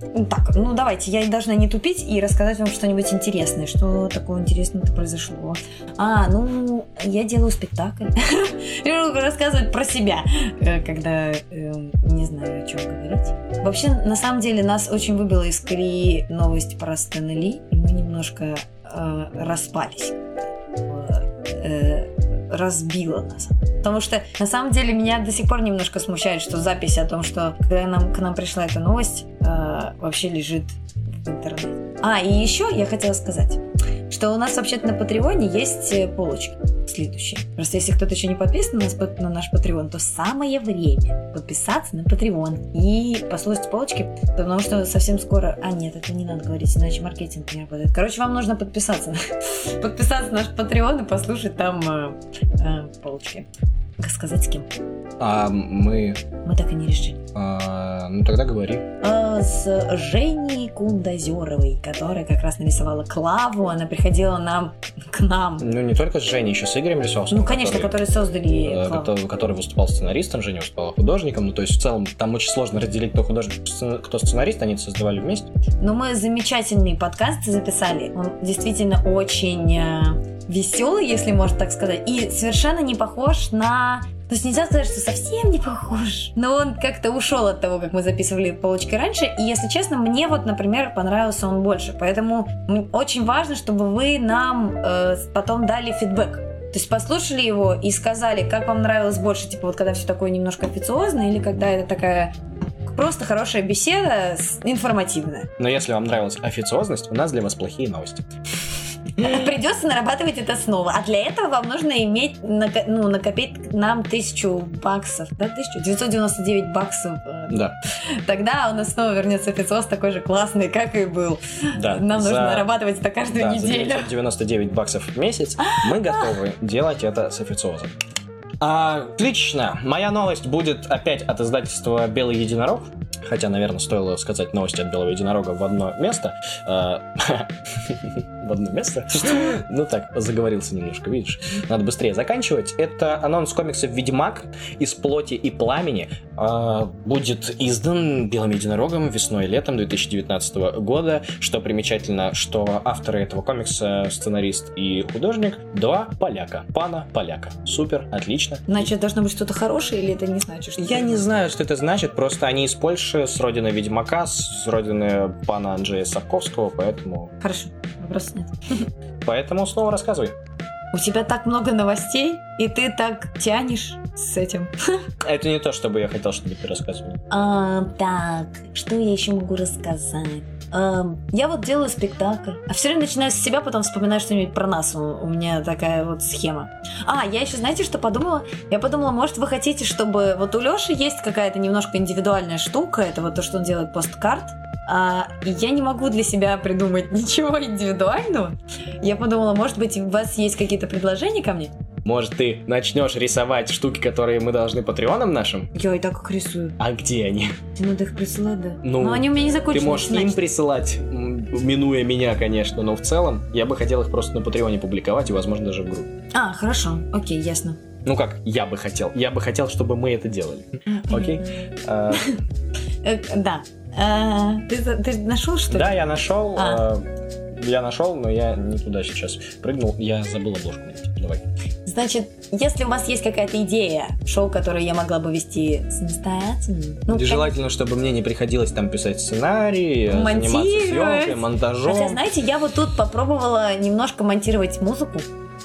Ну, Так, ну давайте, я должна не тупить и рассказать вам что-нибудь интересное. Что такого интересного-то произошло? А, ну, я делаю спектакль. Я буду рассказывать про себя, э, когда эм, не знаю, о чем говорить. Вообще, на самом деле, нас очень выбила из колеи новость про Стэна Ли, и мы немножко э, распались. Разбила нас. Потому что на самом деле меня до сих пор немножко смущает, что запись о том, что когда нам, к нам пришла эта новость, э, вообще лежит в интернете. А, и еще я хотела сказать, что у нас вообще-то на Патреоне есть э, полочки следующие. Просто если кто-то еще не подписан на наш Патреон, то самое время подписаться на Патреон и послушать полочки, потому что совсем скоро... А, нет, это не надо говорить, иначе маркетинг не работает. Короче, вам нужно подписаться. Подписаться на наш Патреон и послушать там э, э, полочки. Как сказать с кем? А мы... Мы так и не решили. а, ну, тогда говори. А, с Женей Кундозеровой, которая как раз нарисовала Клаву. Она приходила нам к нам. Ну, не только с Женей, еще с Игорем Лисовским. Ну, конечно, который- которые создали э, Клаву. который, который выступал сценаристом, Женя выступала художником. Ну, то есть, в целом, там очень сложно разделить, кто художник, кто сценарист, они это создавали вместе. Но мы замечательный подкаст записали. Он действительно очень веселый, если можно так сказать. И совершенно не похож на... То есть нельзя сказать, что совсем не похож. Но он как-то ушел от того, как мы записывали полочки раньше. И, если честно, мне вот, например, понравился он больше. Поэтому очень важно, чтобы вы нам э, потом дали фидбэк. То есть послушали его и сказали, как вам нравилось больше, типа вот когда все такое немножко официозно, или когда это такая просто хорошая беседа, информативная. Но если вам нравилась официозность, у нас для вас плохие новости. Придется нарабатывать это снова. А для этого вам нужно иметь, ну, накопить нам тысячу баксов. Да, тысячу? 999 баксов. Да, Тогда у нас снова вернется официоз такой же классный, как и был. да. Нам За- нужно нарабатывать это каждую да, за неделю. 999 баксов в месяц мы готовы делать это с официозом. А, Отлично. Моя новость будет опять от издательства «Белый единорог». Хотя, наверное, стоило сказать новости от «Белого единорога» в одно место. В одно место? Ну так, заговорился немножко, видишь. Надо быстрее заканчивать. Это анонс комиксов «Ведьмак» из плоти и пламени. а, Будет издан «Белым единорогом» весной и летом 2019 года. Что примечательно, что авторы этого комикса, сценарист и художник, два поляка. Пана поляка. Супер, отлично. Значит, должно быть что-то хорошее, или это не значит, что Я не знаю, что это значит, просто они из Польши, с родины Ведьмака, с родины пана Анджея Сапковского, поэтому... Хорошо, вопросов нет. Поэтому снова рассказывай. У тебя так много новостей, и ты так тянешь с этим. Это не то, чтобы я хотел, чтобы ты рассказывал. А, так, что я еще могу рассказать? Я вот делаю спектакль. А все время начинаю с себя, потом вспоминаю что-нибудь про нас. У меня такая вот схема. А, я еще, знаете, что подумала? Я подумала, может, вы хотите, чтобы... Вот у Леши есть какая-то немножко индивидуальная штука. Это вот то, что он делает посткарт. А, и я не могу для себя придумать ничего индивидуального. Я подумала, может быть, у вас есть какие-то предложения ко мне? Может, ты начнешь рисовать штуки, которые мы должны патреонам нашим? Я и так их рисую. А где они? Тебе надо их присылать, да? Ну, Но они у меня не закончились. Ты можешь им значит. присылать, м, минуя меня, конечно, но в целом я бы хотел их просто на Патреоне публиковать и, возможно, даже в группе. А, хорошо, окей, ясно. Ну как, я бы хотел. Я бы хотел, чтобы мы это делали. Окей? А, Э, Да. А, Ты нашел, что ли? Да, я нашел. А. э, Я нашел, но я не туда сейчас прыгнул. Я забыл обложку. Давай. Значит, если у вас есть какая-то идея, шоу, которое я могла бы вести самостоятельно, ну, желательно, чтобы мне не приходилось там писать сценарий, заниматься Монтировать. съемкой, монтажом. Хотя, знаете, я вот тут попробовала немножко монтировать музыку.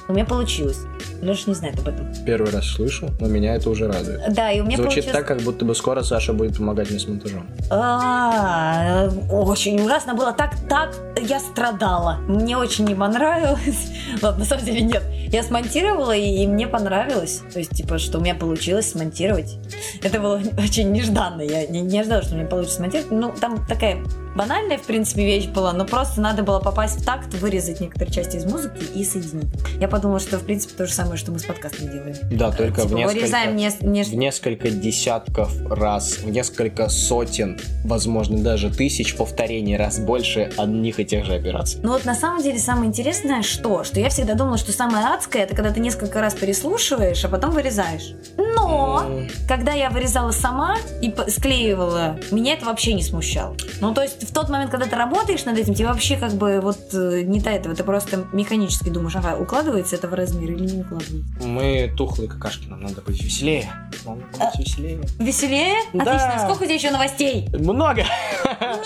У меня получилось. Леша не знает об этом. Первый раз слышу, но меня это уже радует. Да, и у меня Звучит получилось... так, как будто бы скоро Саша будет помогать мне с монтажом. А, очень ужасно было. Так, так я страдала. Мне очень не понравилось. Ладно, на самом деле нет. Я смонтировала, и, и мне понравилось. То есть, типа, что у меня получилось смонтировать. Это было очень нежданно. Я не, не ожидала, что у меня получится смонтировать. Ну, там такая банальная, в принципе, вещь была, но просто надо было попасть в такт, вырезать некоторые части из музыки и соединить. Я подумала, что, в принципе, то же самое, что мы с подкастом делаем. Да, только Типа, в несколько... вырезаем не, не- в несколько десятков раз, в несколько сотен, возможно, даже тысяч повторений раз больше одних и тех же операций. Ну вот на самом деле самое интересное что? Что я всегда думала, что самое адское это когда ты несколько раз переслушиваешь, а потом вырезаешь. Но когда я вырезала сама и склеивала, меня это вообще не смущало. Ну то есть в тот момент, когда ты работаешь над этим, тебе вообще как бы вот э, не до этого, ты просто механически думаешь, ага, укладывается это в размер или не укладывается. Мы тухлые какашки, нам надо быть веселее. Нам надо быть веселее. Веселее? Да. Отлично. Сколько у тебя еще новостей? Много!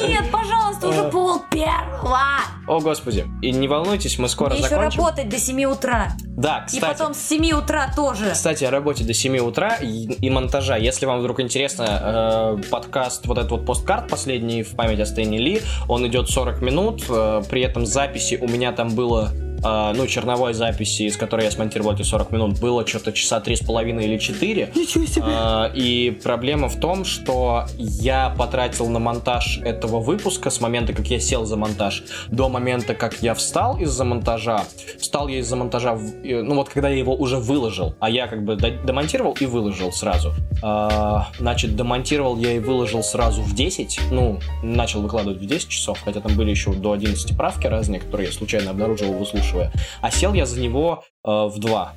Нет, пожалуйста, уже Э. пол первого. О, господи. И не волнуйтесь, мы скоро Мне еще закончим. работать до 7 утра. Да, И кстати. потом с 7 утра тоже. Кстати, о работе до 7 утра и, и монтажа. Если вам вдруг интересно, э, подкаст, вот этот вот посткарт последний в память о Стэне Ли, он идет 40 минут, э, при этом записи у меня там было э, ну, черновой записи, из которой я смонтировал эти 40 минут, было что-то часа три с половиной или 4. Ничего себе. А, И проблема в том, что я потратил на монтаж этого выпуска с момента, как я сел за монтаж, до момента, как я встал из-за монтажа. Встал я из-за монтажа, в- э, ну вот когда я его уже выложил, а я как бы до- демонтировал и выложил сразу. А, Значит, демонтировал я и выложил сразу в 10, ну, начал выкладывать в 10 часов, хотя там были еще до 11 правки разные, которые я случайно обнаружил, выслушивая. А сел я за него э, в 2.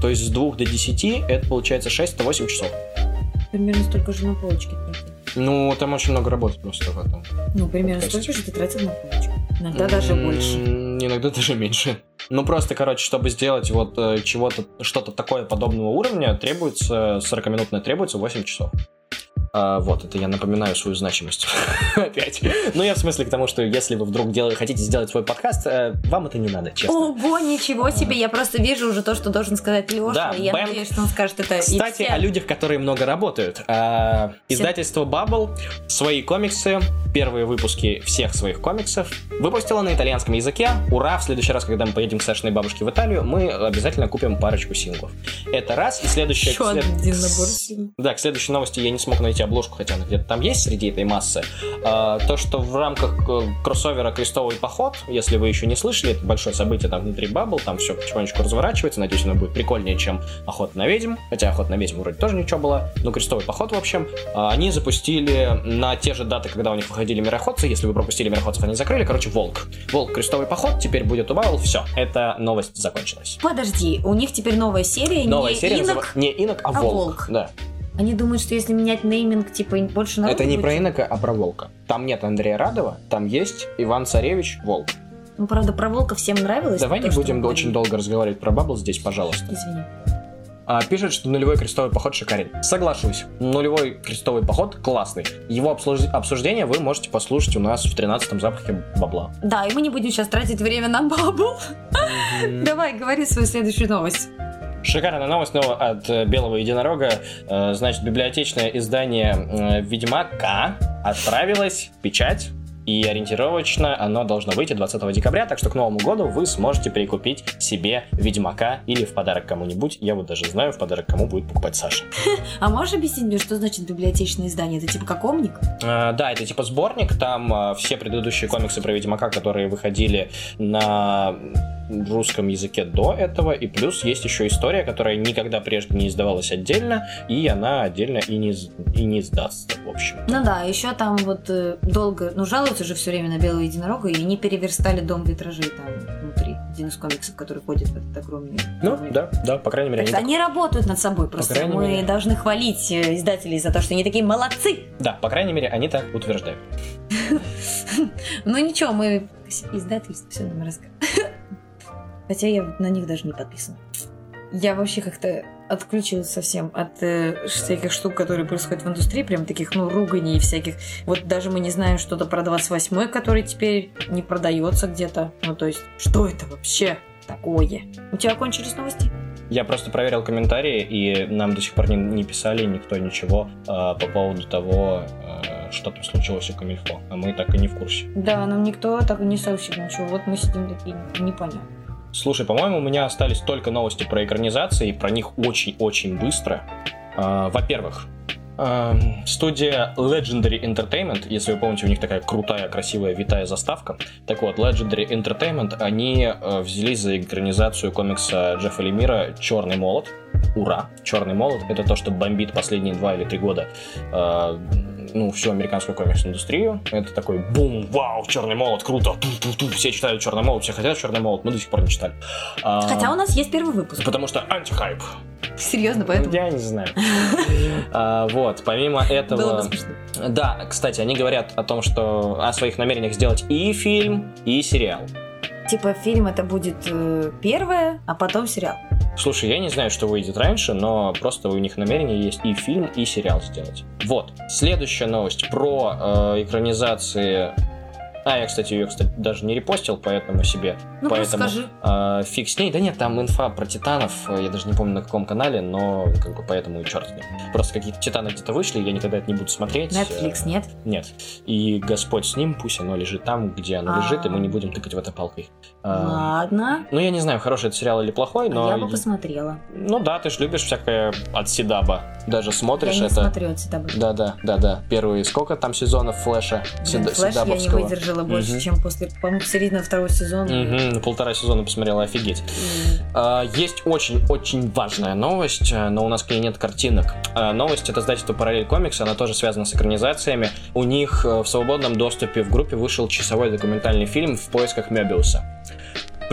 То есть с 2 до 10 это получается 6-8 часов. Примерно столько же на полочке тратил. Ну, там очень много работы просто в этом. Ну, примерно Подкасте. столько же ты тратил на полочку. Иногда даже больше. Иногда даже меньше. Ну, просто, короче, чтобы сделать вот э, чего-то, что-то такое подобного уровня, требуется, 40-минутное требуется 8 часов. А, вот, это я напоминаю свою значимость. Опять. Ну, я в смысле к тому, что если вы вдруг дел- хотите сделать свой подкаст, э, вам это не надо, честно. Ого, ничего себе! Я просто вижу уже то, что должен сказать Леша, Да, и я Бен. надеюсь, что он скажет это Кстати, о людях, которые много работают. А, Издательство Bubble свои комиксы, первые выпуски всех своих комиксов, выпустило на итальянском языке. Ура! В следующий раз, когда мы поедем к Сашиной бабушке в Италию, мы обязательно купим парочку синглов. Это раз. И следующее... Еще след- один набор. Да, к следующей новости я не смог найти обложку, хотя она где-то там есть среди этой массы. А, то, что в рамках э, кроссовера «Крестовый поход», если вы еще не слышали, это большое событие там внутри Баббл, там все потихонечку разворачивается, надеюсь, оно будет прикольнее, чем «Охота на ведьм», хотя «Охота на ведьм» вроде тоже ничего было, но «Крестовый поход», в общем, а, они запустили на те же даты, когда у них выходили «Мироходцы», если вы пропустили «Мироходцев», они закрыли, короче, «Волк». «Волк. Крестовый поход» теперь будет у Баббл, все, эта новость закончилась. Подожди, у них теперь новая серия, Новая не серия инок. называ- не инок, а, а волк. волк. Да. Они думают, что если менять нейминг, типа, больше народу Это не будет? про инока, а про волка. Там нет Андрея Радова, там есть Иван Царевич, волк. Ну, правда, про волка всем нравилось. Давай то, не что будем очень говорили. долго разговаривать про Баббл здесь, пожалуйста. Извини. А, пишет, что нулевой крестовый поход шикарен. Соглашусь. Нулевой крестовый поход классный. Его обслуж- обсуждение вы можете послушать у нас в 13-м запахе бабла. Да, и мы не будем сейчас тратить время на бабу. Давай, говори свою следующую новость. Шикарная новость снова от э, Белого Единорога. Э, значит, библиотечное издание э, Ведьмака отправилось в печать. И ориентировочно оно должно выйти 20 декабря, так что к Новому году вы сможете прикупить себе Ведьмака или в подарок кому-нибудь. Я вот даже знаю, в подарок кому будет покупать Саша. А можешь объяснить мне, что значит библиотечное издание? Это типа как омник? Э, Да, это типа сборник, там все предыдущие комиксы про Ведьмака, которые выходили на русском языке до этого, и плюс есть еще история, которая никогда прежде не издавалась отдельно, и она отдельно и не, и не издастся, в общем. Ну да, еще там вот э, долго, ну жалуются же все время на белого единорога, и они переверстали дом витражей там внутри. Один из комиксов, который ходит в этот огромный... Ну, да, да, по крайней мере, Так они они работают над собой, просто мы мере. должны хвалить э, издателей за то, что они такие молодцы. так- Да, по крайней мере, они так утверждают. Ну ничего, мы издательство все нам рассказывают. Хотя я на них даже не подписана. Я вообще как-то отключилась совсем от э, всяких штук, которые происходят в индустрии, прям таких, ну, руганий и всяких. Вот даже мы не знаем что-то про 28-й, который теперь не продается где-то. Ну, то есть, что это вообще такое? У тебя кончились новости? Я просто проверил комментарии, и нам до сих пор не, не писали никто ничего э, по поводу того, э, что там случилось у Камильфо. А мы так и не в курсе. Да, нам никто так и не сообщил ничего. Вот мы сидим такие, непонятно. Слушай, по-моему, у меня остались только новости про экранизации, и про них очень-очень быстро. Э, во-первых, э, студия Legendary Entertainment, если вы помните, у них такая крутая, красивая, витая заставка. Так вот, Legendary Entertainment, они э, взялись за экранизацию комикса Джеффа Лемира «Черный молот». Ура! «Черный молот» — это то, что бомбит последние два или три года э, ну, всю американскую комикс-индустрию. Это такой бум, вау, черный молот, круто, ту-ту-ту, все читают черный молот, все хотят черный молот, мы до сих пор не читали. А, Хотя у нас есть первый выпуск. Потому что антихайп. Серьезно, поэтому... Я не знаю. А, Вот, помимо Было бы этого... смешно. Да, кстати, они говорят о том, что о своих намерениях сделать и фильм, и сериал. Типа фильм это будет э, первое, а потом сериал. Слушай, я не знаю, что выйдет раньше, но просто у них намерение есть и фильм, и сериал сделать. Вот. Следующая новость про э, экранизации. А, я, кстати, ее, кстати, даже не репостил, поэтому себе. Ну, поэтому скажи. э, фиг с ней. Да нет, там инфа про титанов, э, я даже не помню на каком канале, но как бы поэтому и черт ним. Просто какие-то титаны где-то вышли, я никогда это не буду смотреть. Netflix, Э, нет? Нет. И Господь с ним, пусть оно лежит там, где оно А. лежит, и мы не будем тыкать в это палкой. А, Ладно. Ну, я не знаю, хороший это сериал или плохой, но... Я бы посмотрела. Ну да, ты ж любишь всякое от Седаба. Даже смотришь я не это. смотрю от себя. Да, да, да, да. Первые сколько там сезонов Флэша? Седа- Флэш я не Седабовского? Выдержала больше, Мгм. чем после, по-моему, середины второго сезона. Мгм, полтора сезона посмотрела, офигеть. И- А, Есть очень-очень важная новость, а, но у нас к ней нет картинок. А, Новость от издательства Параллель Комикс, она тоже связана с экранизациями. У них э, в свободном доступе в группе вышел часовой документальный фильм «В поисках Мебиуса».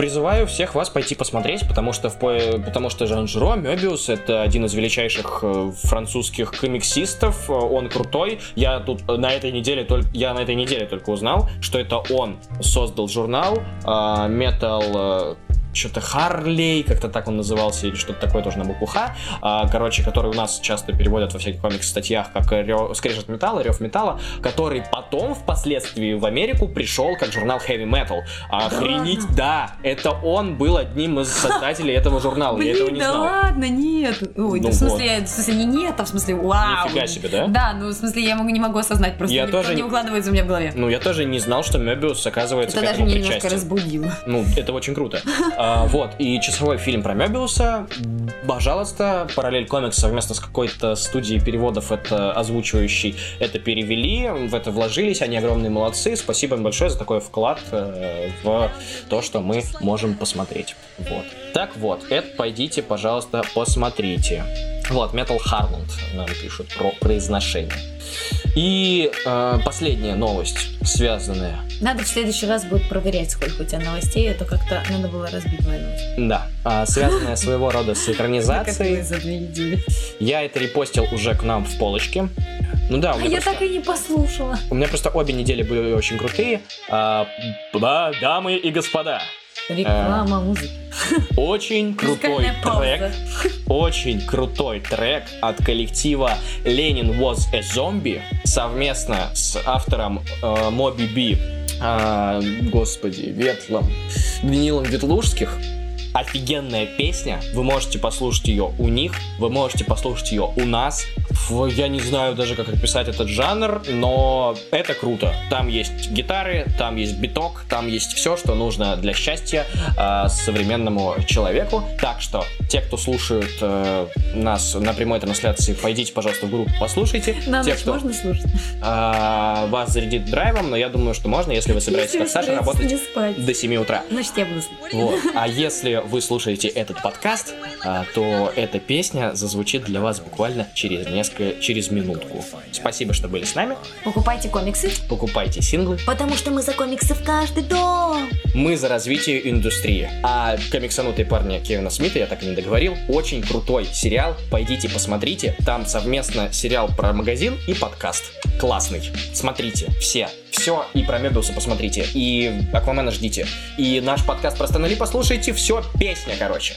Призываю всех вас пойти посмотреть, потому что, в по... потому что Жан Жиро, Мебиус, это один из величайших э, французских комиксистов, э, он крутой. Я тут э, на этой неделе только, я на этой неделе только узнал, что это он создал журнал Metal что-то Харлей, как-то так он назывался, или что-то такое тоже на букву Х, а, короче, который у нас часто переводят во всяких комикс-статьях как рё- скрежет металла, рев металла, который потом впоследствии в Америку пришел как журнал Heavy Metal. Охренеть, да, это он был одним из создателей этого журнала, я этого Блин, не да знал. ладно, нет. Ой, Ну да в смысле, я- в смысле, не нет, а в смысле, вау. Нифига себе, да? Да, ну в смысле, я могу, не могу осознать, просто Я не, тоже не укладывается у меня в голове. Ну, я тоже не знал, что Мебиус оказывается Это к даже меня немножко разбудило. Ну, это очень круто. А, вот, и часовой фильм про Мебиуса. Пожалуйста, параллель комикс совместно с какой-то студией переводов это озвучивающий это перевели, в это вложились, они огромные молодцы. Спасибо им большое за такой вклад э, в то, что мы можем посмотреть. Вот. Так вот, это пойдите, пожалуйста, посмотрите. Вот, Metal Harland нам пишут про произношение. И э, последняя новость, связанная Надо в следующий раз будет проверять, сколько у тебя новостей, а то как-то надо было разбить мою новость. Да, а, связанная своего рода с экранизацией. Я это репостил уже к нам в полочке. Ну да, у А меня, я просто, так и не послушала. у меня просто обе недели были очень крутые. А, да, дамы и господа, Реклама музыки. очень крутой трек, очень крутой трек от коллектива Ленин Was a Zombie совместно с автором э, Моби Би, а, господи, Ветлом, Данилом Ветлужских. Офигенная песня, вы можете послушать ее у них, вы можете послушать ее у нас. Фу, Я не знаю даже, как описать этот жанр, но это круто. Там есть гитары, там есть биток, там есть все, что нужно для счастья э, современному человеку. Так что, те, кто слушают э, нас на прямой трансляции, пойдите, пожалуйста, в группу, послушайте. На те, ночь кто можно слушать? э, вас зарядит драйвом, но я думаю, что можно, если вы собираетесь, Если как Саша, работать до 7 утра. Значит, я буду слушать. Вот. А если вы слушаете этот подкаст, а, то эта песня зазвучит для вас буквально через несколько, через минутку. Спасибо, что были с нами. Покупайте комиксы, Покупайте синглы. потому что мы за комиксы в каждый дом. Мы за развитие индустрии. А комиксанутые парни Кевина Смита, я так и не договорил, очень крутой сериал. Пойдите посмотрите. Там совместно сериал про магазин и подкаст. Классный. Смотрите. Все. Все. И про Мебиуса посмотрите. И Аквамена ждите. И наш подкаст про Стэнли послушайте. Все. Песня, короче.